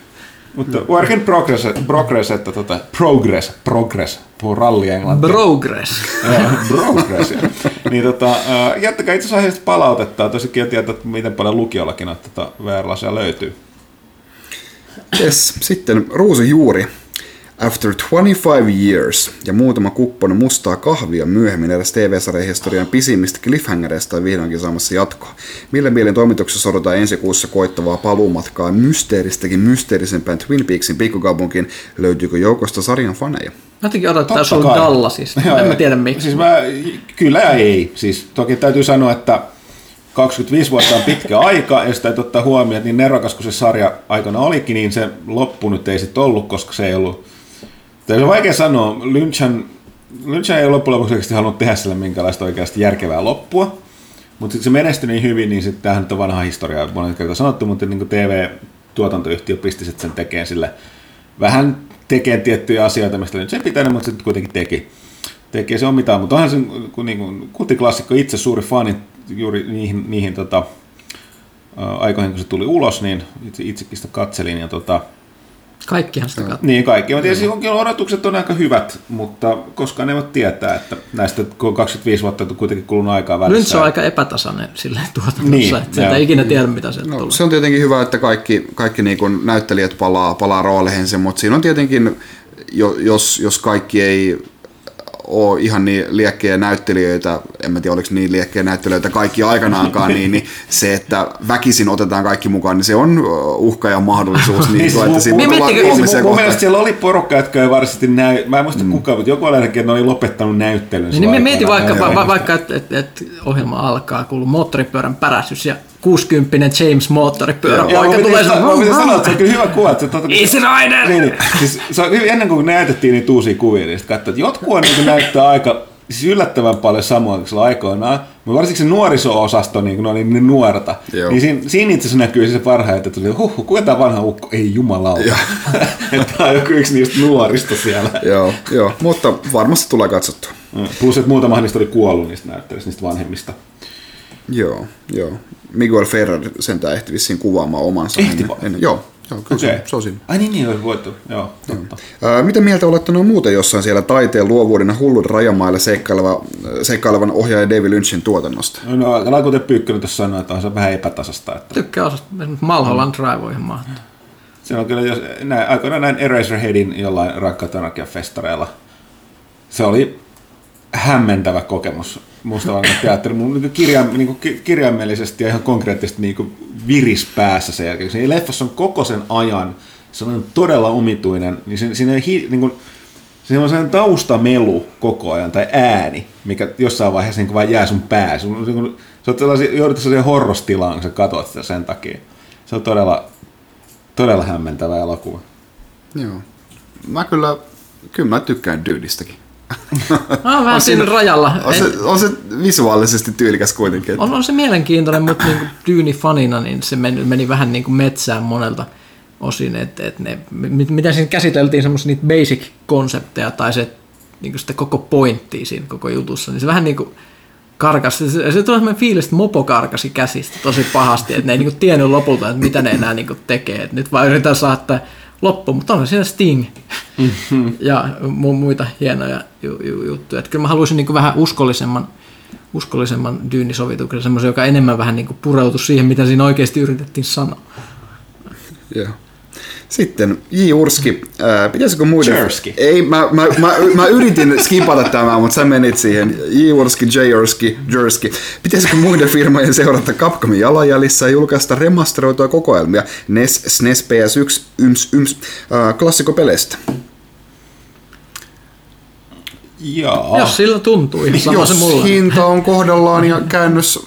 Mutta work in progress, progress että tota, progress, progress, puhuu ralli englantia. Progress. Progress. Niin tota, jättäkää itse asiassa palautetta. Tosi kiinni tietää, että miten paljon lukiollakin noita tota, VR-laseja löytyy. Yes. Sitten Ruusu Juuri. After 25 years ja muutama kuppon mustaa kahvia myöhemmin edes TV-sarjan historian pisimmistä cliffhangereista on vihdoinkin saamassa jatkoa. Millä mielin toimituksessa odotetaan ensi kuussa koittavaa paluumatkaa mysteeristäkin mysteerisempään Twin Peaksin pikkukaupunkiin. Löytyykö joukosta sarjan faneja? Jotenkin odottaa Totta sulla kai. Dallasista. Joo, en mä ei. tiedä miksi. Siis mä, kyllä ja ei. Siis toki täytyy sanoa, että 25 vuotta on pitkä aika, ja sitä täytyy ottaa huomioon, että niin nerokas kuin se sarja aikana olikin, niin se loppu nyt ei sitten ollut, koska se ei ollut... Tämä on vaikea sanoa. Lynchan, Lynchan ei loppujen lopuksi oikeasti halunnut tehdä sille minkälaista oikeasti järkevää loppua. Mutta sitten se menestyi niin hyvin, niin sitten tämähän nyt on vanha historia, monen kertaa sanottu, mutta niin TV-tuotantoyhtiö pisti sen tekemään sille vähän tekee tiettyjä asioita, mistä nyt se pitänyt, mutta sitten kuitenkin teki. Tekee se on mitään, mutta onhan se kun niin kuin, kulttiklassikko itse suuri fani juuri niihin, niihin tota, aikoihin, kun se tuli ulos, niin itse, itsekin sitä katselin. Ja tota, Kaikkihan sitä katsoo. niin kaikki. Mä tiedän, onkin odotukset on aika hyvät, mutta koskaan ei voi tietää, että näistä kun 25 vuotta on kuitenkin kulunut aikaa välissä. Lynch on aika epätasainen silleen tuotannossa, Niin, että sieltä ei ikinä tiedä mitä sieltä No, tulee. se on tietenkin hyvä, että kaikki, kaikki niin kuin näyttelijät palaa, palaa rooleihinsa, mutta siinä on tietenkin, jo- jos, jos kaikki ei ole ihan niin liekkejä näyttelijöitä, en mä tiedä oliko niin liekkejä näyttelijöitä kaikki aikanaankaan, niin, niin se, että väkisin otetaan kaikki mukaan, niin se on uhka ja mahdollisuus, niin, Niin, siis että mun- siinä koomisia mun, mun mielestä siellä oli porukka, jotka ei varsinaisesti näy... Mä en muista mm. kuka, mutta joku oli ainakin, että ne oli lopettanut näyttelyn. Niin, niin mieti vaikka, va, va, vaikka että et, et ohjelma alkaa, kuuluu moottoripyörän päräsys ja 60 James moottoripyörä Joo, poika tulee piti, mä piti sanoa, että se on kyllä hyvä kuva. Että se, totta, Easy Rider! Niin, niin. Siis, se on, hyvin- ennen kuin näytettiin niitä uusia kuvia, niin sitten katsoin, että jotkut on niin näyttää aika siis yllättävän paljon samoin kuin aikoinaan. Mutta varsinkin se nuoriso-osasto, niin kun ne oli niin nuorta, Joo. niin siinä, siinä itse asiassa näkyy se parhaiten, että tuli, huh, kuka tämä vanha ukko? Ei jumalauta. että tämä on joku yksi niistä nuorista siellä. Joo, joo, mutta varmasti tulee katsottua. Mm. Plus, että muutama niistä oli kuollut niistä näyttelyistä, niistä vanhemmista. Joo, joo. Miguel Ferrer sentään ehti vissiin kuvaamaan omansa. Ehti ennen- ennen- Joo, joo kyllä Okei. se, se on siinä. Ai niin, niin olisi voitu. Joo, totta. Ää, mitä mieltä olette noin muuten jossain siellä taiteen luovuuden ja hulluuden rajamailla seikkaileva, seikkailevan ohjaaja David Lynchin tuotannosta? No, no kuten Pyykkönen tuossa sanoi, että on se vähän epätasasta. Että Tykkää osasta. Esimerkiksi Malholland Drive on ihan mahtava. se on kyllä, jos näin, aikoinaan näin Eraserheadin jollain Rakkautta ja festareilla. Se oli hämmentävä kokemus. Musta vaan teatteri, mun niin kirja, niin ki, kirjaimellisesti ja ihan konkreettisesti niin viris päässä sen jälkeen. Se leffassa on koko sen ajan sellainen todella omituinen, niin siinä, siinä, hi, niin kuin, siinä on sellainen taustamelu koko ajan, tai ääni, mikä jossain vaiheessa niin vaan jää sun päässä. Sun, niin kuin, sä oot sellaisia, joudut sellaiseen horrostilaan, kun sä katsot sitä sen takia. Se on todella, todella hämmentävä elokuva. Joo. Mä kyllä, kyllä mä tykkään Dydistäkin. Mä oon vähän siinä rajalla. On se, on se visuaalisesti tyylikäs kuitenkin. että- On, on se mielenkiintoinen, mutta niin Dyyni-fanina niin se meni, meni vähän niin kuin metsään monelta osin, että et ne, mit, mitä siinä käsiteltiin semmoisia niitä basic-konsepteja tai se niin kuin sitä koko pointtia siinä koko jutussa, niin se vähän niin kuin karkas, se, se tuli semmoinen fiilis, että mopo karkasi käsistä tosi pahasti, että ne ei niin kuin tiennyt lopulta, että mitä ne enää niin kuin tekee, että nyt vaan yritetään saattaa loppu, mutta on siinä Sting ja mu- muita hienoja ju- ju- juttuja. Että kyllä mä haluaisin niin vähän uskollisemman uskollisemman dyynisovituksen, semmoisen, joka enemmän vähän niin kuin pureutui siihen, mitä siinä oikeasti yritettiin sanoa. Joo. Sitten J. Urski, ää, pitäisikö muiden... Jersky. Ei, mä, mä, mä, mä, yritin skipata tämän, mutta sä menit siihen. J. Urski, J. Urski, Jersky. Pitäisikö muiden firmojen seurata Capcomin jalanjäljissä ja julkaista remasteroitua kokoelmia NES, SNES, PS1, YMS, YMS, ää, klassikopeleistä? Joo. Jos sillä tuntuu, ihan sama Jos se mulla. hinta on kohdallaan ja käännös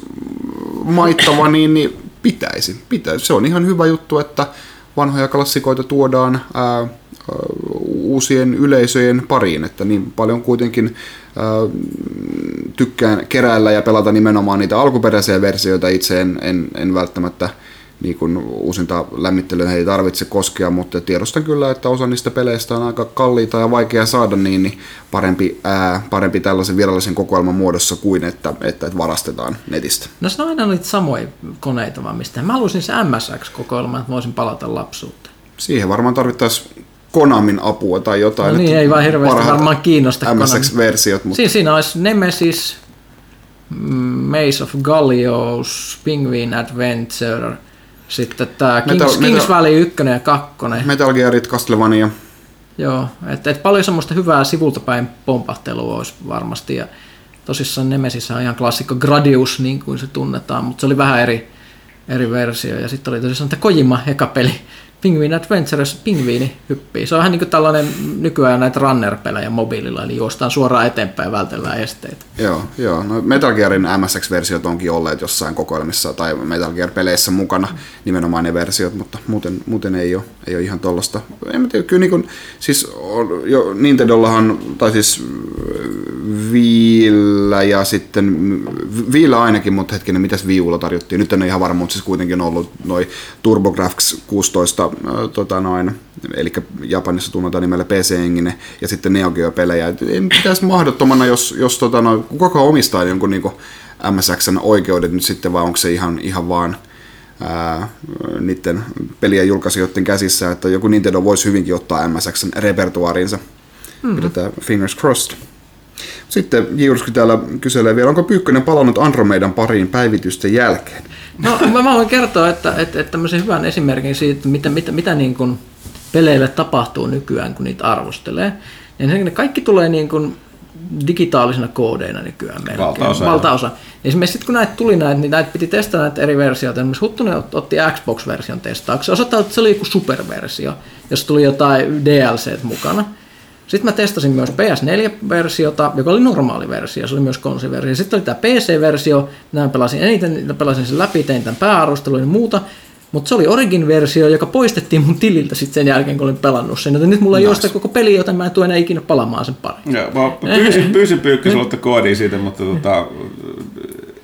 maittava, niin, niin pitäisi, pitäisi. Se on ihan hyvä juttu, että vanhoja klassikoita tuodaan ää, uusien yleisöjen pariin, että niin paljon kuitenkin ää, tykkään keräillä ja pelata nimenomaan niitä alkuperäisiä versioita. Itse en, en, en välttämättä niin kuin uusinta lämmittelyä ei tarvitse koskea, mutta tiedostan kyllä, että osa niistä peleistä on aika kalliita ja vaikea saada niin, niin parempi, ää, parempi tällaisen virallisen kokoelman muodossa kuin että, että, että varastetaan netistä. No se on aina niitä samoja koneita vaan mistä. Mä haluaisin se MSX-kokoelma, että voisin palata lapsuuteen. Siihen varmaan tarvittaisiin Konamin apua tai jotain. No niin, ei vaan hirveästi varmaan kiinnosta. MSX-versiot, mutta Siinä, siinä olisi Nemesis, mm, Maze of Gallios, Penguin Adventure, sitten tämä Kings, Metal- Kings Metal- Valley 1 ja 2. Metal Gearit, Castlevania. Joo, että et paljon semmoista hyvää sivulta päin pompahtelua olisi varmasti. Ja tosissaan Nemesis on ihan klassikko Gradius, niin kuin se tunnetaan, mutta se oli vähän eri, eri versio. Ja sitten oli tosissaan tämä Kojima ekapeli, Penguin Adventures, pingviini hyppii. Se on vähän niin kuin tällainen nykyään näitä runner-pelejä mobiililla, eli juostaan suoraan eteenpäin ja vältellään esteitä. Joo, joo. No Metal Gearin MSX-versiot onkin olleet jossain kokoelmissa tai Metal Gear-peleissä mukana, nimenomaan ne versiot, mutta muuten, muuten ei, ole, ei ole ihan tollasta. En mä tiedä, kyllä niin kuin, siis on, jo, Nintendollahan, tai siis Viillä ja sitten, Viillä ainakin, mutta hetkinen, mitäs Viulla tarjottiin? Nyt en ole ihan varma, mutta siis kuitenkin on ollut noi TurboGrafx 16, äh, tota noin, eli Japanissa tunnetaan nimellä PC Engine, ja sitten Neo Geo-pelejä. Ei pitäisi mahdottomana, jos, jos tota noin, kuka omistaa jonkun niin MSXn oikeudet nyt sitten, vai onko se ihan, ihan vaan ää, niiden pelien julkaisijoiden käsissä, että joku Nintendo voisi hyvinkin ottaa MSXn repertuaariinsa. Mm-hmm. Pidetään fingers crossed. Sitten Jiurski täällä kyselee vielä, onko Pyykkönen palannut Andromedan pariin päivitysten jälkeen? No mä, mä voin kertoa, että, että, että tämmöisen hyvän esimerkin siitä, mitä, mitä, mitä niin kuin peleille tapahtuu nykyään, kun niitä arvostelee. Niin ne kaikki tulee niin kuin digitaalisina koodeina nykyään melkein. Valtaosa. Valtaosa. Esimerkiksi sitten kun näitä tuli näitä, niin näitä piti testata näitä eri versioita. Esimerkiksi Huttunen ot- otti Xbox-version testaukseen. Osoittaa, että se oli joku superversio, jossa tuli jotain DLC mukana. Sitten mä testasin myös PS4-versiota, joka oli normaali versio, se oli myös konsiversio. Sitten oli tämä PC-versio, mä pelasin eniten, mä pelasin sen läpi, tein tämän pääarvostelun ja muuta. Mutta se oli Origin-versio, joka poistettiin mun tililtä sitten sen jälkeen, kun olin pelannut sen. Joten nyt mulla ei ole sitä koko peli, joten mä en tule enää ikinä palaamaan sen pariin. Joo, mä pyysin, pyysin pyykköseltä koodia siitä, mutta tota,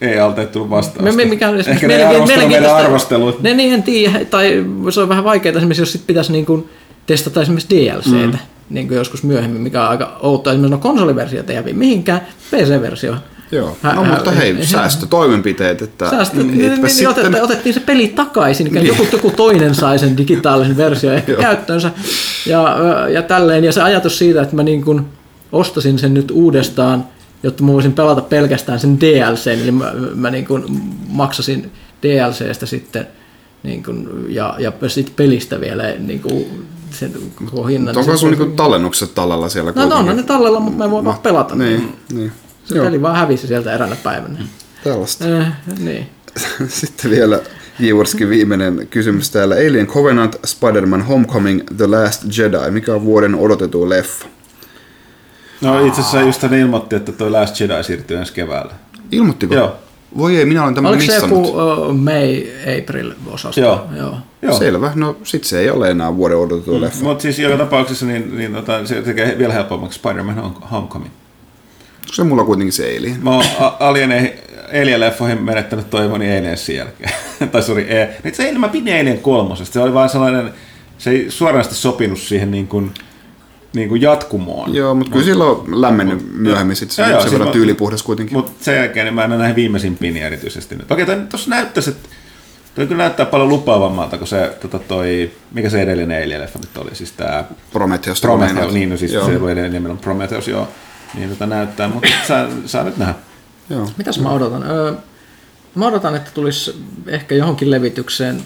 ei alta ei tullut vastausta. Me, me, mikä on Ehkä ne ei arvostellut meidän arvostelut. Ne, niin en tiedä, tai se on vähän vaikeaa esimerkiksi, jos sit pitäisi niin kuin testata esimerkiksi DLCtä, mm. Niin kuin joskus myöhemmin, mikä on aika outoa. Esimerkiksi no konsoliversiota ei mihinkään, PC-versio. Joo, Hä- no hä- mutta hei, hä- säästötoimenpiteet, että Säästö, niin, niin, niin, otettiin, otettiin se peli takaisin, niin. joku, joku toinen sai sen digitaalisen version ehkä käyttöönsä ja, ja tälleen. Ja se ajatus siitä, että mä niin kuin ostasin sen nyt uudestaan, jotta mä voisin pelata pelkästään sen DLC, eli mä, mä niin kuin maksasin DLCstä sitten niin kuin, ja, ja sitten pelistä vielä niin kuin sen koko hinnan. onko Se- sun niinku tallennukset tallella siellä No, no kuitenkin? on ne tallella, mutta mä en voi vaan pelata. Niin, niin. Se peli vaan hävisi sieltä eräänä päivänä. Tällaista. Äh, niin. Sitten vielä Jivorski viimeinen kysymys täällä. Alien Covenant, Spider-Man Homecoming, The Last Jedi. Mikä on vuoden odotetuin leffa? No itse asiassa just hän ilmoitti, että toi Last Jedi siirtyy ensi keväällä. Ilmoittiko? Joo. Voi ei, minä olen tämän Oliko se missannut. joku uh, May, April osasto? Joo. Joo. Joo. Selvä, no sit se ei ole enää vuoden odotetuin leffa. Mutta siis joka tapauksessa niin, niin tota, se tekee vielä helpommaksi Spider-Man Home- Homecoming. Onko se mulla kuitenkin se Alien? Mä oon Alieneihin, Alien-leffoihin menettänyt toivoni Aliensin jälkeen. tai sori, e- nyt se, mä pidin Alien kolmosesta. Se oli vaan sellainen, se ei suoranaisesti sopinut siihen niin kuin, niin kuin jatkumoon. Joo, mutta kyllä sillä on lämmennyt myöhemmin sit se, Joo, joo, sen siis verran tyylipuhdas kuitenkin. Mutta sen jälkeen niin mä en näe näihin viimeisimpiin erityisesti nyt. Okei, tuossa näyttäisi, että toi kyllä näyttää paljon lupaavammalta kuin se, tota toi, mikä se edellinen Alien-leffa nyt oli, siis tää Prometheus. Prometheus, niin no siis Joo. se edellinen nimellä Prometheus, joo. Niin tota näyttää, mutta saa, saa nyt nähdä. Joo. Mitäs mä odotan? Öö, mä odotan, että tulisi ehkä johonkin levitykseen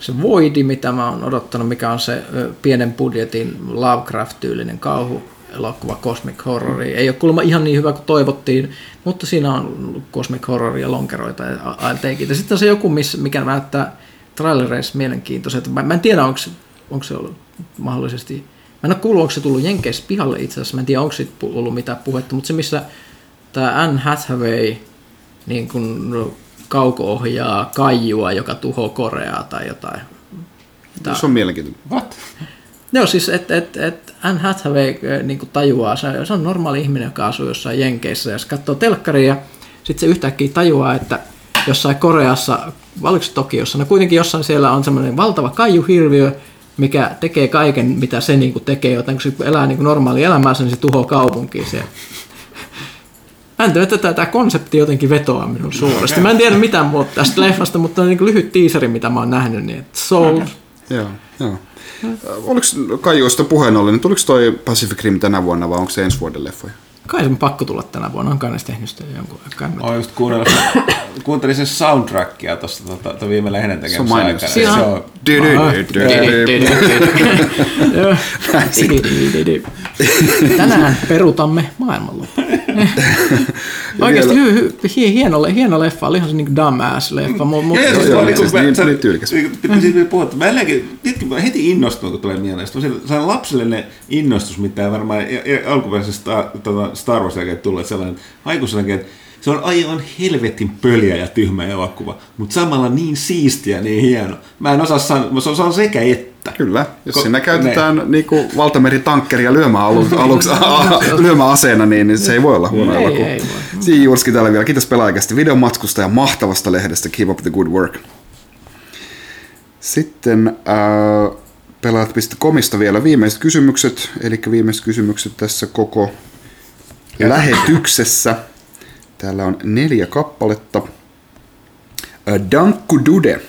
se Voidi, mitä mä oon odottanut, mikä on se pienen budjetin Lovecraft-tyylinen kauhu elokuva Cosmic Horror. Ei ole kuulemma ihan niin hyvä kuin toivottiin, mutta siinä on Cosmic Horror ja lonkeroita ja I'll. Ja sitten on se joku, mikä näyttää trailereissa mielenkiintoiselta. Mä, mä en tiedä, onko, onko se ollut mahdollisesti... Mä en ole kuullut, onko se tullut Jenkeissä pihalle itse asiassa. Mä en tiedä, onko siitä ollut mitään puhetta, mutta se, missä tämä Anne Hathaway niin kun kauko-ohjaa kaijua, joka tuhoaa Koreaa tai jotain. Tää- Se on mielenkiintoinen. What? Joo, siis että et, et Anne Hathaway niin tajuaa, se, se on normaali ihminen, joka asuu jossain Jenkeissä, ja se katsoo telkkaria, ja sitten se yhtäkkiä tajuaa, että jossain Koreassa oliko se Tokiossa, no kuitenkin jossain siellä on semmoinen valtava kaijuhirviö, mikä tekee kaiken, mitä se niin kuin tekee, joten kun se elää niin kuin normaali elämäänsä, niin se tuhoaa kaupunkiin siellä. Mä en tiedä, että tämä konsepti jotenkin vetoaa minun suuresti. Mä en tiedä mitään muuta tästä leffasta, mutta on niin lyhyt teaseri, mitä mä oon nähnyt, niin että Soul. Joo, joo. Oliko Kaijoista puheen ollen, niin tuliko toi Pacific Rim tänä vuonna vai onko se ensi vuoden leffoja? Kai se on pakko tulla tänä vuonna, on kai tehnyt sitä jonkun aikaa. Mä just kuunnellut, kuuntelin sen soundtrackia tuossa tota, to viime lehden tekemässä aikana. Se on- on, Tänään perutamme maailmanloppu. Oikeasti hy, hy, hi- hieno, hieno leffa, oli ihan se niin dumbass-leffa. Mu, mu, Ja, ja, siis joo, mä olin- siis niin- sä- niin tyylikäs. Puhuttu. Mä edelleenkin, tiedätkö, mä heti innostun, kun tulee mieleen. Se on se on lapsellinen innostus, mitä ei varmaan e- e- alkuperäisessä Star, tota Star Wars jälkeen että Sellainen aikuisen jälkeen, että se on aivan helvetin pöliä ja tyhmä elokuva, mutta samalla niin siistiä ja niin hieno. Mä en osaa sanoa, se on, se on sekä että. Kyllä, jos Ko- siinä käytetään niinku valtameritankkeria lyömäalu, aluksi, lyömäaseena, niin, niin se ei voi olla huono Ei, elokuva. ei. Siinä Jurski täällä vielä. Kiitos pelaajakästi videon matkusta ja mahtavasta lehdestä Keep Up the Good Work. Sitten äh, pelaat.comista vielä viimeiset kysymykset, eli viimeiset kysymykset tässä koko lähetyksessä. Täällä on neljä kappaletta. Dankku Dude.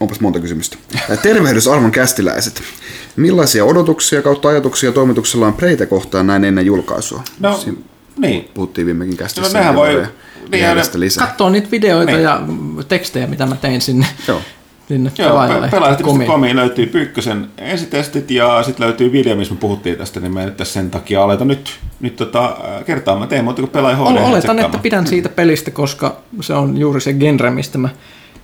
Onpas monta kysymystä. Tervehdys arvon kästiläiset. Millaisia odotuksia kautta ajatuksia toimituksella on Preitä kohtaan näin ennen julkaisua? No, Siinä niin. puhuttiin viimekin kästissä. No, voi- niin. Katsoo niitä videoita Niin. ja tekstejä, mitä mä tein sinne. Joo. pelaajat.comiin löytyy Pyykkösen ensitestit ja sitten löytyy video, missä me puhuttiin tästä, niin mä en tässä sen takia aleta nyt, nyt tota, kertaa. Mä teen muuta kuin pelaaja HD. Ol- Oletan, tsekkaamaan. että pidän siitä pelistä, koska se on juuri se genre, mistä mä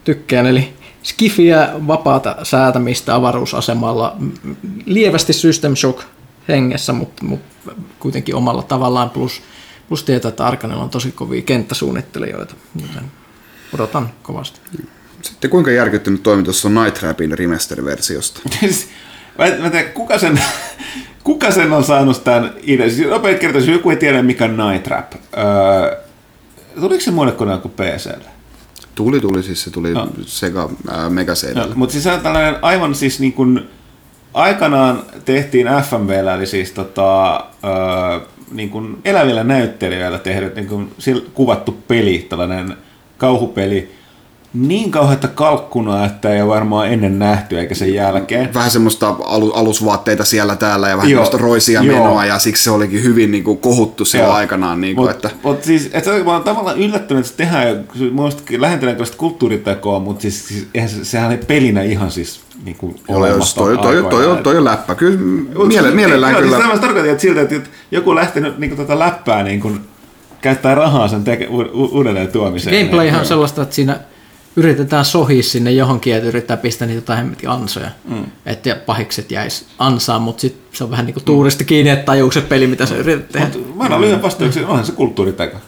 tykkään. Eli skifiä, vapaata säätämistä avaruusasemalla, lievästi System Shock hengessä, mutta, mutta kuitenkin omalla tavallaan. Plus, plus tietää, että Arkanella on tosi kovia kenttäsuunnittelijoita, joten odotan kovasti. Sitten kuinka järkyttynyt toimitus on Night Trapin remaster-versiosta? Siis, mä, mä en tiedä, kuka sen, kuka sen on saanut tämän idean? Siis nopeasti kertoa, jos joku ei tiedä, mikä on Night Trap. Öö, tuliko se muille koneelle kuin PClle? Tuli, tuli siis se tuli No. Sega äh, Mega No, mutta siis se on tällainen aivan siis niin kuin, aikanaan tehtiin FMVllä, eli siis tota, öö, niin kuin elävillä näyttelijöillä tehdyt, niin kuin kuvattu peli, tällainen kauhupeli, niin kauheata kalkkunaa, että ei ole varmaan ennen nähty eikä sen jälkeen. Vähän semmoista alu, alusvaatteita siellä täällä ja vähän Joo. semmoista roisia Joo. menoa ja siksi se olikin hyvin niin kuin, kohuttu silloin Joo. aikanaan. Niin kuin, Mut, että, mut siis, et se, mä oon tavallaan yllättynyt, että se tehdään, lähentelen tällaista kulttuuritekoa, mutta siis, siis eihän se, sehän oli pelinä ihan siis niin kuin Joo, jos toi, toi, toi, toi, toi, on läppä. Kyllä miele, mielellään Joo, kyllä. Siis tarkoitin, että siltä, että joku on lähtenyt niin tätä läppää niin kuin, käyttää rahaa sen teke, u, u, uudelleen tuomiseen. Gameplayhan on Niin, sellaista, että siinä yritetään sohia sinne johonkin, että yrittää pistää niitä jotain hemmetin ansoja, mm. että pahikset jäisi ansaan, mutta sitten se on vähän niin kuin tuuristi kiinni, että tajuuko se peli, mitä se yrittää tehdä. Mut Mä annan lyhyen vastauksen, onhan se kulttuuriteko.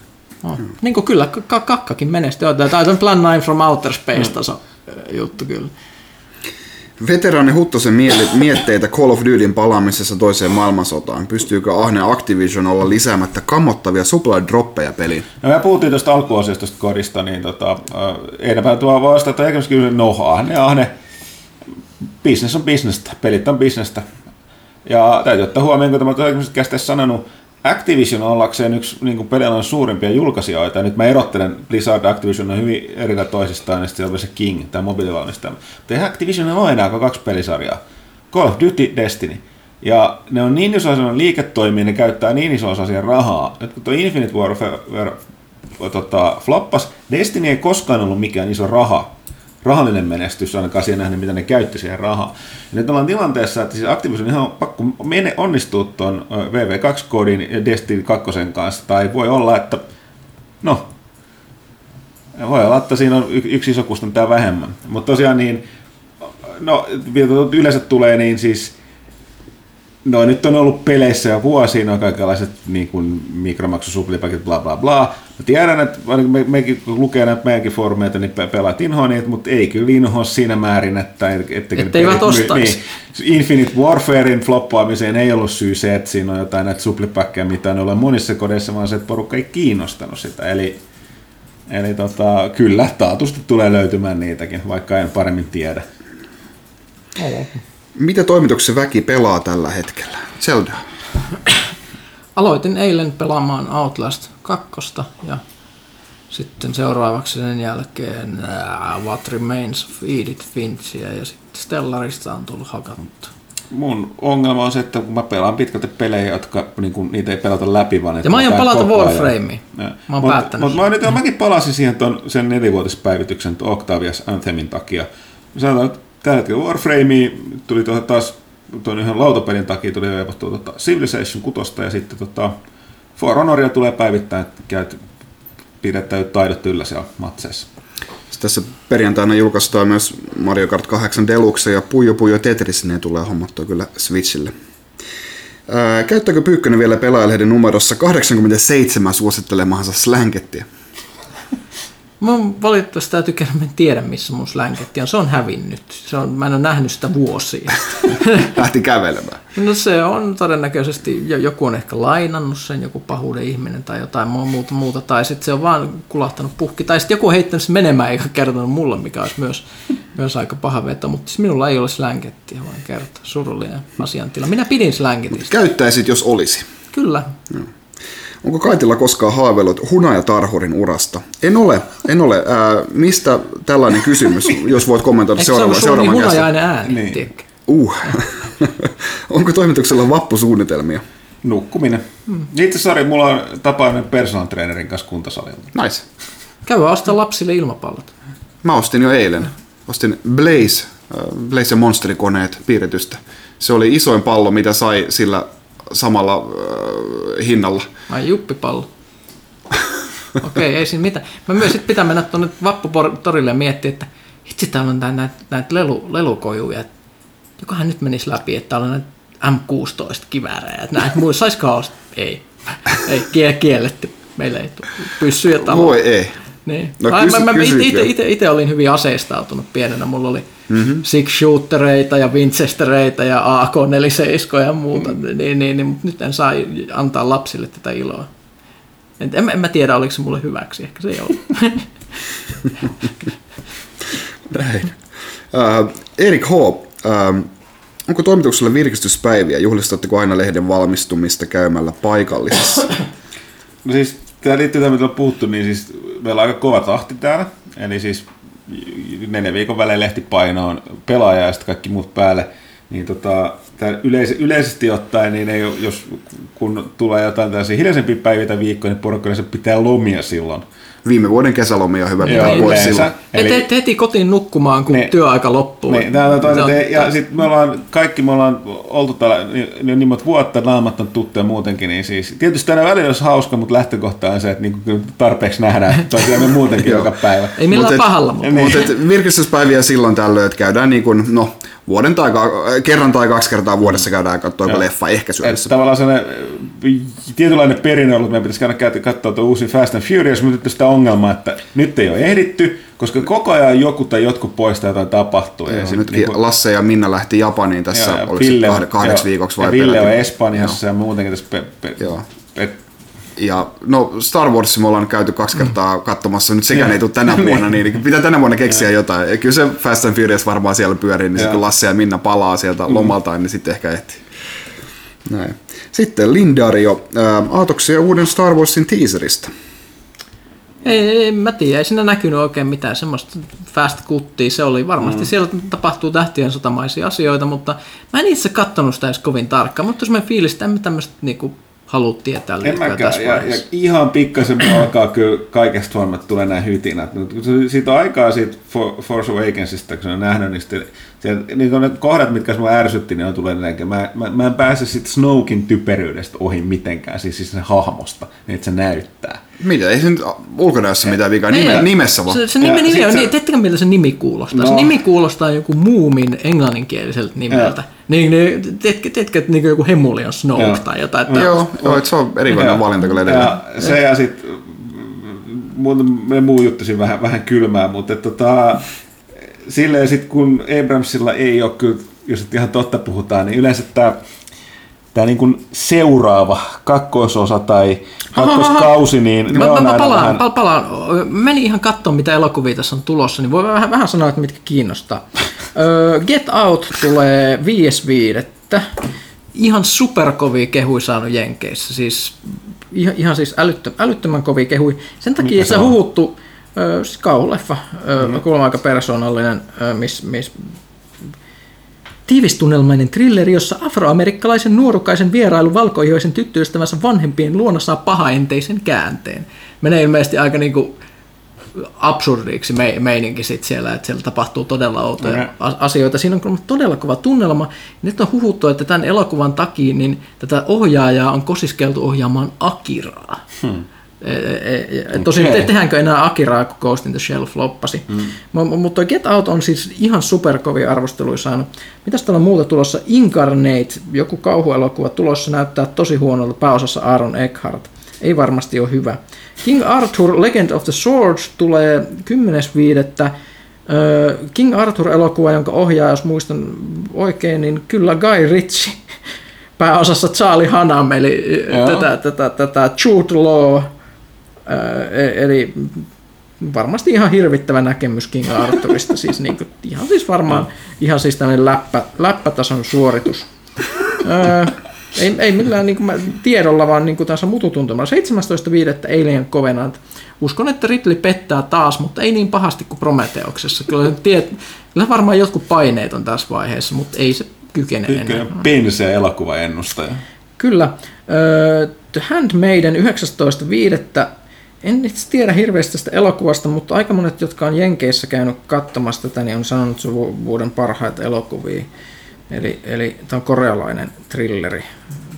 Oh. Niin kuin kyllä, k- kakkakin menestyy. Tämä on Plan 9 from Outer Space taso ö, juttu kyllä. Veteraani Huttosen mietteitä Call of Dutyn palaamisessa toiseen maailmansotaan. Pystyykö Ahne Activision olla lisäämättä kammottavia supply-droppeja peliin? No me puhuttiin tuosta alkuosiosta tuosta kodista, niin tota, äh, enempää tuo vastata, eikä kyllä no ahne, ahne, business on bisnestä, pelit on bisnestä. Ja täytyy ottaa huomioon, kun tämä käsittäässä sanonut, Activision ollakseen yksi niin kuin pelin suurimpia julkaisijoita, ja nyt mä erottelen Blizzard Activision on hyvin eri toisistaan, ja sitten siellä on se King, tämä mobiilivalmistaja. Mutta eihän Activision ole enää kuin kaksi pelisarjaa. Call of Duty, Destiny. Ja ne on niin iso osa liiketoimia, ne käyttää niin iso osa siihen rahaa. Nyt kun tuo Infinite Warfare tota, floppas, Destiny ei koskaan ollut mikään iso raha, rahallinen menestys, ainakaan siihen nähden, mitä ne käytti siihen rahaa. Ja nyt ollaan tilanteessa, että siis Activision ihan pakko mene onnistua tuon VV2-koodin ja Destiny 2 kanssa, tai voi olla, että no, voi olla, että siinä on yksi iso kustantaja vähemmän. Mutta tosiaan niin, no yleensä tulee, niin siis No nyt on ollut peleissä jo vuosia, no kaikenlaiset niin kuin mikromaksusuplipakit, bla bla bla. Mä tiedän, että ainakin me, mekin kun lukee näitä meidänkin foorumeita, niin pe- pelaat inhoa niitä, mutta ei kyllä inhoa siinä määrin, että... Etteikö pelit myy- ostaisi. Niin, Infinite Warfarein floppaamiseen ei ollut syy se, että siinä on jotain näitä suplipakkeja, mitä ne on monissa kodeissa, vaan se, että porukka ei kiinnostanut sitä. Eli Eli tota, kyllä, taatusti tulee löytymään niitäkin, vaikka en paremmin tiedä. Mitä toimituksen väki pelaa tällä hetkellä? Zelda. Aloitin eilen pelaamaan Outlast 2 ja sitten seuraavaksi sen jälkeen uh, What Remains of Edith Finchia ja sitten Stellarista on tullut hakattu. Mun ongelma on se, että kun mä pelaan pitkälti pelejä, jotka niin kun, niitä ei pelata läpi, vaan Ja mä aion palata Warframeen. Ja. Mä oon mut, päättänyt Mutta mä, nyt, mäkin palasin siihen ton, sen nelivuotispäivityksen ton Octavius Anthemin takia. Sanotaan, että tällä hetkellä Warframe tuli tuohon taas tuon yhden lautapelin takia tuli veipattua tota Civilization 6 ja sitten tota For Honoria tulee päivittäin, että käyt pidetään taidot yllä siellä matseissa. Sitten tässä perjantaina julkaistaan myös Mario Kart 8 Deluxe ja Puyo Puyo Tetris, ne tulee hommattua kyllä Switchille. Ää, käyttääkö Pyykkönen vielä pelaajalehden numerossa 87 suosittelemaansa slankettia? Mä oon valitettavasti täytyy kerran, mä en tiedä missä mun slänketti on. Se on hävinnyt. Se on, mä en ole nähnyt sitä vuosia. Lähti kävelemään. No se on todennäköisesti, jo- joku on ehkä lainannut sen, joku pahuuden ihminen tai jotain mu- muuta, muuta tai sitten se on vaan kulahtanut puhki, tai sitten joku on heittänyt sen menemään eikä kertonut mulle, mikä olisi myös, myös aika paha veto, mutta siis minulla ei ole slankettia, vaan kertoa, surullinen asiantila. Minä pidin slanketista, Käyttäisit, jos olisi. kyllä. Onko Kaitilla koskaan haaveillut hunajatarhurin urasta? En ole, en ole. Ää, mistä tällainen kysymys, jos voit kommentoida Eikö se ollut seuraava, niin seuraavan hunajainen ääni? Niin. Niin. Uh. Onko toimituksella vappusuunnitelmia? Nukkuminen. Hmm. Itse asiassa mulla on tapaaminen personal trainerin kanssa kuntosalilla. Nice. Käy ostaa lapsille ilmapallot. Mä ostin jo eilen. Ostin Blaze, äh, Blaze ja Monsterikoneet piirretystä. Se oli isoin pallo, mitä sai sillä samalla äh, hinnalla. Ai juppipallo. Okei, ei siinä mitään. Mä myös sit pitää mennä tuonne vapputorille ja miettiä, että itse täällä on näitä näit lelu, lelukojuja. Jokohan nyt menisi läpi, että täällä on näitä M16 kiväärejä. Että näitä muissa saisiko? Ei. Ei, kie- kielletty. Meillä ei tule pyssyjä taloon. Voi ei. Niin. No kysy- mä, mä, ite, ite, ite olin hyvin aseistautunut pienenä. Mulla oli mm-hmm. six shootereita ja Winchestereita ja AK-47 ja muuta. Mm. Niin, niin, niin, mutta nyt en saa antaa lapsille tätä iloa. En, en, en mä tiedä, oliko se mulle hyväksi. Ehkä se ei ole. Näin. Äh, Erik H. Äh, onko toimituksella virkistyspäiviä? Juhlistatteko aina lehden valmistumista käymällä paikallisessa? No siis, tämä liittyy tähän, mitä on puhuttu, niin siis meillä on aika kova tahti täällä. Eli siis neljä viikon välein lehti painoon pelaaja ja sitten kaikki muut päälle. Niin tota, yleis- yleisesti ottaen, niin ei, jos kun tulee jotain tällaisia hiljaisempia päiviä tai viikkoja, niin porukka yleensä pitää lomia silloin. Viime vuoden kesälomia on hyvä Joo, pitää pois silloin. Eli... Et, et heti kotiin nukkumaan, kun Niin. työaika loppuu. Niin, tää on toinen, Se on- te- ja sitten me ollaan, kaikki me ollaan oltu täällä niin, niin, monta vuotta, naamat on tuttuja muutenkin, niin siis tietysti tänä välillä olisi hauska, mutta lähtökohta on se, että niin kuin tarpeeksi nähdään toisiamme muutenkin joka päivä. Ei millään Mut pahalla, mutta Niin. Et virkistyspäiviä silloin tällöin, että käydään niin kuin, no, vuoden tai ka- kerran tai kaksi kertaa vuodessa käydään katsoa Joo. leffa, ehkä syödessä. tavallaan sellainen tietynlainen perinne ollut, että meidän pitäisi käydä käydä katsoa tuo uusi Fast and Furious, mutta nyt on sitä ongelmaa, että nyt ei ole ehditty, koska koko ajan joku tai jotkut poistaa jotain tapahtuu. Joo, sit nytkin niinku- Lasse ja Minna lähti Japaniin tässä, ja- ja oliko Ville kahde, kahdeksi joo, viikoksi ja vai Ville on? Espanjassa ja muutenkin tässä pe, pe, Joo. pe, Ja no Star Wars me ollaan käyty kaksi kertaa katsomassa, nyt sekään Joo. ei tule tänä vuonna, niin pitää tänä vuonna keksiä jotain. Ja kyllä se Fast and Furious varmaan siellä pyörii, niin sitten Joo. kun Lasse ja Minna palaa sieltä lomaltaan, niin sitten ehkä ehtii. Näin. Sitten Lindario, ää, aatoksia uuden Star Warsin teaserista. Ei, ei, mä tiedä, ei siinä näkynyt oikein mitään semmoista fast kuttia. Se oli varmasti, mm. siellä tapahtuu tähtien sotamaisia asioita, mutta mä en itse kattonut sitä edes kovin tarkkaan. Mutta jos mä fiilis, että en mä tämmöistä niinku halua tietää En liikaa mäkään, tässä ja, ja vaiheessa. ihan pikkasen alkaa kyllä kaikesta huolimatta tulee nämä hytinät. Se- Siitä on aikaa siitä For- Force Awakensista, kun se on nähnyt, niin, sitten, sieltä, niin ne kohdat, mitkä mua ärsytti, niin on tulee näkemään. Mä, mä, mä en pääse siitä Snokin typeryydestä ohi mitenkään, siis, siis sen hahmosta, niin että se näyttää. Mitä? Ei se nyt ulkonäössä mitään vikaa, Nime, Ei, nimessä vaan. Se, se Ja nimi, nimi on, se- niin, teettekö miltä se nimi kuulostaa? No. Se nimi kuulostaa joku muumin englanninkieliseltä nimeltä. Niin, niin teetkö, teetkö niin joku Hemulian Snoke Joo. tai jotain. Että Joo, joo, että se on erikoinen Ja- valinta kyllä edelleen. Ja se ja sitten me muu juttusin vähän, vähän kylmää, mutta et, tota, silleen sit kun Abramsilla ei ole kyllä, jos nyt ihan totta puhutaan, niin yleensä tämä tämä niin kuin seuraava kakkososa tai kakkoskausi, niin ne Mä, on mä, mä aina palaan, vähän... vähän... palaan. Menin ihan katsomaan, mitä elokuvia tässä on tulossa, niin voi vähän, vähän sanoa, että mitkä kiinnostaa. Öö, Get Out tulee 5.5. Ihan superkovia kehui saanut Jenkeissä. Siis, ihan, ihan siis älyttö, älyttömän kovia kehui. Sen takia Mikä se, se huhuttu, öö, siis kauhuleffa, öö, mm. kuulemma aika persoonallinen, öö, miss, miss, Tiivistunnelmainen trilleri, jossa afroamerikkalaisen nuorukaisen vierailu valkoihoisen tyttöystävänsä vanhempien luona saa pahaenteisen käänteen. Menee ilmeisesti aika niinku absurdiksi me, meininki sit siellä, että siellä tapahtuu todella outoja okay. asioita. Siinä on todella kova tunnelma. Nyt on huhuttu, että tämän elokuvan takia niin tätä ohjaajaa on kosiskeltu ohjaamaan Akiraa. Hmm. E, e, e, tosin te, tehdäänkö enää Akiraa, kun Ghost in the Shell floppasi. Mm. Mutta Get Out on siis ihan superkovia arvosteluja saanut. Mitäs täällä on muuta tulossa? Incarnate, joku kauhuelokuva tulossa, näyttää tosi huonolta pääosassa Aaron Eckhart. Ei varmasti ole hyvä. King Arthur Legend of the Swords tulee 10.5. Ö, King Arthur-elokuva, jonka ohjaa, jos muistan oikein, niin kyllä Guy Ritchie. Pääosassa Charlie Hunnam, eli Joo. tätä, tätä, tätä Jude Law, e- eli varmasti ihan hirvittävä näkemys King Arthurista, siis niin kuin, ihan siis varmaan ihan siis tämmöinen läppä, läppätason suoritus. Öö, ei, ei millään niin kuin tiedolla, vaan niin kuin tässä mututuntumalla. 17.5. Alien Covenant. Uskon, että Ridley pettää taas, mutta ei niin pahasti kuin Prometheoksessa. Kyllä, tiet, kyllä varmaan jotkut paineet on tässä vaiheessa, mutta ei se kykene enää. Ykkönen pensee elokuvaennustaja. Kyllä. Öö, The Handmaiden 19.5. En itse tiedä hirveästi tästä elokuvasta, mutta aika monet, jotka on Jenkeissä käynyt katsomassa tätä, niin on sanonut, se vuoden parhaita elokuvia. Eli, eli tämä on korealainen thrilleri.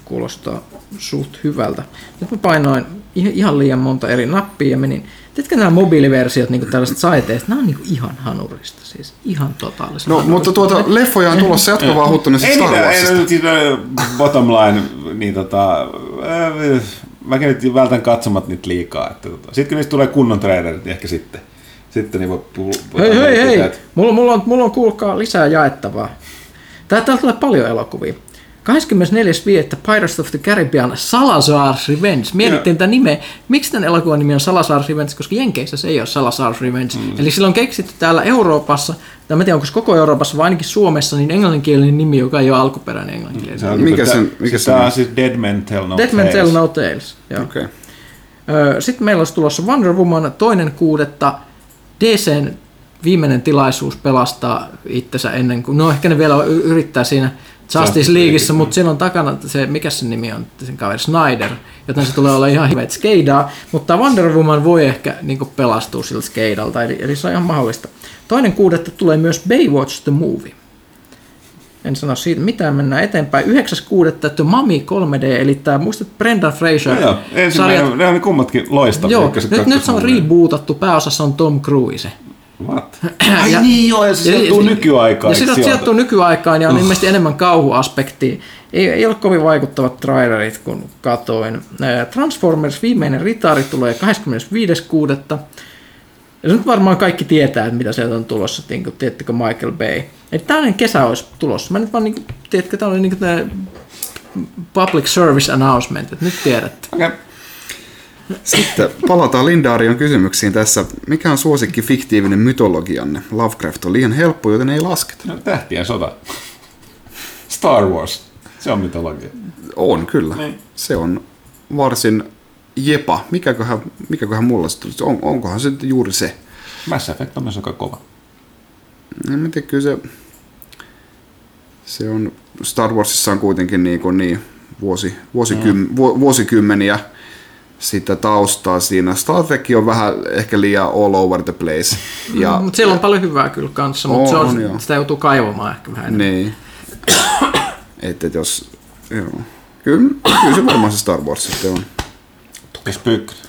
Kuulostaa suht hyvältä. Nyt mä painoin ihan, liian monta eri nappia ja menin. Tiedätkö nämä mobiiliversiot niin tällaiset saiteista? Nämä on niin ihan hanurista, siis ihan totaalisen No, hanurista. mutta tuota, leffoja on tulossa jatkuvaa Ei huttuneesta Star ei Warsista. nyt siis, bottom line, niin tota, äh, mäkin nyt vältän katsomat niitä liikaa. Että, tota, sitten kun niistä tulee kunnon trailerit, niin ehkä sitten. Sitten niin voi puhua. Hei, hei, hei! Mulla, mulla, on, mulla on kuulkaa lisää jaettavaa. Tää, täällä tulee paljon elokuvia. 24.5. Pirates of the Caribbean Salazar's Revenge. Mietittiin tätä nimeä. Miksi tämän elokuvan nimi on Salazar's Revenge? Koska Jenkeissä se ei ole Salazar's Revenge. Mm. Eli sillä on keksitty täällä Euroopassa, tai mä en tiedä onko koko Euroopassa vai ainakin Suomessa, niin englanninkielinen nimi, joka ei ole alkuperäinen englanninkielinen. Se on, Mikä sen- mikä se on on? siis Dead Men Tell No Dead Man Tales. Tell No Tales. Joo. Ö, Sitten meillä olisi tulossa Wonder Woman toinen kuudetta. DCn viimeinen tilaisuus pelastaa itsensä ennen kuin, no ehkä ne vielä yrittää siinä Justice Leagueissa, mutta siinä on takana se, mikä sen nimi on, sen kaveri Snyder, joten se tulee olla ihan hyvä skeidaa, mutta Wonder Woman voi ehkä niin pelastua siltä skeidalta, eli, eli se on ihan mahdollista. Toinen kuudetta tulee myös Baywatch the Movie. En sano siitä mitään, mennään eteenpäin. 9.6. The Mummy 3D, eli tämä, muistat Brendan Fraser No joo, ensimmäinen, ne on kummatkin loistavia. Joo, nyt, nyt se on rebootattu, pääosassa on Tom Cruise. What? Ai niin joo, ja se sijoittuu nykyaikaan. Ja se sijoittuu nykyaikaan ja on ilmeisesti enemmän kauhuaspektia. Ei, ei ole kovin vaikuttavat trailerit, kun katoin. Transformers viimeinen ritari tulee 25.6. Ja nyt varmaan kaikki tietää, että mitä sieltä on tulossa, niin kuin, tiedättekö Michael Bay. Eli tällainen kesä olisi tulossa. Mä nyt vaan, niin tiedätkö, tämä oli niin public service announcement, että nyt tiedätte. Okei. Sitten palataan Lindarion kysymyksiin tässä. Mikä on suosikki fiktiivinen mytologianne? Lovecraft on liian helppo, joten ei lasketa. No, tähtien sota. Star Wars. Se on mytologia. On kyllä. Niin. Se on varsin jepa. Mikäköhän, mikäköhän mulla tulisi? On, onkohan se juuri se? Mass Effect on myös aika kova. En mä tiedä, kyllä se, se on, Star Warsissa on kuitenkin niin, kuin niin vuosi, vuosikym, mm. vu, vuosikymmeniä sitä taustaa siinä. Star Trek on vähän ehkä liian all over the place. Ja, Ja, mutta siellä on paljon hyvää kyllä kanssa, mutta se On, on, on, joo. sitä joutuu kaivamaan ehkä vähän enemmän. niin. että et jos, joo. Kyllä, kyllä se varmaan se Star Wars sitten on. Tukes pyykkönen.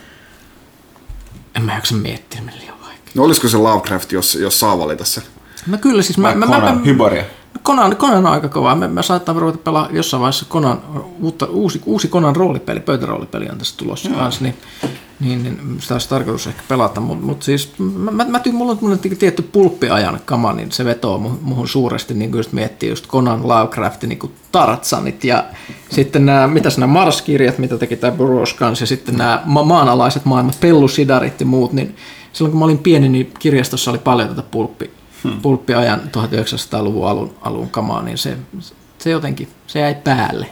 En mä jaksa miettiä, millä liian vaikea. No olisiko se Lovecraft, jos, jos saa valita sen? No kyllä siis, mä, Mä, mä, mä, mä, mä, Hyboria. Conan, Conan on aika kova. Me, me saattaa ruveta pelaa jossain vaiheessa Conan, uutta, uusi, uusi Conan roolipeli, pöytäroolipeli on tässä tulossa kanssa, niin Niin, niin sitä olisi tarkoitus ehkä pelata, mutta mut siis mä, mä, mä tyy, mulla on tietty pulppiajan kama, niin se vetoo muhun, muhun suuresti, niin just miettii just Conan Lovecraftin niin Tarzanit ja sitten nämä, mitäs nämä Mars-kirjat, mitä teki tämä Burroughs kanssa, ja sitten nämä ma- maanalaiset maailmat, Pellusidarit ja muut, niin silloin kun mä olin pieni, niin kirjastossa oli paljon tätä pulppi, hmm. pulppiajan 1900-luvun alun, alun kamaa, niin se, se jotenkin, se jäi päälle.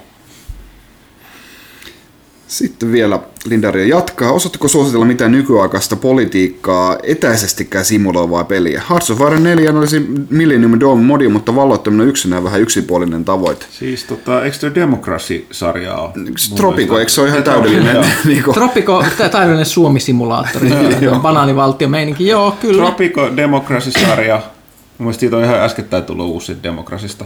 Sitten vielä Lindaria jatkaa. Osaatteko suositella mitään nykyaikaista politiikkaa etäisestikään simuloivaa peliä? Hearts of Iron 4 olisi Millennium Dome modi, mutta valloittaminen yksinään vähän yksipuolinen tavoite. Siis tota, eikö tuo Democracy-sarja ole? Tropico, eikö se ole ihan täydellinen? niin. Tropico, täydellinen Suomi-simulaattori, banaanivaltio meininki, joo, kyllä. Tropico Democracy-sarja. Mun mielestä siitä on ihan äskettäin tullut uusi Democracysta.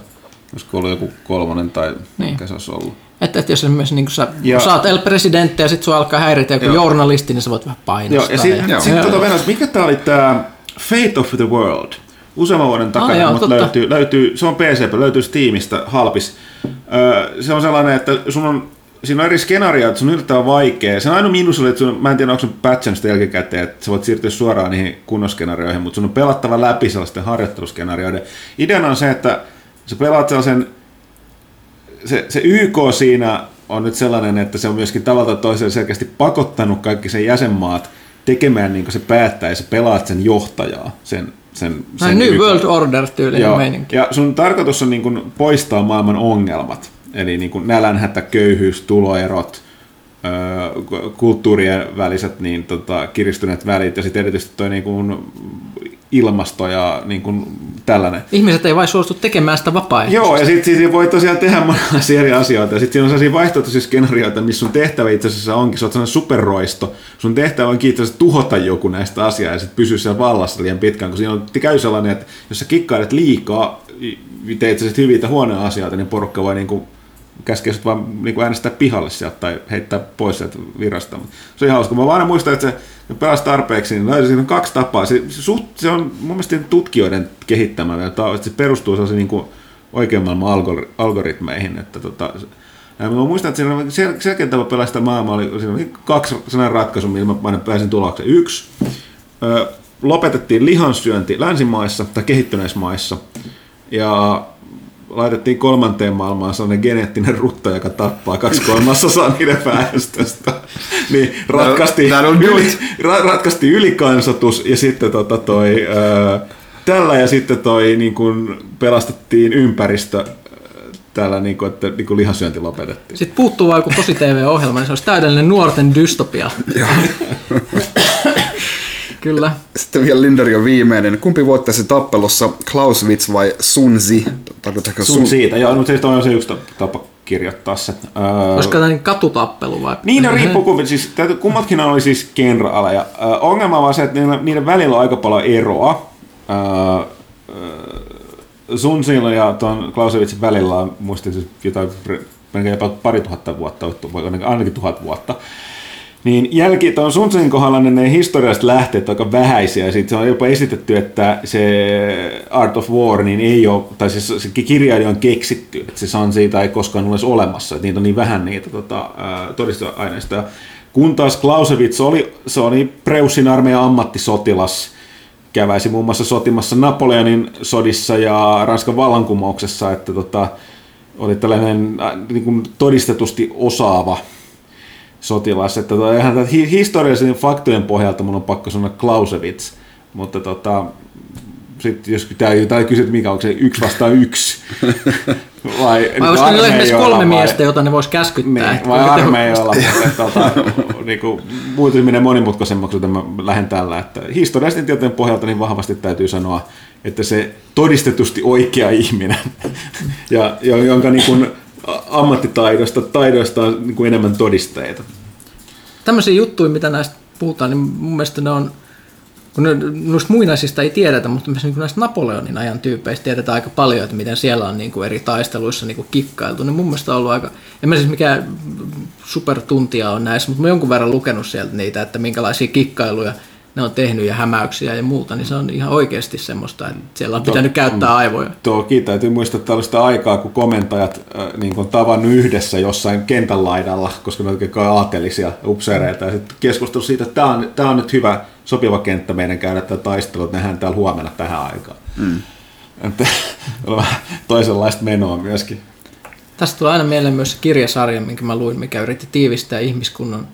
Olisiko ollut joku kolmonen tai niin. mikä se olisi ollut. Että, että jos esimerkiksi niin sä ja, saat El Presidente ja sitten sua alkaa häiritä joku joo. journalisti, niin sä voit vähän painostaa. Joo, ja sitten ja, sit, tota, Venäjä, mikä tää oli tää Fate of the World? Useamman vuoden takana, ah, joo, mutta löytyy, löytyy, se on PC, löytyy Steamista halpis. Öö, se on sellainen, että sun on siinä on eri skenaario, että se on yllättävän vaikea. Se on ainoa miinus oli, että sun, mä en tiedä, onko sun patchan sitä jälkikäteen, että sä voit siirtyä suoraan niihin kunnoskenaarioihin, mutta sun on pelattava läpi sellaisten harjoitteluskenaarioiden. Ideana on se, että sä pelaat sellaisen se, se YK siinä on nyt sellainen, että se on myöskin tavalla toiseen selkeästi pakottanut kaikki sen jäsenmaat tekemään niin kuin se päättää ja sä pelaat sen johtajaa, sen, sen, sen New. World Order tyylinen meininki. Ja sun tarkoitus on niin kuin poistaa maailman ongelmat, eli niin kuin nälänhätä, köyhyys, tuloerot, kulttuurien väliset niin, tota, kiristyneet välit ja sitten erityisesti toi niin kuin, ilmasto ja niin kuin tällainen. Ihmiset ei vain suostu tekemään sitä vapaaehtoisesti. Joo, ja sitten sit voi tosiaan tehdä monenlaisia eri asioita. Ja sitten siinä on sellaisia vaihtoehtoisia skenaarioita, missä sun tehtävä itse asiassa onkin, sä oot sellainen superroisto. Sun tehtävä onkin itse asiassa tuhota joku näistä asiaa ja sitten pysyä siellä vallassa liian pitkään, kun siinä on, käy sellainen, että jos sä kikkailet liikaa, teet sä sitten hyviä huonoja asioita, niin porukka voi niin kuin käskeä vaan niin kuin äänestää pihalle sieltä tai heittää pois sieltä virasta. Se on ihan hauska. Mä vaan muistan, että se pelasi tarpeeksi, niin löysin, siinä on kaksi tapaa. Se, se, suht, se on mun mielestä tutkijoiden kehittämä, että se perustuu sellaisiin niin kuin oikean maailman algoritmeihin. Että tota, ja mä muistan, että siinä sel- selkeä tapa pelaa sitä maailmaa, oli, siinä oli kaksi sellainen ratkaisu, millä mä pääsin tulokseen. Yksi, ö, lopetettiin lihansyönti länsimaissa tai kehittyneissä maissa, ja laitettiin kolmanteen maailmaan sellainen geneettinen rutta, joka tappaa kaksi kolmasosaa niiden väestöstä. niin ratkaistiin, no, yli, ra, ratkaistiin ylikansatus ja sitten tota toi, ää, tällä ja sitten toi niin kun pelastettiin ympäristö täällä, niin kuin, että niin kuin lihasyönti lopetettiin. Sitten puuttuu vaan joku tosi TV-ohjelma, niin se olisi täydellinen nuorten dystopia. Kyllä. Sitten vielä Linderi on viimeinen. Kumpi voittaisi tappelussa, Clausewitz vai Sunzi? Tarkoitatko Sun, Sun siitä, joo, mutta se on se yksi tapa kirjoittaa se. Öö, Olisiko tämä katutappelu vai? Niin, no riippuu, kun, siis, kummatkin oli siis genrealeja. Öö, ongelma on vaan se, että niiden, niiden välillä on aika paljon eroa. Öö, Sunzilla ja tuon Clausewitzin välillä on muistin jotain jopa pari tuhatta vuotta, ainakin tuhat vuotta. Niin jälki, tuon Sun kohdalla ne historiasta lähteet aika vähäisiä, sitten on jopa esitetty, että se Art of War niin ei ole, tai siis se kirjailija on keksitty, että se Sun siitä ei koskaan olisi olemassa, että niitä on niin vähän niitä tota, todistusaineistoja. Kun taas Clausewitz oli, se oli Preussin armeijan ammattisotilas, käväisi muun muassa sotimassa Napoleonin sodissa ja Ranskan vallankumouksessa, että tota, oli tällainen niin kuin todistetusti osaava sotilas. Että tota, ihan historiallisen faktojen pohjalta mun on pakko sanoa Clausewitz, mutta tota, sitten jos pitää jotain kysyä, että mikä onko se yksi vastaan yksi. vai, vai olisiko niillä esimerkiksi kolme vai, miestä, jota ne vois käskyttää? Niin, vai armeijoilla, mutta tota, niinku, muuttuminen monimutkaisemmaksi, joten mä lähden tällä. Että historiallisten tietojen pohjalta niin vahvasti täytyy sanoa, että se todistetusti oikea ihminen, ja, jonka niin kuin, ammattitaidosta, taidoista on niin kuin enemmän todisteita. Tämmöisiä juttuja, mitä näistä puhutaan, niin mun mielestä ne on, kun ne, noista muinaisista ei tiedetä, mutta myös niin näistä Napoleonin ajan tyypeistä tiedetään aika paljon, että miten siellä on niin kuin eri taisteluissa niin kuin kikkailtu. Niin mun mielestä on ollut aika, en mä siis mikä supertuntia on näissä, mutta mä jonkun verran lukenut sieltä niitä, että minkälaisia kikkailuja ne on tehnyt ja hämäyksiä ja muuta, niin se on ihan oikeasti semmoista, että siellä on pitänyt käyttää aivoja. Toki täytyy muistaa tällaista aikaa, kun komentajat äh, niin on tavannut yhdessä jossain kentän laidalla, koska ne on aatelisia upseereita, ja sitten keskustelu siitä, että tämä on, tämä on nyt hyvä, sopiva kenttä meidän käydä tätä taistelua, että nähdään täällä huomenna tähän aikaan. Mm. Että toisenlaista menoa myöskin. Tästä tulee aina mieleen myös se kirjasarja, minkä mä luin, mikä yritti tiivistää ihmiskunnan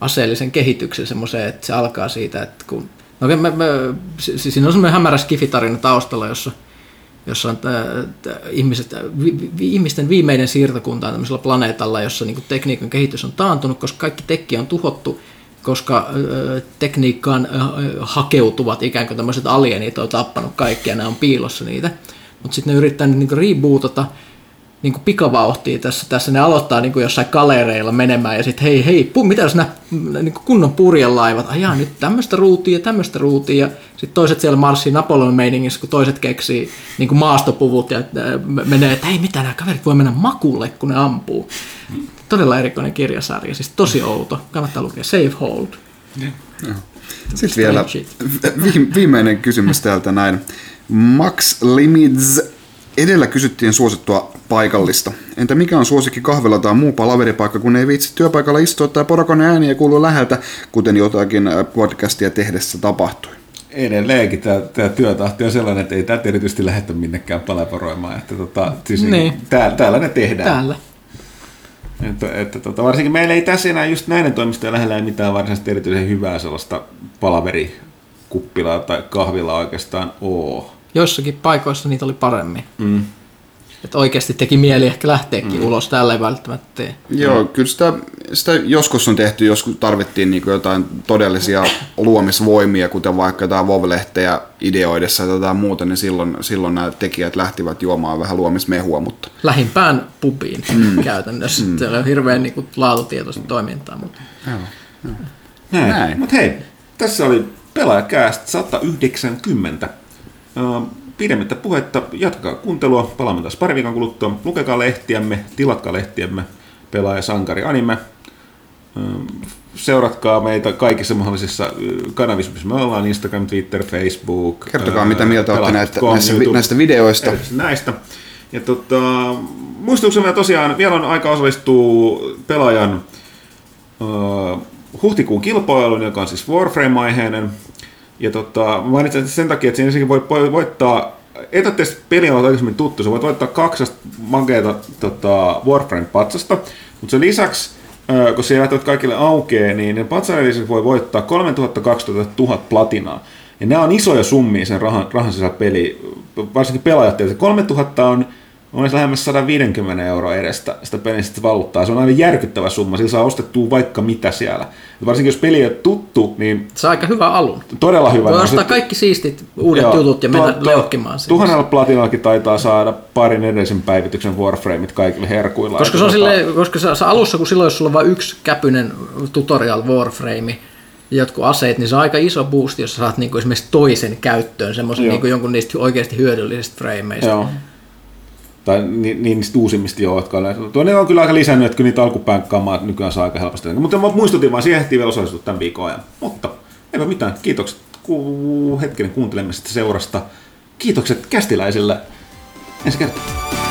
aseellisen kehityksen semmoiseen, että se alkaa siitä, että kun... No, mä, mä, siinä on semmoinen hämärä skifitarina taustalla, jossa, jossa on tää, tää, ihmiset, vi, vi, ihmisten viimeinen siirtokunta on tämmöisellä planeetalla, jossa niin tekniikan kehitys on taantunut, koska kaikki tekki on tuhottu, koska tekniikkaan hakeutuvat ikään kuin tämmöiset alienit on tappanut kaikkia, nämä on piilossa niitä. Mutta sitten ne yrittää niin rebootata niin kuin pikavauhtia tässä, tässä. Ne aloittaa niin kuin jossain kalereilla menemään ja sitten hei hei, pu, mitä jos nämä niin kuin kunnon purjelaivat, ajaa nyt tämmöistä ruutia ja tämmöistä ruutia. Ja sitten toiset siellä marssii Napoleon meiningissä, kun toiset keksii niin kuin maastopuvut ja äh, menee, että hei mitä nämä kaverit voi mennä makulle, kun ne ampuu. Todella erikoinen kirjasarja, siis tosi outo, kannattaa lukea, Safe Hold. Sitten vielä viimeinen kysymys täältä näin. Max Limits Edellä kysyttiin suosittua paikallista. Entä mikä on suosikki kahvilla tai muu palaveripaikka, kun ei viitsi työpaikalla istua tai porakon ääniä kuuluu läheltä, kuten jotakin äh, podcastia tehdessä tapahtui? Edelleenkin tämä, tämä työtahti on sellainen, että ei tätä erityisesti lähetä minnekään palavoroimaan. Että tota, siis niin. Niin, täällä, täällä ne tehdään. Täällä. Että, että tota, varsinkin meillä ei tässä enää just näiden toimistojen lähellä mitään varsinaisesti erityisen hyvää sellaista palaverikuppilaa tai kahvilaa oikeastaan ole joissakin paikoissa niitä oli paremmin. Mm. Että oikeasti teki mieli ehkä lähteäkin mm. ulos, tällä ei välttämättä tee. Joo, kyllä sitä, sitä joskus on tehty, joskus tarvittiin niin jotain todellisia luomisvoimia, kuten vaikka jotain vovlehtejä ideoidessa tai jotain muuta, niin silloin, silloin nämä tekijät lähtivät juomaan vähän luomismehua. Mutta... Lähimpään pubiin mm. käytännössä. Mm. Se on hirveän niin kuin, laatutietoista toimintaa. Mutta... Joo, joo. Näin. Näin. Mutta hei, tässä oli pelaajakääst 190 pidemmittä puhetta, jatkakaa kuuntelua, palaamme taas pari viikon kuluttua. Lukekaa lehtiämme, tilatkaa lehtiämme, pelaaja Sankari Anime. Seuratkaa meitä kaikissa mahdollisissa kanavissa, missä me ollaan, Instagram, Twitter, Facebook. Kertokaa, mitä mieltä olette näistä, näistä, näistä videoista. Näistä. Ja tota, muistutuksena tosiaan vielä on aika osallistua pelaajan uh, huhtikuun kilpailuun, joka on siis Warframe-aiheinen. Ja tota, mainitsin sen takia, että siinä voi voittaa, ei peli on aikaisemmin tuttu, sä voit voittaa kaksasta mankeita tota, Warframe-patsasta, mutta sen lisäksi, kun se jätät kaikille aukeaa, niin ne patsaiden voi voittaa 3000 2000 000 platinaa. Ja nämä on isoja summia sen rahan, rahan sisällä peli, varsinkin pelaajat. 3000 on olisi lähemmäs 150 euroa edestä sitä pelistä valuuttaa. Se on aivan järkyttävä summa, sillä saa ostettua vaikka mitä siellä. Varsinkin jos peli on tuttu, niin... Se on aika hyvä alun. Todella hyvä. Voi ostaa kaikki siistit uudet joo, jutut ja mennä leukkimaan siihen. Tuhannella platinallakin taitaa saada parin edellisen päivityksen Warframeit kaikille herkuilla. Koska, se on sille, koska se, se alussa, kun silloin jos sulla on vain yksi käpynen tutorial Warframe, jotkut aseet, niin se on aika iso boost, jos saat niinku esimerkiksi toisen käyttöön, semmoisen niinku jonkun niistä oikeasti hyödyllisistä frameista. Joo tai ni, niistä uusimmista jo, jotka on, ne on kyllä aika lisännyt, että kyllä niitä alkupään kamaa nykyään saa aika helposti. Mutta muistutin vaan, siihen vielä osallistua tämän viikon ajan. Mutta eipä mitään, kiitokset ku, hetkinen kuuntelemisesta seurasta. Kiitokset kästiläisille. Ensi kertaa.